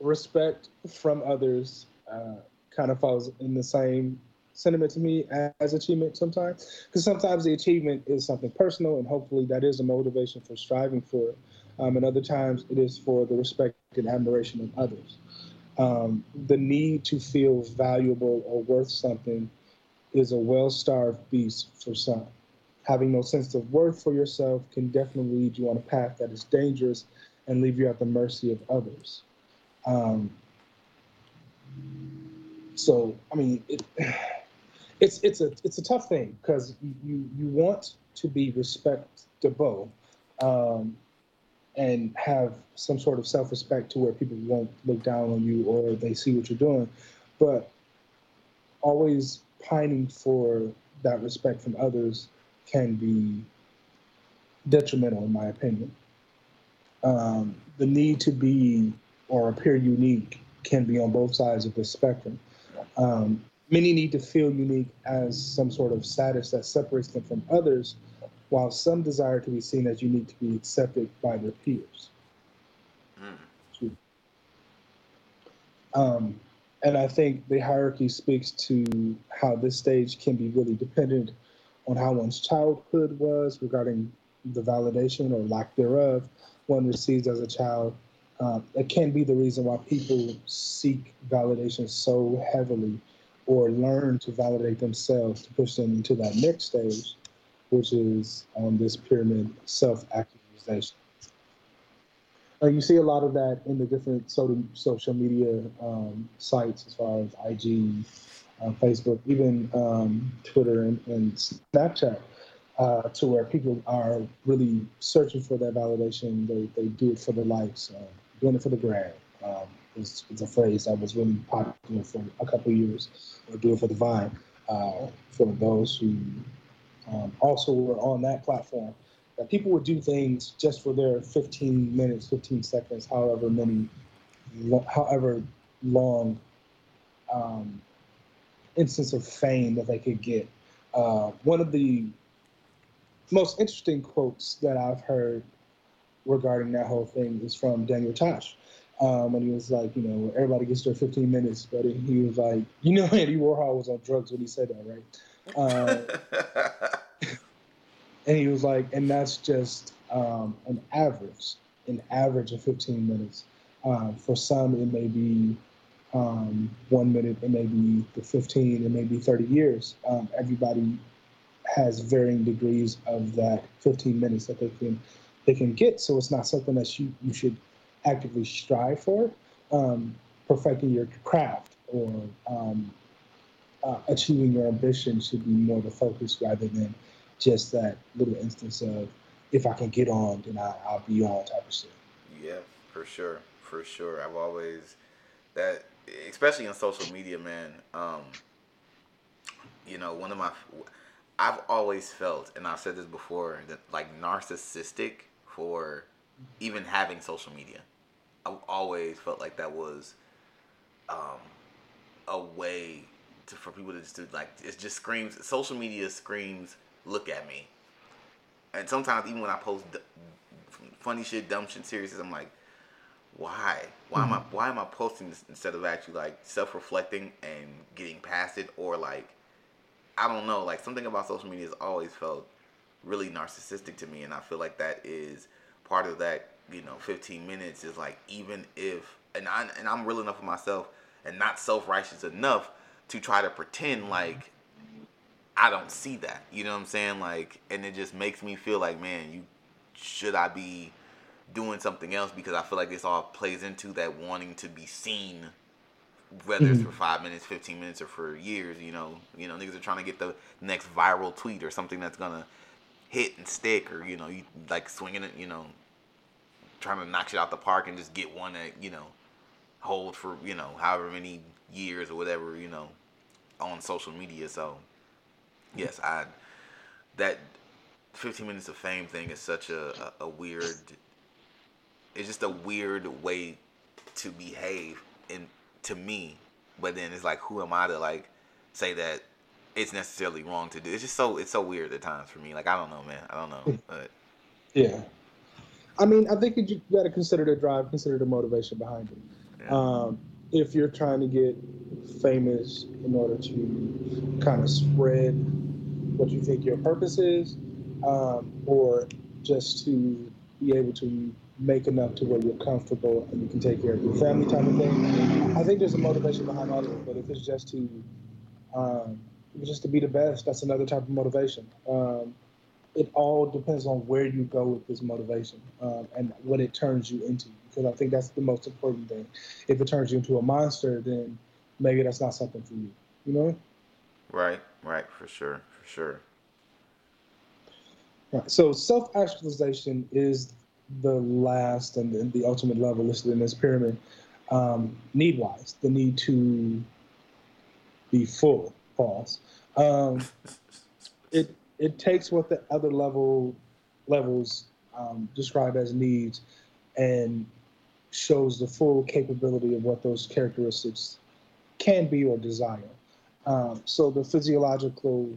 respect from others uh, kind of falls in the same sentiment to me as achievement sometimes. Because sometimes the achievement is something personal and hopefully that is a motivation for striving for it. Um, and other times it is for the respect and admiration of others. Um, the need to feel valuable or worth something is a well-starved beast for some. Having no sense of worth for yourself can definitely lead you on a path that is dangerous and leave you at the mercy of others. Um, so, I mean, it, it's it's a it's a tough thing because you, you want to be respectable um, and have some sort of self respect to where people won't look down on you or they see what you're doing, but always pining for that respect from others can be detrimental, in my opinion. Um, the need to be or appear unique can be on both sides of the spectrum. Um, many need to feel unique as some sort of status that separates them from others, while some desire to be seen as unique to be accepted by their peers. Um, and I think the hierarchy speaks to how this stage can be really dependent on how one's childhood was regarding the validation or lack thereof one receives as a child. Um, it can be the reason why people seek validation so heavily or learn to validate themselves to push them into that next stage, which is on this pyramid self actualization. Uh, you see a lot of that in the different social social media um, sites, as far as IG, uh, Facebook, even um, Twitter and, and Snapchat. uh, to where people are really searching for that validation. They, they do it for the likes, uh, doing it for the gram. Um, it's, it's, a phrase that was really popular for a couple years, or do it for the vine. Uh, for those who um, also were on that platform, that people would do things just for their 15 minutes, 15 seconds, however many, however long um, instance of fame that they could get. Uh, one of the most interesting quotes that I've heard regarding that whole thing is from Daniel Tosh. Um, and he was like, you know, everybody gets their 15 minutes, but he was like, you know, Andy Warhol was on drugs when he said that, right? Uh, and he was like, and that's just um, an average, an average of 15 minutes. Um, for some, it may be um, one minute, it may be the 15, it may be 30 years. Um, everybody has varying degrees of that 15 minutes that they can they can get. So it's not something that you, you should actively strive for. Um, perfecting your craft or um, uh, achieving your ambition should be more the focus rather than just that little instance of if I can get on, then I, will be on type of shit. Yeah, for sure, for sure. I've always that, especially on social media, man. Um, you know, one of my I've always felt, and I've said this before, that like narcissistic for even having social media. I've always felt like that was um, a way to, for people to just do like it just screams. Social media screams, "Look at me." And sometimes even when I post d- funny shit, dumb shit, serious, I'm like, why? Why mm-hmm. am I? Why am I posting this instead of actually like self-reflecting and getting past it, or like I don't know, like something about social media has always felt really narcissistic to me, and I feel like that is part of that. You know, 15 minutes is like even if, and I and I'm real enough for myself, and not self righteous enough to try to pretend like I don't see that. You know what I'm saying? Like, and it just makes me feel like, man, you should I be doing something else because I feel like this all plays into that wanting to be seen whether mm-hmm. it's for five minutes, fifteen minutes, or for years. You know, you know, niggas are trying to get the next viral tweet or something that's gonna hit and stick, or you know, you like swinging it, you know, trying to knock shit out the park and just get one that you know hold for you know however many years or whatever you know on social media. So yes, I that 15 minutes of fame thing is such a, a, a weird it's just a weird way to behave and to me. But then it's like, who am I to like say that it's necessarily wrong to do? It's just so it's so weird at times for me. Like I don't know, man. I don't know, but yeah. I mean, I think you got to consider the drive, consider the motivation behind it. Yeah. Um, if you're trying to get famous in order to kind of spread what you think your purpose is, um, or just to be able to make enough to where you're comfortable and you can take care of your family type of thing. I think there's a motivation behind all of it, but if it's just to um, just to be the best, that's another type of motivation. Um, it all depends on where you go with this motivation um, and what it turns you into. Because I think that's the most important thing. If it turns you into a monster, then maybe that's not something for you. You know? Right, right, for sure, for sure. Right. So self actualization is the last and, and the ultimate level listed in this pyramid, um, need wise, the need to be full, pause. Um, it it takes what the other level levels um, describe as needs and shows the full capability of what those characteristics can be or desire. Um, so the physiological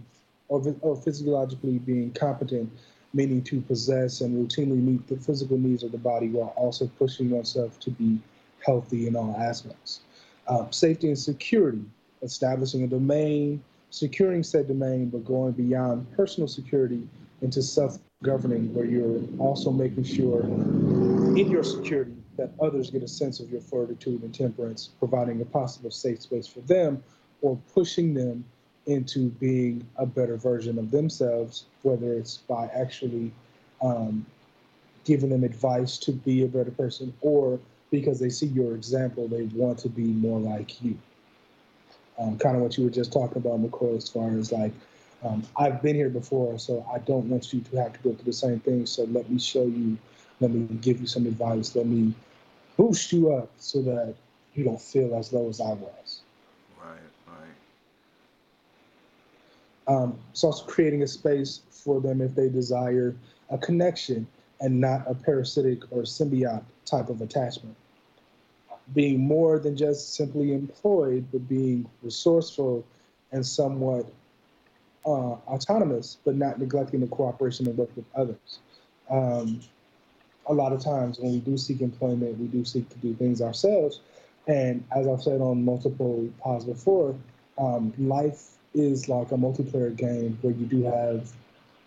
or, or physiologically being competent meaning to possess and routinely meet the physical needs of the body while also pushing oneself to be healthy in all aspects. Um, safety and security, establishing a domain, securing said domain, but going beyond personal security into self governing, where you're also making sure in your security that others get a sense of your fortitude and temperance, providing a possible safe space for them or pushing them into being a better version of themselves, whether it's by actually um, giving them advice to be a better person or because they see your example, they want to be more like you. Um, kind of what you were just talking about, McCoy, as far as like um, I've been here before, so I don't want you to have to go through the same thing. So let me show you, let me give you some advice, let me boost you up so that you don't feel as low as I was. Right, right. Um, it's also creating a space for them if they desire a connection and not a parasitic or symbiote type of attachment. Being more than just simply employed, but being resourceful and somewhat uh, autonomous, but not neglecting the cooperation and work with others. Um, a lot of times when we do seek employment, we do seek to do things ourselves. And as I've said on multiple pods before, um, life is like a multiplayer game where you do have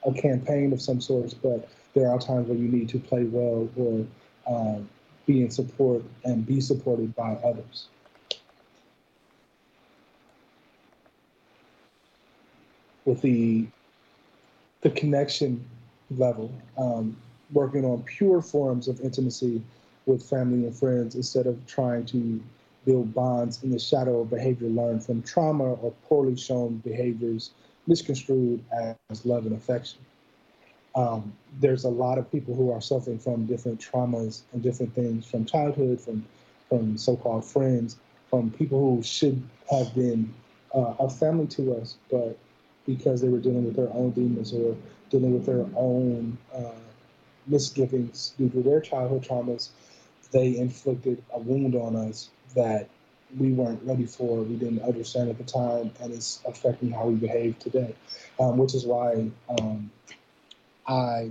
a campaign of some sorts, but there are times where you need to play well or um, be in support and be supported by others. With the the connection level, um, working on pure forms of intimacy with family and friends instead of trying to build bonds in the shadow of behavior learned from trauma or poorly shown behaviors misconstrued as love and affection. Um, there's a lot of people who are suffering from different traumas and different things from childhood, from from so-called friends, from people who should have been uh, a family to us, but because they were dealing with their own demons or dealing with their own uh, misgivings due to their childhood traumas, they inflicted a wound on us that we weren't ready for, we didn't understand at the time, and it's affecting how we behave today. Um, which is why um, I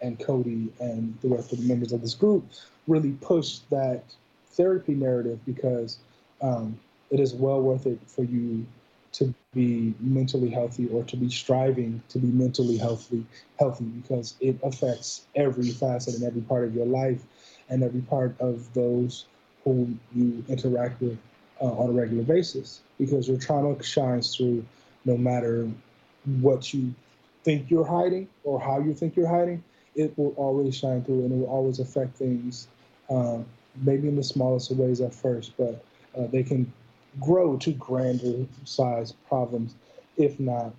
and Cody and the rest of the members of this group really push that therapy narrative because um, it is well worth it for you to be mentally healthy or to be striving to be mentally healthy healthy because it affects every facet and every part of your life and every part of those whom you interact with uh, on a regular basis because your trauma shines through no matter what you think you're hiding or how you think you're hiding it will always shine through and it will always affect things uh, maybe in the smallest of ways at first but uh, they can grow to grander size problems if not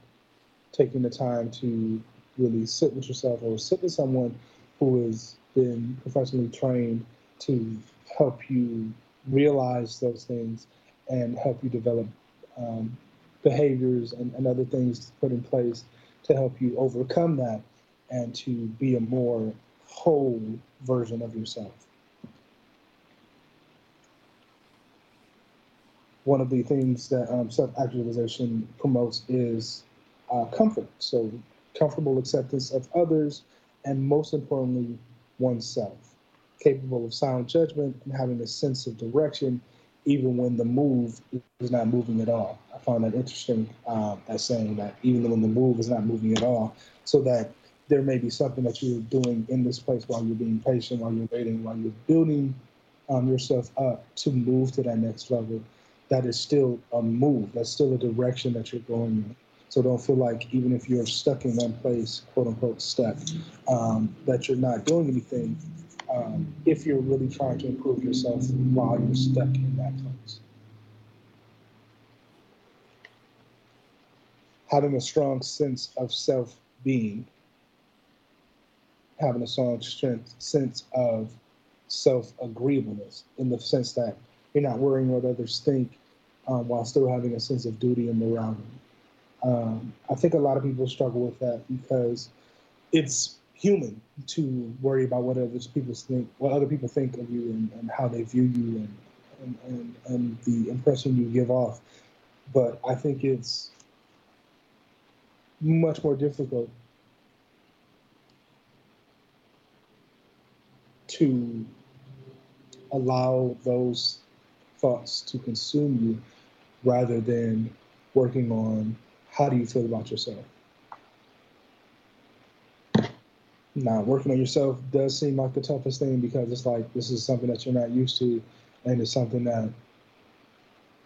taking the time to really sit with yourself or sit with someone who has been professionally trained to help you realize those things and help you develop um, behaviors and, and other things to put in place to help you overcome that and to be a more whole version of yourself. One of the things that um, self actualization promotes is uh, comfort. So, comfortable acceptance of others, and most importantly, oneself. Capable of sound judgment and having a sense of direction, even when the move is not moving at all. Found that interesting, uh, that saying that even when the move is not moving at all, so that there may be something that you're doing in this place while you're being patient, while you're waiting, while you're building um, yourself up to move to that next level. That is still a move. That's still a direction that you're going in. So don't feel like even if you're stuck in one place, quote unquote stuck, um, that you're not doing anything. Um, if you're really trying to improve yourself while you're stuck in that place. Having a strong sense of self being having a strong strength, sense of self agreeableness in the sense that you're not worrying what others think um, while still having a sense of duty and morality. Um, I think a lot of people struggle with that because it's human to worry about what other people think, what other people think of you, and, and how they view you, and, and, and and the impression you give off. But I think it's much more difficult to allow those thoughts to consume you rather than working on how do you feel about yourself. Now, working on yourself does seem like the toughest thing because it's like this is something that you're not used to, and it's something that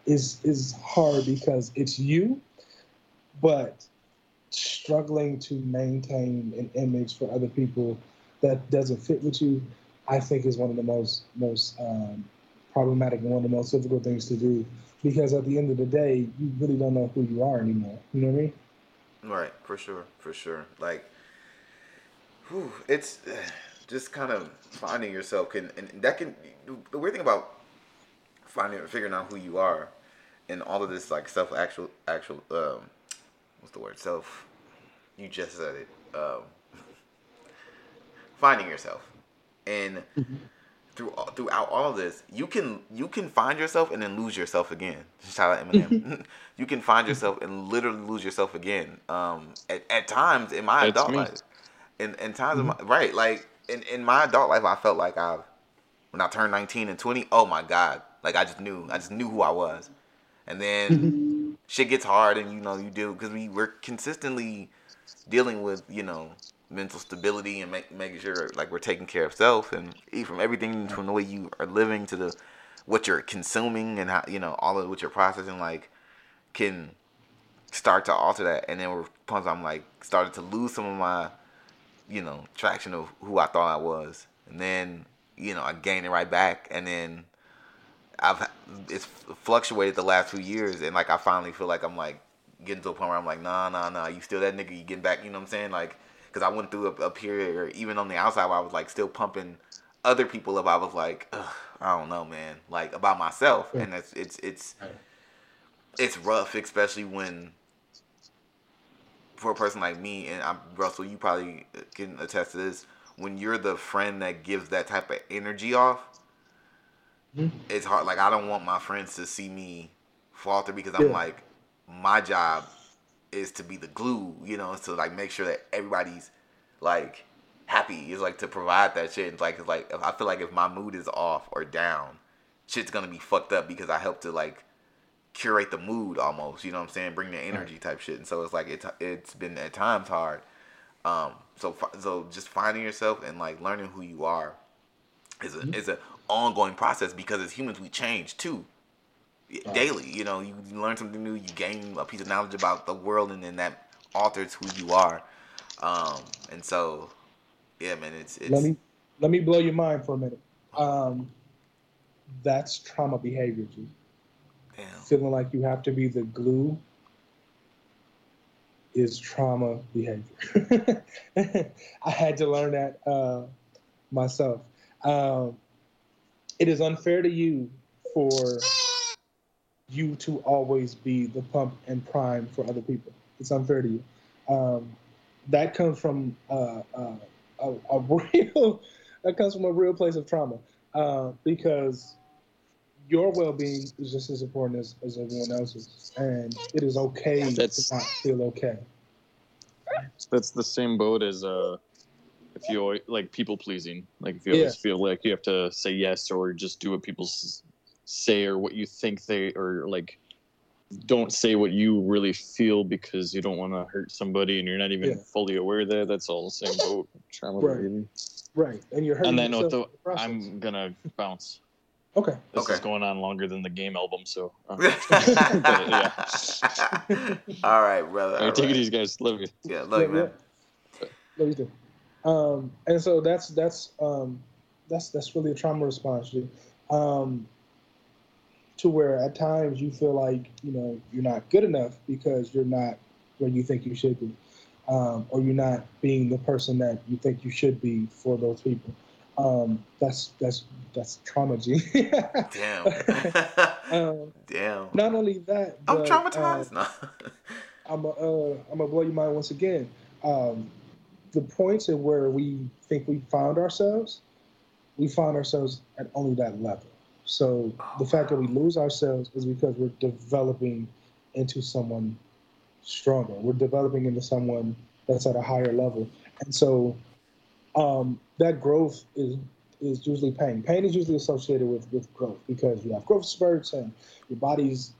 is is hard because it's you, but struggling to maintain an image for other people that doesn't fit with you I think is one of the most most um, problematic and one of the most difficult things to do because at the end of the day, you really don't know who you are anymore. You know what I mean? Right, for sure, for sure. Like, whew, it's just kind of finding yourself can, and that can. The weird thing about finding, figuring out who you are, and all of this like self actual actual um, what's the word self. You just said it. Um, finding yourself, and through throughout all this, you can you can find yourself and then lose yourself again. Shout out Eminem. you can find yourself and literally lose yourself again. Um, at, at times in my That's adult me. life, in, in times of my right, like in, in my adult life, I felt like I when I turned nineteen and twenty, oh my god, like I just knew, I just knew who I was, and then shit gets hard, and you know you do because we we're consistently dealing with you know mental stability and make, making sure like we're taking care of self and from everything from the way you are living to the what you're consuming and how you know all of what you're processing like can start to alter that. And then we're once I'm like started to lose some of my you know traction of who I thought I was. And then you know I gained it right back. And then I've it's fluctuated the last few years and like I finally feel like I'm like getting to a point where I'm like nah nah nah you still that nigga you getting back you know what I'm saying? Like because I went through a, a period or even on the outside where I was like still pumping other people up. I was like Ugh, I don't know man like about myself. Yeah. and it's it's it's it's rough especially when for a person like me and I'm Russell you probably can attest to this when you're the friend that gives that type of energy off Mhm. it's hard like I don't want my friends to see me falter because I'm Yeah. like my job is to be the glue you know to like make sure that everybody's like happy. Is like to provide that shit. It's like it's like if I feel like if my mood is off or down shit's gonna be fucked up because I help to like curate the mood almost you know what I'm saying? Bring the energy type shit. And so it's like it's it's been at times hard. Um so so just finding yourself and like learning who you are is a is a ongoing process because as humans we change too Right. daily you know you learn something new you gain a piece of knowledge about the world and then that alters who you are um and so yeah man it's it's let me let me blow your mind for a minute. Um, that's trauma behavior, G. damn Feeling like you have to be the glue is trauma behavior. I had to learn that uh, myself. Um, it is unfair to you for you to always be the pump and prime for other people. It's unfair to you. Um, that comes from uh, uh, a, a real that comes from a real place of trauma uh, because your well-being is just as important as, as everyone else's and it is okay That's- to not feel okay That's the same boat as uh, if you always, like people pleasing. Like if you Yeah. always feel like you have to say yes or just do what people s- say or what you think they or like don't say what you really feel because you don't want to hurt somebody and you're not even Yeah. fully aware that. That's all the same boat. Trauma Right. behavior. right and you're hurting and then yourself though, the. I'm gonna bounce. okay This Okay. is going on longer than the game album, so. Uh, all right brother all all right, take it right. easy, guys. Love you. yeah love you man yeah. Love you too. Um, and so that's that's um, that's that's really a trauma response. Um, to where at times you feel like you know you're not good enough because you're not where you think you should be, um, or you're not being the person that you think you should be for those people. Um, that's that's that's trauma, G. damn um, damn not only that, I'm but, traumatized uh, I'm a, uh, I'm gonna blow your mind once again. Um, the points at where we think we found ourselves, we found ourselves at only that level. So the fact that we lose ourselves is because we're developing into someone stronger. We're developing into someone that's at a higher level, and so um, that growth is is usually pain. Pain is usually associated with with growth because you have growth spurts and your body's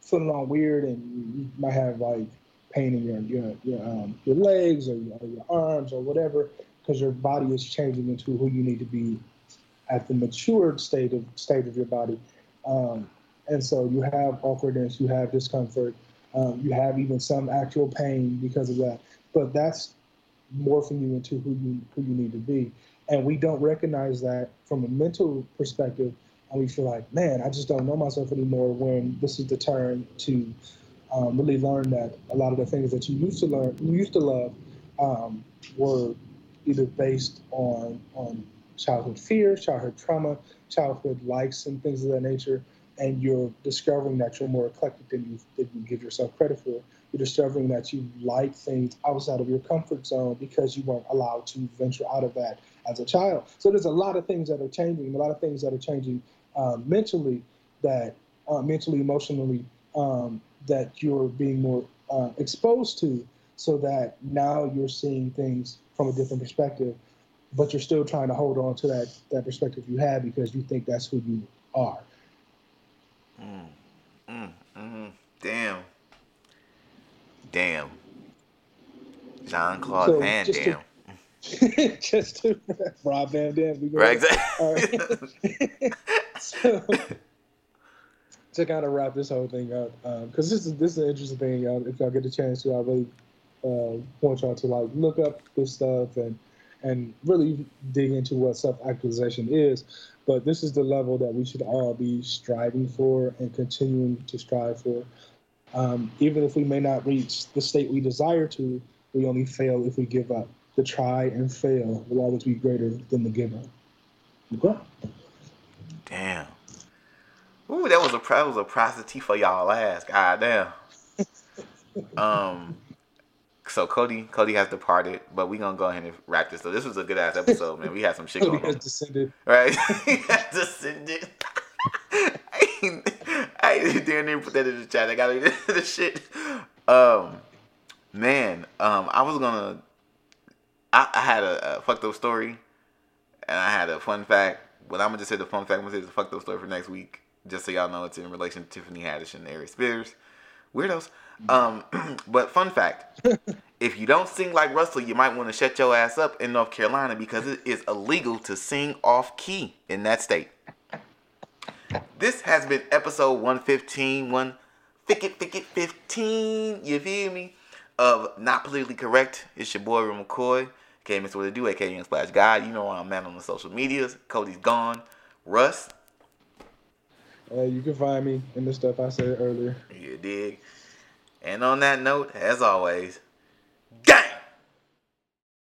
feeling all weird, and you, you might have like pain in your your your, um, your legs or your, or your arms or whatever because your body is changing into who you need to be at the matured state of state of your body. Um, and so you have awkwardness, you have discomfort, um, you have even some actual pain because of that. But that's morphing you into who you who you need to be. And we don't recognize that from a mental perspective, and we feel like, man, I just don't know myself anymore. When this is the turn to um, really learn that a lot of the things that you used to learn, you used to love, um, were either based on on childhood fears, childhood trauma, childhood likes, and things of that nature. And you're discovering that you're more eclectic than you than you give yourself credit for. You're discovering that you like things outside of your comfort zone because you weren't allowed to venture out of that as a child. So there's a lot of things that are changing, a lot of things that are changing um, mentally, that uh, mentally, emotionally, um, that you're being more uh, exposed to, so that now you're seeing things from a different perspective, but you're still trying to hold on to that that perspective you had because you think that's who you are. Mm, mm, mm, damn. Damn. Jean Claude So, Van to- Damme. Just to Rob Van Dam. We go Right, exactly. right. so, to kind of wrap this whole thing up, because this is this is an interesting thing. Y'all, if y'all get a chance to, I really uh, want y'all to like look up this stuff and and really dig into what self-actualization is. But this is the level that we should all be striving for and continuing to strive for. Um, even if we may not reach the state we desire to, we only fail if we give up. The try and fail will always be greater than the give up. Okay? Damn. Ooh, that was a that was a prostitute for y'all ass. God damn. Um. So Cody, Cody has departed, but we gonna go ahead and wrap this. So this was a good ass episode, man. We had some shit Cody going has on, descended. right? he has descended. I didn't even put that in the chat. I got to the shit. Um, man, um, I was gonna. I, I had a, a fucked up story, and I had a fun fact. But I'm gonna just say the fun fact. I'm gonna say the fucked up story for next week, just so y'all know it's in relation to Tiffany Haddish and Ari Spears. Weirdos. Um, but fun fact: if you don't sing like Russell, you might want to shut your ass up in North Carolina because it is illegal to sing off key in that state. This has been episode 115, one thicket, thicket 15, you feel me? Of Not Politically Correct. It's your boy, Real McCoy. Okay, Mr. What to Do, aka Young Splash Guy. You know where I'm at on the social medias. Cody's gone. Russ, uh, you can find me in the stuff I said earlier. You dig? And on that note, as always, gang!